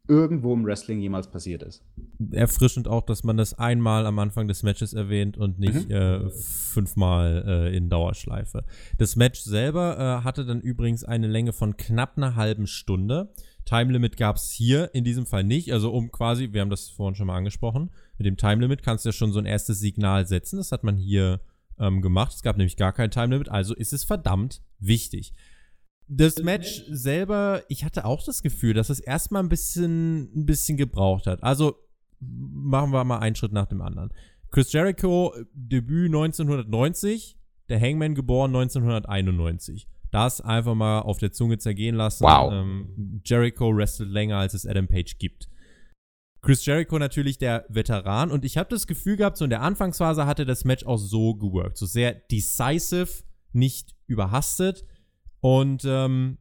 [SPEAKER 2] irgendwo im Wrestling jemals passiert ist.
[SPEAKER 1] Erfrischend auch, dass man das einmal am Anfang des Matches erwähnt und nicht mhm. äh, fünfmal äh, in Dauerschleife. Das Match selber äh, hatte dann übrigens eine Länge von knapp einer halben Stunde. Time Limit gab es hier in diesem Fall nicht. Also um quasi, wir haben das vorhin schon mal angesprochen, mit dem Time Limit kannst du ja schon so ein erstes Signal setzen. Das hat man hier ähm, gemacht. Es gab nämlich gar kein Time Limit, also ist es verdammt wichtig das Match selber, ich hatte auch das Gefühl, dass es erstmal ein bisschen, ein bisschen gebraucht hat. Also machen wir mal einen Schritt nach dem anderen. Chris Jericho, Debüt 1990, der Hangman geboren 1991. Das einfach mal auf der Zunge zergehen lassen.
[SPEAKER 2] Wow.
[SPEAKER 1] Ähm, Jericho wrestelt länger, als es Adam Page gibt. Chris Jericho natürlich der Veteran und ich habe das Gefühl gehabt, so in der Anfangsphase hatte das Match auch so geworkt. So sehr decisive, nicht überhastet. Und ähm,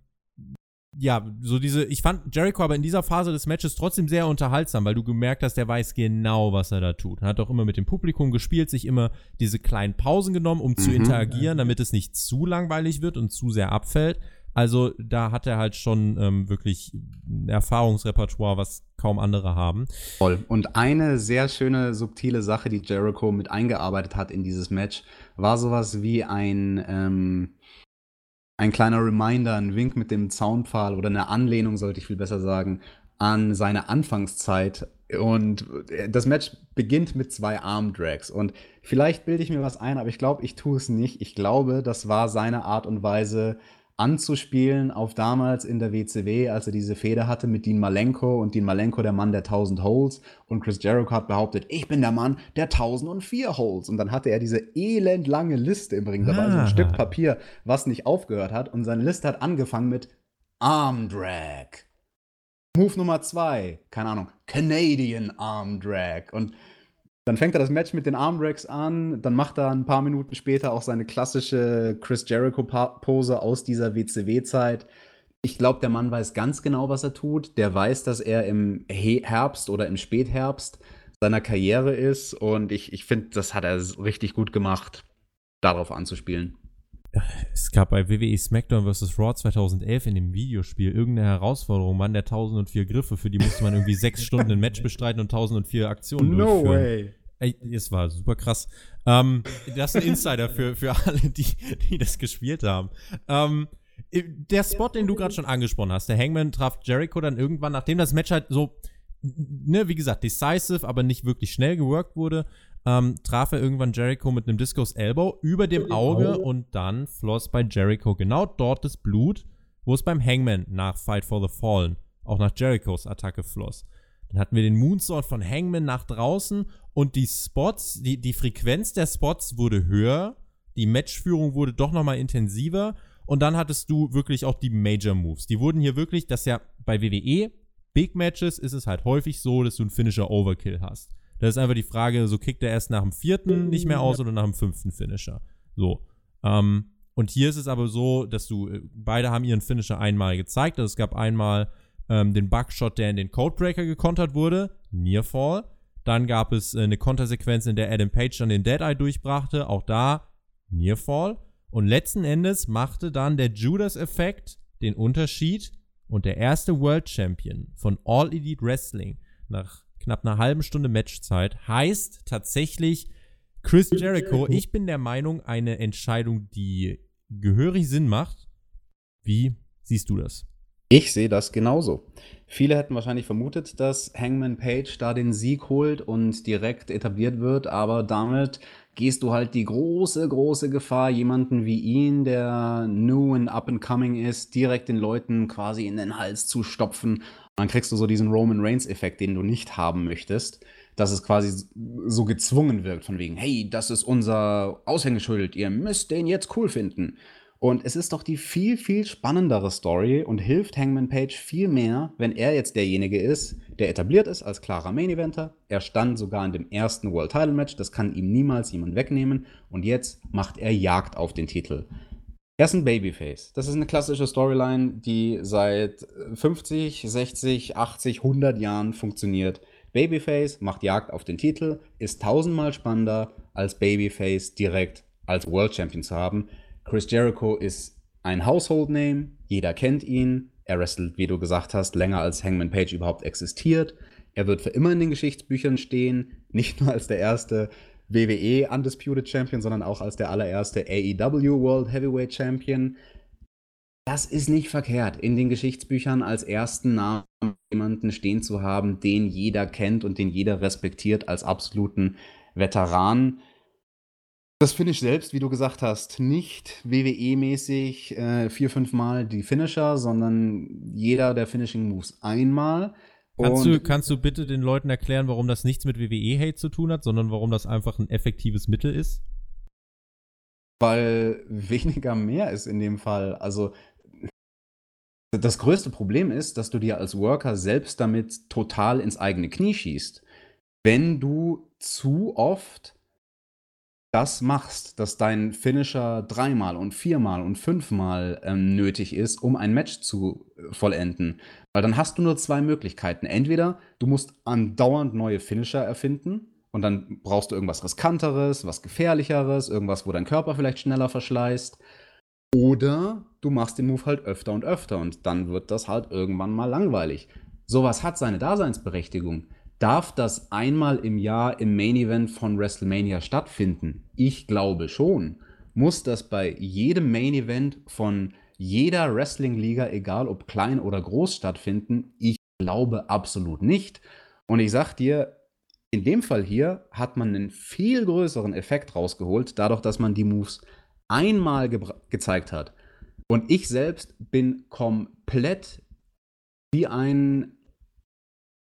[SPEAKER 1] ja, so diese, ich fand Jericho aber in dieser Phase des Matches trotzdem sehr unterhaltsam, weil du gemerkt hast, der weiß genau, was er da tut. Er hat auch immer mit dem Publikum gespielt, sich immer diese kleinen Pausen genommen, um mhm. zu interagieren, damit es nicht zu langweilig wird und zu sehr abfällt. Also da hat er halt schon ähm, wirklich ein Erfahrungsrepertoire, was kaum andere haben.
[SPEAKER 2] Voll. Und eine sehr schöne, subtile Sache, die Jericho mit eingearbeitet hat in dieses Match, war sowas wie ein, ähm, ein kleiner Reminder, ein Wink mit dem Zaunpfahl oder eine Anlehnung, sollte ich viel besser sagen, an seine Anfangszeit. Und das Match beginnt mit zwei Armdrags. Und vielleicht bilde ich mir was ein, aber ich glaube, ich tue es nicht. Ich glaube, das war seine Art und Weise, anzuspielen auf damals in der WCW, als er diese Feder hatte mit Dean Malenko und Dean Malenko der Mann der 1000 Holes und Chris Jericho hat behauptet, ich bin der Mann der 1004 Holes und dann hatte er diese elendlange Liste im Ring dabei, ah. so ein Stück Papier, was nicht aufgehört hat und seine Liste hat angefangen mit Arm Drag. Move Nummer zwei, keine Ahnung, Canadian Arm Drag und dann fängt er das Match mit den Armdrags an, dann macht er ein paar Minuten später auch seine klassische Chris Jericho-Pose aus dieser WCW-Zeit. Ich glaube, der Mann weiß ganz genau, was er tut. Der weiß, dass er im Herbst oder im Spätherbst seiner Karriere ist. Und ich, ich finde, das hat er richtig gut gemacht, darauf anzuspielen.
[SPEAKER 1] Es gab bei WWE SmackDown vs. Raw 2011 in dem Videospiel irgendeine Herausforderung, Mann, der 1004 Griffe, für die musste man irgendwie sechs Stunden ein Match bestreiten und 1004 Aktionen no durchführen. No way. Ey, es war super krass. Ähm, das ist ein Insider für, für alle, die, die das gespielt haben. Ähm, der Spot, den du gerade schon angesprochen hast, der Hangman traf Jericho dann irgendwann, nachdem das Match halt so, ne, wie gesagt, decisive, aber nicht wirklich schnell geworkt wurde, ähm, traf er irgendwann Jericho mit einem Discos Elbow über dem Auge und dann floss bei Jericho genau dort das Blut, wo es beim Hangman nach Fight for the Fallen auch nach Jerichos Attacke floss. Dann hatten wir den Moonsault von Hangman nach draußen und die Spots, die, die Frequenz der Spots wurde höher, die Matchführung wurde doch nochmal intensiver und dann hattest du wirklich auch die Major Moves. Die wurden hier wirklich, das ja bei WWE, Big Matches ist es halt häufig so, dass du einen Finisher Overkill hast. Da ist einfach die Frage, so kickt er erst nach dem vierten nicht mehr aus oder nach dem fünften Finisher. So. Ähm, und hier ist es aber so, dass du, äh, beide haben ihren Finisher einmal gezeigt. Also es gab einmal ähm, den Bugshot, der in den Codebreaker gekontert wurde, Nearfall. Dann gab es äh, eine Kontersequenz, in der Adam Page dann den Dead Eye durchbrachte, auch da Nearfall. Und letzten Endes machte dann der Judas-Effekt den Unterschied und der erste World Champion von All Elite Wrestling nach knapp einer halben Stunde Matchzeit heißt tatsächlich Chris Jericho. Ich bin der Meinung, eine Entscheidung, die gehörig Sinn macht. Wie siehst du das?
[SPEAKER 2] Ich sehe das genauso. Viele hätten wahrscheinlich vermutet, dass Hangman Page da den Sieg holt und direkt etabliert wird, aber damit gehst du halt die große, große Gefahr, jemanden wie ihn, der new and up and coming ist, direkt den Leuten quasi in den Hals zu stopfen. Dann kriegst du so diesen Roman Reigns-Effekt, den du nicht haben möchtest. dass es quasi so gezwungen wirkt, von wegen, hey, das ist unser Aushängeschild, ihr müsst den jetzt cool finden. Und es ist doch die viel, viel spannendere Story und hilft Hangman Page viel mehr, wenn er jetzt derjenige ist, der etabliert ist als klarer Main Eventer. Er stand sogar in dem ersten World Title Match, das kann ihm niemals jemand wegnehmen. Und jetzt macht er Jagd auf den Titel. Er ist ein Babyface. Das ist eine klassische Storyline, die seit 50, 60, 80, 100 Jahren funktioniert. Babyface macht Jagd auf den Titel, ist tausendmal spannender als Babyface direkt als World Champion zu haben. Chris Jericho ist ein Household Name, jeder kennt ihn. Er wrestelt, wie du gesagt hast, länger als Hangman Page überhaupt existiert. Er wird für immer in den Geschichtsbüchern stehen, nicht nur als der erste WWE Undisputed Champion, sondern auch als der allererste AEW World Heavyweight Champion. Das ist nicht verkehrt, in den Geschichtsbüchern als ersten Namen jemanden stehen zu haben, den jeder kennt und den jeder respektiert als absoluten Veteran. Das finde ich selbst, wie du gesagt hast, nicht WWE-mäßig äh, vier, fünf Mal die Finisher, sondern jeder der Finishing Moves einmal.
[SPEAKER 1] Kannst du, kannst du bitte den Leuten erklären, warum das nichts mit WWE-Hate zu tun hat, sondern warum das einfach ein effektives Mittel ist?
[SPEAKER 2] Weil weniger mehr ist in dem Fall. Also das größte Problem ist, dass du dir als Worker selbst damit total ins eigene Knie schießt. Wenn du zu oft das machst, dass dein Finisher dreimal und viermal und fünfmal ähm, nötig ist, um ein Match zu äh, vollenden. Weil dann hast du nur zwei Möglichkeiten. Entweder du musst andauernd neue Finisher erfinden und dann brauchst du irgendwas riskanteres, was gefährlicheres, irgendwas, wo dein Körper vielleicht schneller verschleißt. Oder du machst den Move halt öfter und öfter und dann wird das halt irgendwann mal langweilig. Sowas hat seine Daseinsberechtigung. Darf das einmal im Jahr im Main Event von WrestleMania stattfinden? Ich glaube schon. Muss das bei jedem Main Event von jeder Wrestling-Liga, egal ob klein oder groß, stattfinden? Ich glaube absolut nicht. Und ich sag dir, in dem Fall hier hat man einen viel größeren Effekt rausgeholt, dadurch, dass man die Moves einmal ge gezeigt hat. Und ich selbst bin komplett wie ein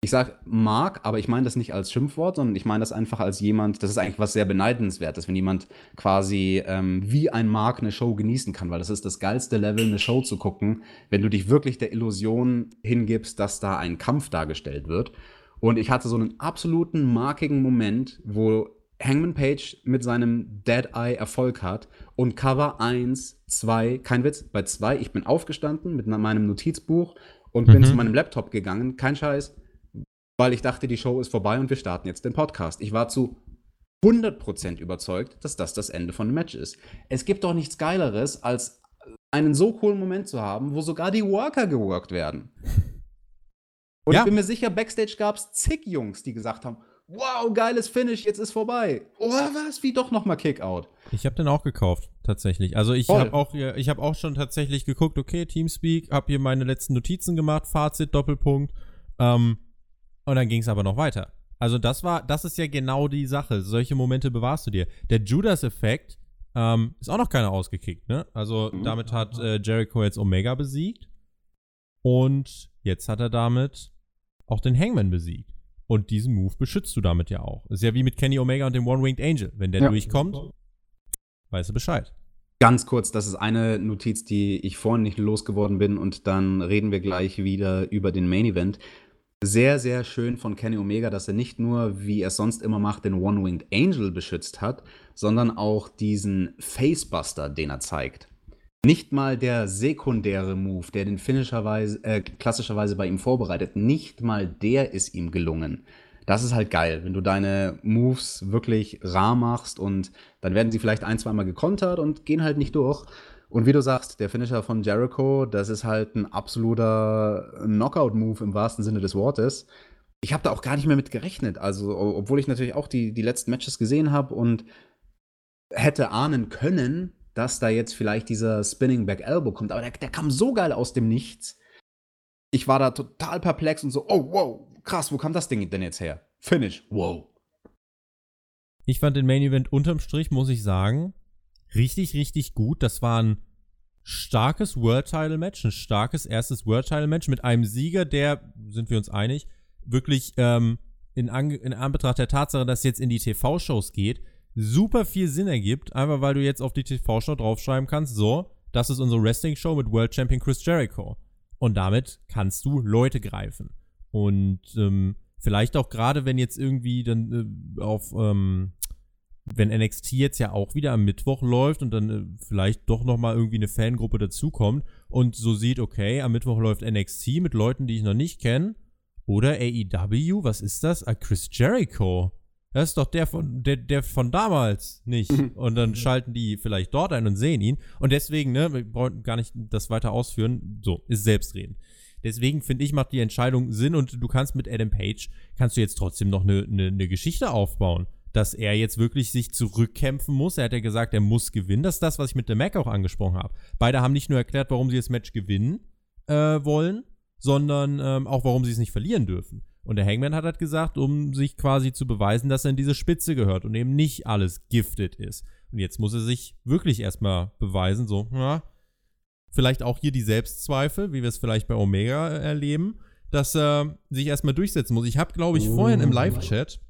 [SPEAKER 2] ich sage mag, aber ich meine das nicht als Schimpfwort, sondern ich meine das einfach als jemand, das ist eigentlich was sehr beneidenswertes, wenn jemand quasi ähm, wie ein Mark eine Show genießen kann, weil das ist das geilste Level, eine Show zu gucken, wenn du dich wirklich der Illusion hingibst, dass da ein Kampf dargestellt wird. Und ich hatte so einen absoluten markigen Moment, wo Hangman Page mit seinem Dead Eye Erfolg hat und Cover 1, 2, kein Witz, bei 2, ich bin aufgestanden mit meinem Notizbuch und mhm. bin zu meinem Laptop gegangen, kein Scheiß, weil ich dachte, die Show ist vorbei und wir starten jetzt den Podcast. Ich war zu 100% überzeugt, dass das das Ende von einem Match ist. Es gibt doch nichts Geileres, als einen so coolen Moment zu haben, wo sogar die Worker geworkt werden. Und ja. ich bin mir sicher, Backstage gab es zig Jungs, die gesagt haben, wow, geiles Finish, jetzt ist vorbei. Oh, was? Wie doch nochmal Kickout.
[SPEAKER 1] Ich habe den auch gekauft, tatsächlich. Also ich habe auch, ich hab auch schon tatsächlich geguckt, okay, Teamspeak, habe hier meine letzten Notizen gemacht, Fazit, Doppelpunkt. Ähm, und dann ging es aber noch weiter. Also das war, das ist ja genau die Sache. Solche Momente bewahrst du dir. Der Judas-Effekt ähm, ist auch noch keiner ausgekickt, ne? Also mhm. damit hat äh, Jericho jetzt Omega besiegt. Und jetzt hat er damit auch den Hangman besiegt. Und diesen Move beschützt du damit ja auch. Ist ja wie mit Kenny Omega und dem One-Winged Angel. Wenn der ja. durchkommt, weißt du Bescheid.
[SPEAKER 2] Ganz kurz, das ist eine Notiz, die ich vorhin nicht losgeworden bin und dann reden wir gleich wieder über den Main Event sehr, sehr schön von Kenny Omega, dass er nicht nur, wie er es sonst immer macht, den One-Winged Angel beschützt hat, sondern auch diesen Facebuster, den er zeigt. Nicht mal der sekundäre Move, der den Finisherweise, äh, klassischerweise bei ihm vorbereitet, nicht mal der ist ihm gelungen. Das ist halt geil, wenn du deine Moves wirklich rar machst und dann werden sie vielleicht ein, zweimal gekontert und gehen halt nicht durch. Und wie du sagst, der Finisher von Jericho, das ist halt ein absoluter Knockout-Move im wahrsten Sinne des Wortes. Ich habe da auch gar nicht mehr mit gerechnet. Also, obwohl ich natürlich auch die, die letzten Matches gesehen habe und hätte ahnen können, dass da jetzt vielleicht dieser Spinning Back Elbow kommt. Aber der, der kam so geil aus dem Nichts. Ich war da total perplex und so, oh, wow, krass, wo kam das Ding denn jetzt her? Finish, wow.
[SPEAKER 1] Ich fand den Main Event unterm Strich, muss ich sagen, richtig, richtig gut. Das war ein starkes World Title Match, ein starkes erstes World Title Match mit einem Sieger, der, sind wir uns einig, wirklich ähm, in, An in Anbetracht der Tatsache, dass jetzt in die TV-Shows geht, super viel Sinn ergibt, einfach weil du jetzt auf die TV-Show draufschreiben kannst, so, das ist unsere Wrestling-Show mit World Champion Chris Jericho. Und damit kannst du Leute greifen. Und ähm, vielleicht auch gerade, wenn jetzt irgendwie dann äh, auf, ähm, wenn NXT jetzt ja auch wieder am Mittwoch läuft und dann äh, vielleicht doch nochmal irgendwie eine Fangruppe dazukommt und so sieht, okay, am Mittwoch läuft NXT mit Leuten, die ich noch nicht kenne. Oder AEW, was ist das? Ah, Chris Jericho. Das ist doch der von, der, der von damals nicht. Und dann schalten die vielleicht dort ein und sehen ihn. Und deswegen, ne, wir brauchen gar nicht das weiter ausführen. So, ist selbstredend. Deswegen finde ich, macht die Entscheidung Sinn und du kannst mit Adam Page, kannst du jetzt trotzdem noch eine, eine, eine Geschichte aufbauen dass er jetzt wirklich sich zurückkämpfen muss. Er hat ja gesagt, er muss gewinnen. Das ist das, was ich mit der Mac auch angesprochen habe. Beide haben nicht nur erklärt, warum sie das Match gewinnen äh, wollen, sondern ähm, auch, warum sie es nicht verlieren dürfen. Und der Hangman hat halt gesagt, um sich quasi zu beweisen, dass er in diese Spitze gehört und eben nicht alles gifted ist. Und jetzt muss er sich wirklich erstmal beweisen, so, ja, vielleicht auch hier die Selbstzweifel, wie wir es vielleicht bei Omega erleben, dass er sich erstmal durchsetzen muss. Ich habe, glaube ich, vorhin im Live-Chat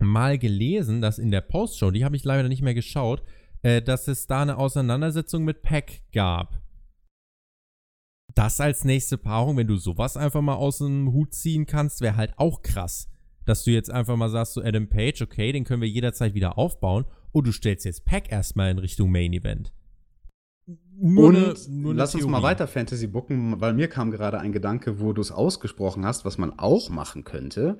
[SPEAKER 1] mal gelesen, dass in der Postshow, die habe ich leider nicht mehr geschaut, äh, dass es da eine Auseinandersetzung mit Pack gab. Das als nächste Paarung, wenn du sowas einfach mal aus dem Hut ziehen kannst, wäre halt auch krass. Dass du jetzt einfach mal sagst, so Adam Page, okay, den können wir jederzeit wieder aufbauen und du stellst jetzt Pack erstmal in Richtung Main Event.
[SPEAKER 2] Nur und eine, nur lass uns mal weiter Fantasy booken, weil mir kam gerade ein Gedanke, wo du es ausgesprochen hast, was man auch machen könnte.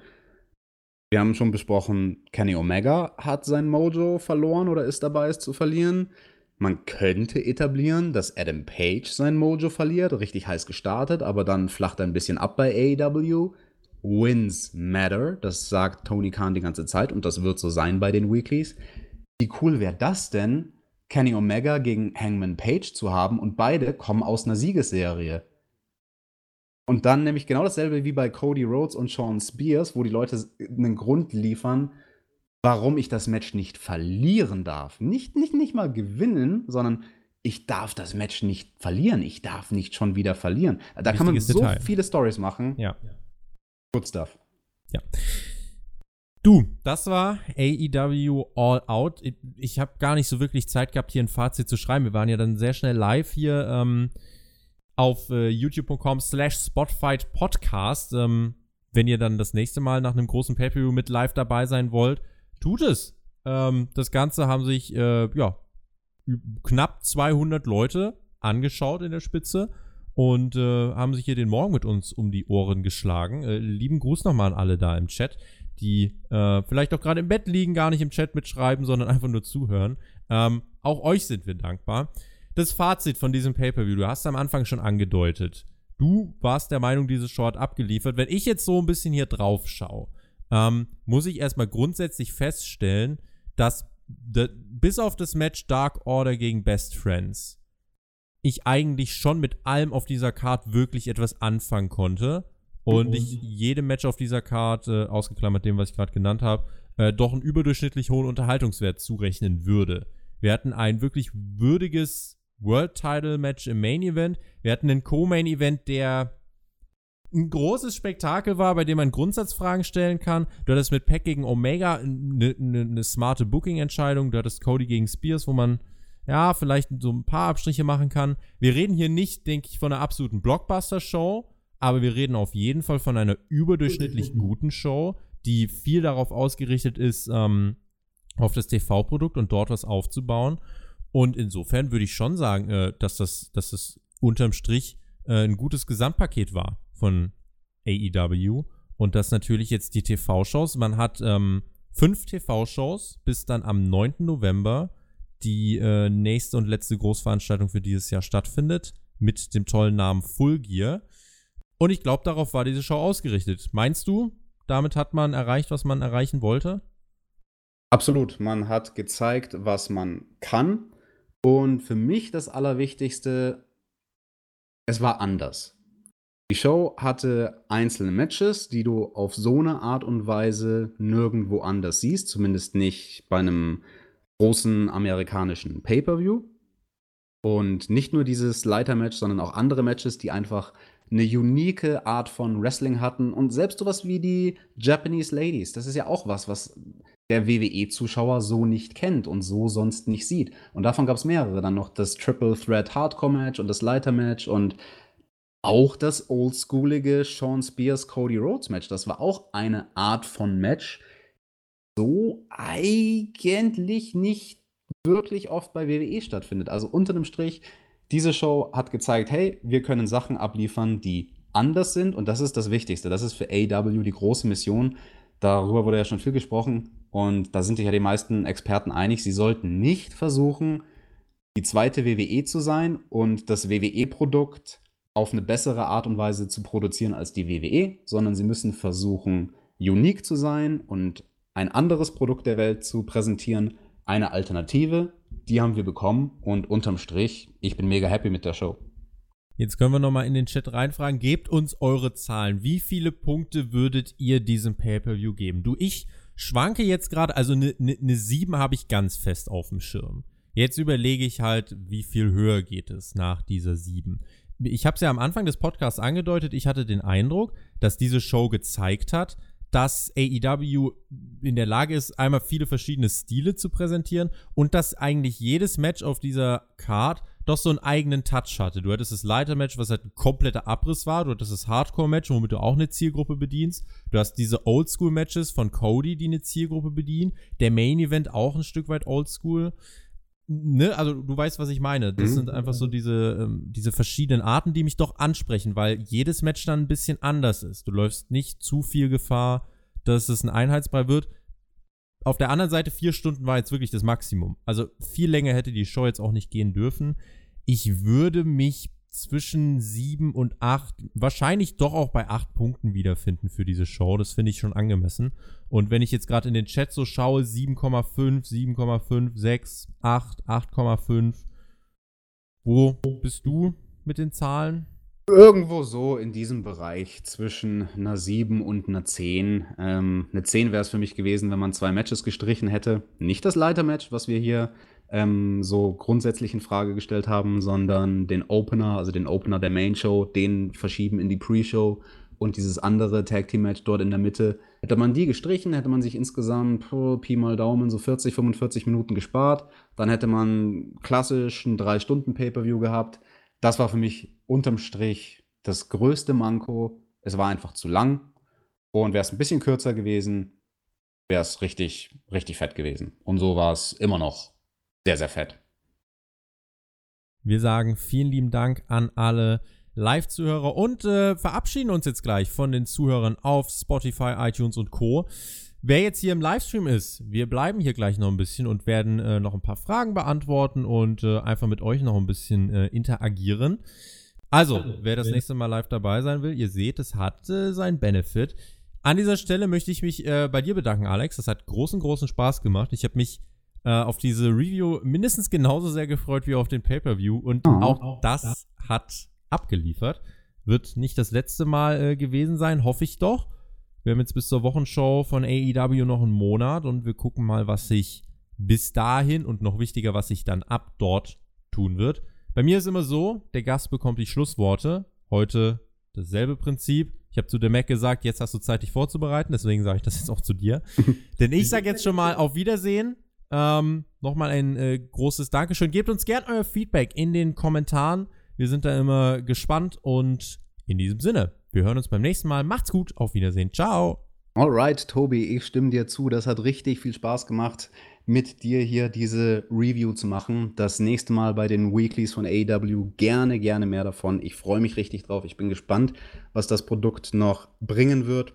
[SPEAKER 2] Wir haben schon besprochen, Kenny Omega hat sein Mojo verloren oder ist dabei, es zu verlieren. Man könnte etablieren, dass Adam Page sein Mojo verliert, richtig heiß gestartet, aber dann flacht er ein bisschen ab bei AEW. Wins matter, das sagt Tony Khan die ganze Zeit und das wird so sein bei den Weeklies. Wie cool wäre das denn, Kenny Omega gegen Hangman Page zu haben und beide kommen aus einer Siegesserie? Und dann nämlich genau dasselbe wie bei Cody Rhodes und Sean Spears, wo die Leute einen Grund liefern, warum ich das Match nicht verlieren darf. Nicht, nicht, nicht mal gewinnen, sondern ich darf das Match nicht verlieren. Ich darf nicht schon wieder verlieren. Da kann man so Detail. viele Stories machen.
[SPEAKER 1] Ja.
[SPEAKER 2] Good stuff.
[SPEAKER 1] Ja. Du, das war AEW All Out. Ich, ich habe gar nicht so wirklich Zeit gehabt, hier ein Fazit zu schreiben. Wir waren ja dann sehr schnell live hier. Ähm, auf äh, youtube.com slash spotfight podcast. Ähm, wenn ihr dann das nächste Mal nach einem großen Pay-Per-View mit live dabei sein wollt, tut es. Ähm, das Ganze haben sich, äh, ja, knapp 200 Leute angeschaut in der Spitze und äh, haben sich hier den Morgen mit uns um die Ohren geschlagen. Äh, lieben Gruß nochmal an alle da im Chat, die äh, vielleicht auch gerade im Bett liegen, gar nicht im Chat mitschreiben, sondern einfach nur zuhören. Ähm, auch euch sind wir dankbar das Fazit von diesem Pay-Per-View, du hast am Anfang schon angedeutet. Du warst der Meinung, dieses Short abgeliefert. Wenn ich jetzt so ein bisschen hier drauf schaue, ähm, muss ich erstmal grundsätzlich feststellen, dass bis auf das Match Dark Order gegen Best Friends ich eigentlich schon mit allem auf dieser Card wirklich etwas anfangen konnte und ich jedem Match auf dieser Card, äh, ausgeklammert dem, was ich gerade genannt habe, äh, doch einen überdurchschnittlich hohen Unterhaltungswert zurechnen würde. Wir hatten ein wirklich würdiges World Title Match im Main Event. Wir hatten einen Co-Main Event, der ein großes Spektakel war, bei dem man Grundsatzfragen stellen kann. Du hattest mit Pack gegen Omega eine, eine, eine smarte Booking-Entscheidung. Du hattest Cody gegen Spears, wo man ja vielleicht so ein paar Abstriche machen kann. Wir reden hier nicht, denke ich, von einer absoluten Blockbuster-Show, aber wir reden auf jeden Fall von einer überdurchschnittlich guten Show, die viel darauf ausgerichtet ist, ähm, auf das TV-Produkt und dort was aufzubauen. Und insofern würde ich schon sagen, äh, dass, das, dass das unterm Strich äh, ein gutes Gesamtpaket war von AEW. Und dass natürlich jetzt die TV-Shows, man hat ähm, fünf TV-Shows bis dann am 9. November die äh, nächste und letzte Großveranstaltung für dieses Jahr stattfindet mit dem tollen Namen Full Gear. Und ich glaube, darauf war diese Show ausgerichtet. Meinst du, damit hat man erreicht, was man erreichen wollte?
[SPEAKER 2] Absolut. Man hat gezeigt, was man kann. Und für mich das Allerwichtigste, es war anders. Die Show hatte einzelne Matches, die du auf so eine Art und Weise nirgendwo anders siehst, zumindest nicht bei einem großen amerikanischen Pay-per-view. Und nicht nur dieses Leitermatch, sondern auch andere Matches, die einfach eine unique Art von Wrestling hatten und selbst sowas wie die Japanese Ladies, das ist ja auch was, was der WWE-Zuschauer so nicht kennt und so sonst nicht sieht. Und davon gab es mehrere. Dann noch das Triple Threat Hardcore-Match und das Leiter-Match und auch das oldschoolige Sean Spears Cody Rhodes Match. Das war auch eine Art von Match, so eigentlich nicht wirklich oft bei WWE stattfindet. Also unter dem Strich, diese Show hat gezeigt, hey, wir können Sachen abliefern, die anders sind und das ist das Wichtigste. Das ist für AW die große Mission. Darüber wurde ja schon viel gesprochen und da sind sich ja die meisten Experten einig, sie sollten nicht versuchen, die zweite WWE zu sein und das WWE-Produkt auf eine bessere Art und Weise zu produzieren als die WWE, sondern sie müssen versuchen, unique zu sein und ein anderes Produkt der Welt zu präsentieren, eine Alternative, die haben wir bekommen und unterm Strich, ich bin mega happy mit der Show.
[SPEAKER 1] Jetzt können wir nochmal in den Chat reinfragen. Gebt uns eure Zahlen. Wie viele Punkte würdet ihr diesem Pay-Per-View geben? Du, ich schwanke jetzt gerade, also eine ne, ne 7 habe ich ganz fest auf dem Schirm. Jetzt überlege ich halt, wie viel höher geht es nach dieser 7. Ich habe es ja am Anfang des Podcasts angedeutet, ich hatte den Eindruck, dass diese Show gezeigt hat, dass AEW in der Lage ist, einmal viele verschiedene Stile zu präsentieren und dass eigentlich jedes Match auf dieser Card doch so einen eigenen Touch hatte. Du hattest das Leiter-Match, was halt ein kompletter Abriss war. Du hattest das Hardcore-Match, womit du auch eine Zielgruppe bedienst. Du hast diese Oldschool-Matches von Cody, die eine Zielgruppe bedienen. Der Main-Event auch ein Stück weit Oldschool. Ne, also du weißt, was ich meine. Das mhm. sind einfach so diese, ähm, diese verschiedenen Arten, die mich doch ansprechen, weil jedes Match dann ein bisschen anders ist. Du läufst nicht zu viel Gefahr, dass es ein Einheitsbrei wird. Auf der anderen Seite, vier Stunden war jetzt wirklich das Maximum. Also viel länger hätte die Show jetzt auch nicht gehen dürfen. Ich würde mich zwischen sieben und acht, wahrscheinlich doch auch bei acht Punkten wiederfinden für diese Show. Das finde ich schon angemessen. Und wenn ich jetzt gerade in den Chat so schaue, 7,5, 7,5, 6, 8, 8,5. Wo bist du mit den Zahlen?
[SPEAKER 2] Irgendwo so in diesem Bereich zwischen einer 7 und einer 10. Ähm, eine 10 wäre es für mich gewesen, wenn man zwei Matches gestrichen hätte. Nicht das Leitermatch, was wir hier ähm, so grundsätzlich in Frage gestellt haben, sondern den Opener, also den Opener der Main Show, den verschieben in die Pre-Show und dieses andere Tag Team Match dort in der Mitte. Hätte man die gestrichen, hätte man sich insgesamt Pi mal Daumen so 40, 45 Minuten gespart. Dann hätte man klassisch ein 3-Stunden-Pay-Per-View gehabt. Das war für mich unterm Strich das größte Manko. Es war einfach zu lang. Und wäre es ein bisschen kürzer gewesen, wäre es richtig, richtig fett gewesen. Und so war es immer noch sehr, sehr fett.
[SPEAKER 1] Wir sagen vielen lieben Dank an alle Live-Zuhörer und äh, verabschieden uns jetzt gleich von den Zuhörern auf Spotify, iTunes und Co. Wer jetzt hier im Livestream ist, wir bleiben hier gleich noch ein bisschen und werden äh, noch ein paar Fragen beantworten und äh, einfach mit euch noch ein bisschen äh, interagieren. Also, wer das nächste Mal live dabei sein will, ihr seht, es hat äh, seinen Benefit. An dieser Stelle möchte ich mich äh, bei dir bedanken, Alex. Das hat großen, großen Spaß gemacht. Ich habe mich auf diese Review mindestens genauso sehr gefreut wie auf den Pay-Per-View. Und oh, auch das hat abgeliefert. Wird nicht das letzte Mal äh, gewesen sein, hoffe ich doch. Wir haben jetzt bis zur Wochenshow von AEW noch einen Monat und wir gucken mal, was sich bis dahin und noch wichtiger, was sich dann ab dort tun wird. Bei mir ist immer so, der Gast bekommt die Schlussworte. Heute dasselbe Prinzip. Ich habe zu der Mac gesagt, jetzt hast du Zeit, dich vorzubereiten, deswegen sage ich das jetzt auch zu dir. Denn ich sage jetzt schon mal auf Wiedersehen. Ähm, Nochmal ein äh, großes Dankeschön. Gebt uns gern euer Feedback in den Kommentaren. Wir sind da immer gespannt und in diesem Sinne, wir hören uns beim nächsten Mal. Macht's gut, auf Wiedersehen. Ciao.
[SPEAKER 2] Alright, Tobi, ich stimme dir zu. Das hat richtig viel Spaß gemacht, mit dir hier diese Review zu machen. Das nächste Mal bei den Weeklies von AW gerne, gerne mehr davon. Ich freue mich richtig drauf. Ich bin gespannt, was das Produkt noch bringen wird.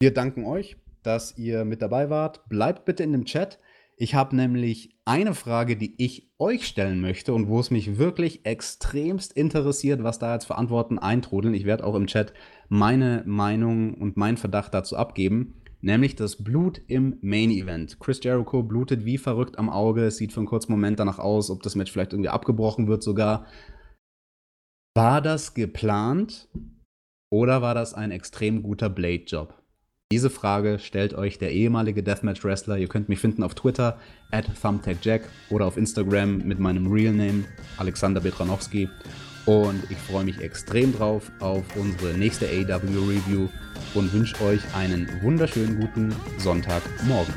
[SPEAKER 2] Wir danken euch, dass ihr mit dabei wart. Bleibt bitte in dem Chat. Ich habe nämlich eine Frage, die ich euch stellen möchte und wo es mich wirklich extremst interessiert, was da jetzt für Antworten eintrudeln. Ich werde auch im Chat meine Meinung und meinen Verdacht dazu abgeben, nämlich das Blut im Main Event. Chris Jericho blutet wie verrückt am Auge, es sieht für einen kurzen Moment danach aus, ob das Match vielleicht irgendwie abgebrochen wird sogar. War das geplant oder war das ein extrem guter Blade-Job? Diese Frage stellt euch der ehemalige Deathmatch Wrestler. Ihr könnt mich finden auf Twitter at thumbtackjack oder auf Instagram mit meinem Real Name Alexander Betranowski. Und ich freue mich extrem drauf auf unsere nächste AW Review und wünsche euch einen wunderschönen guten Sonntagmorgen.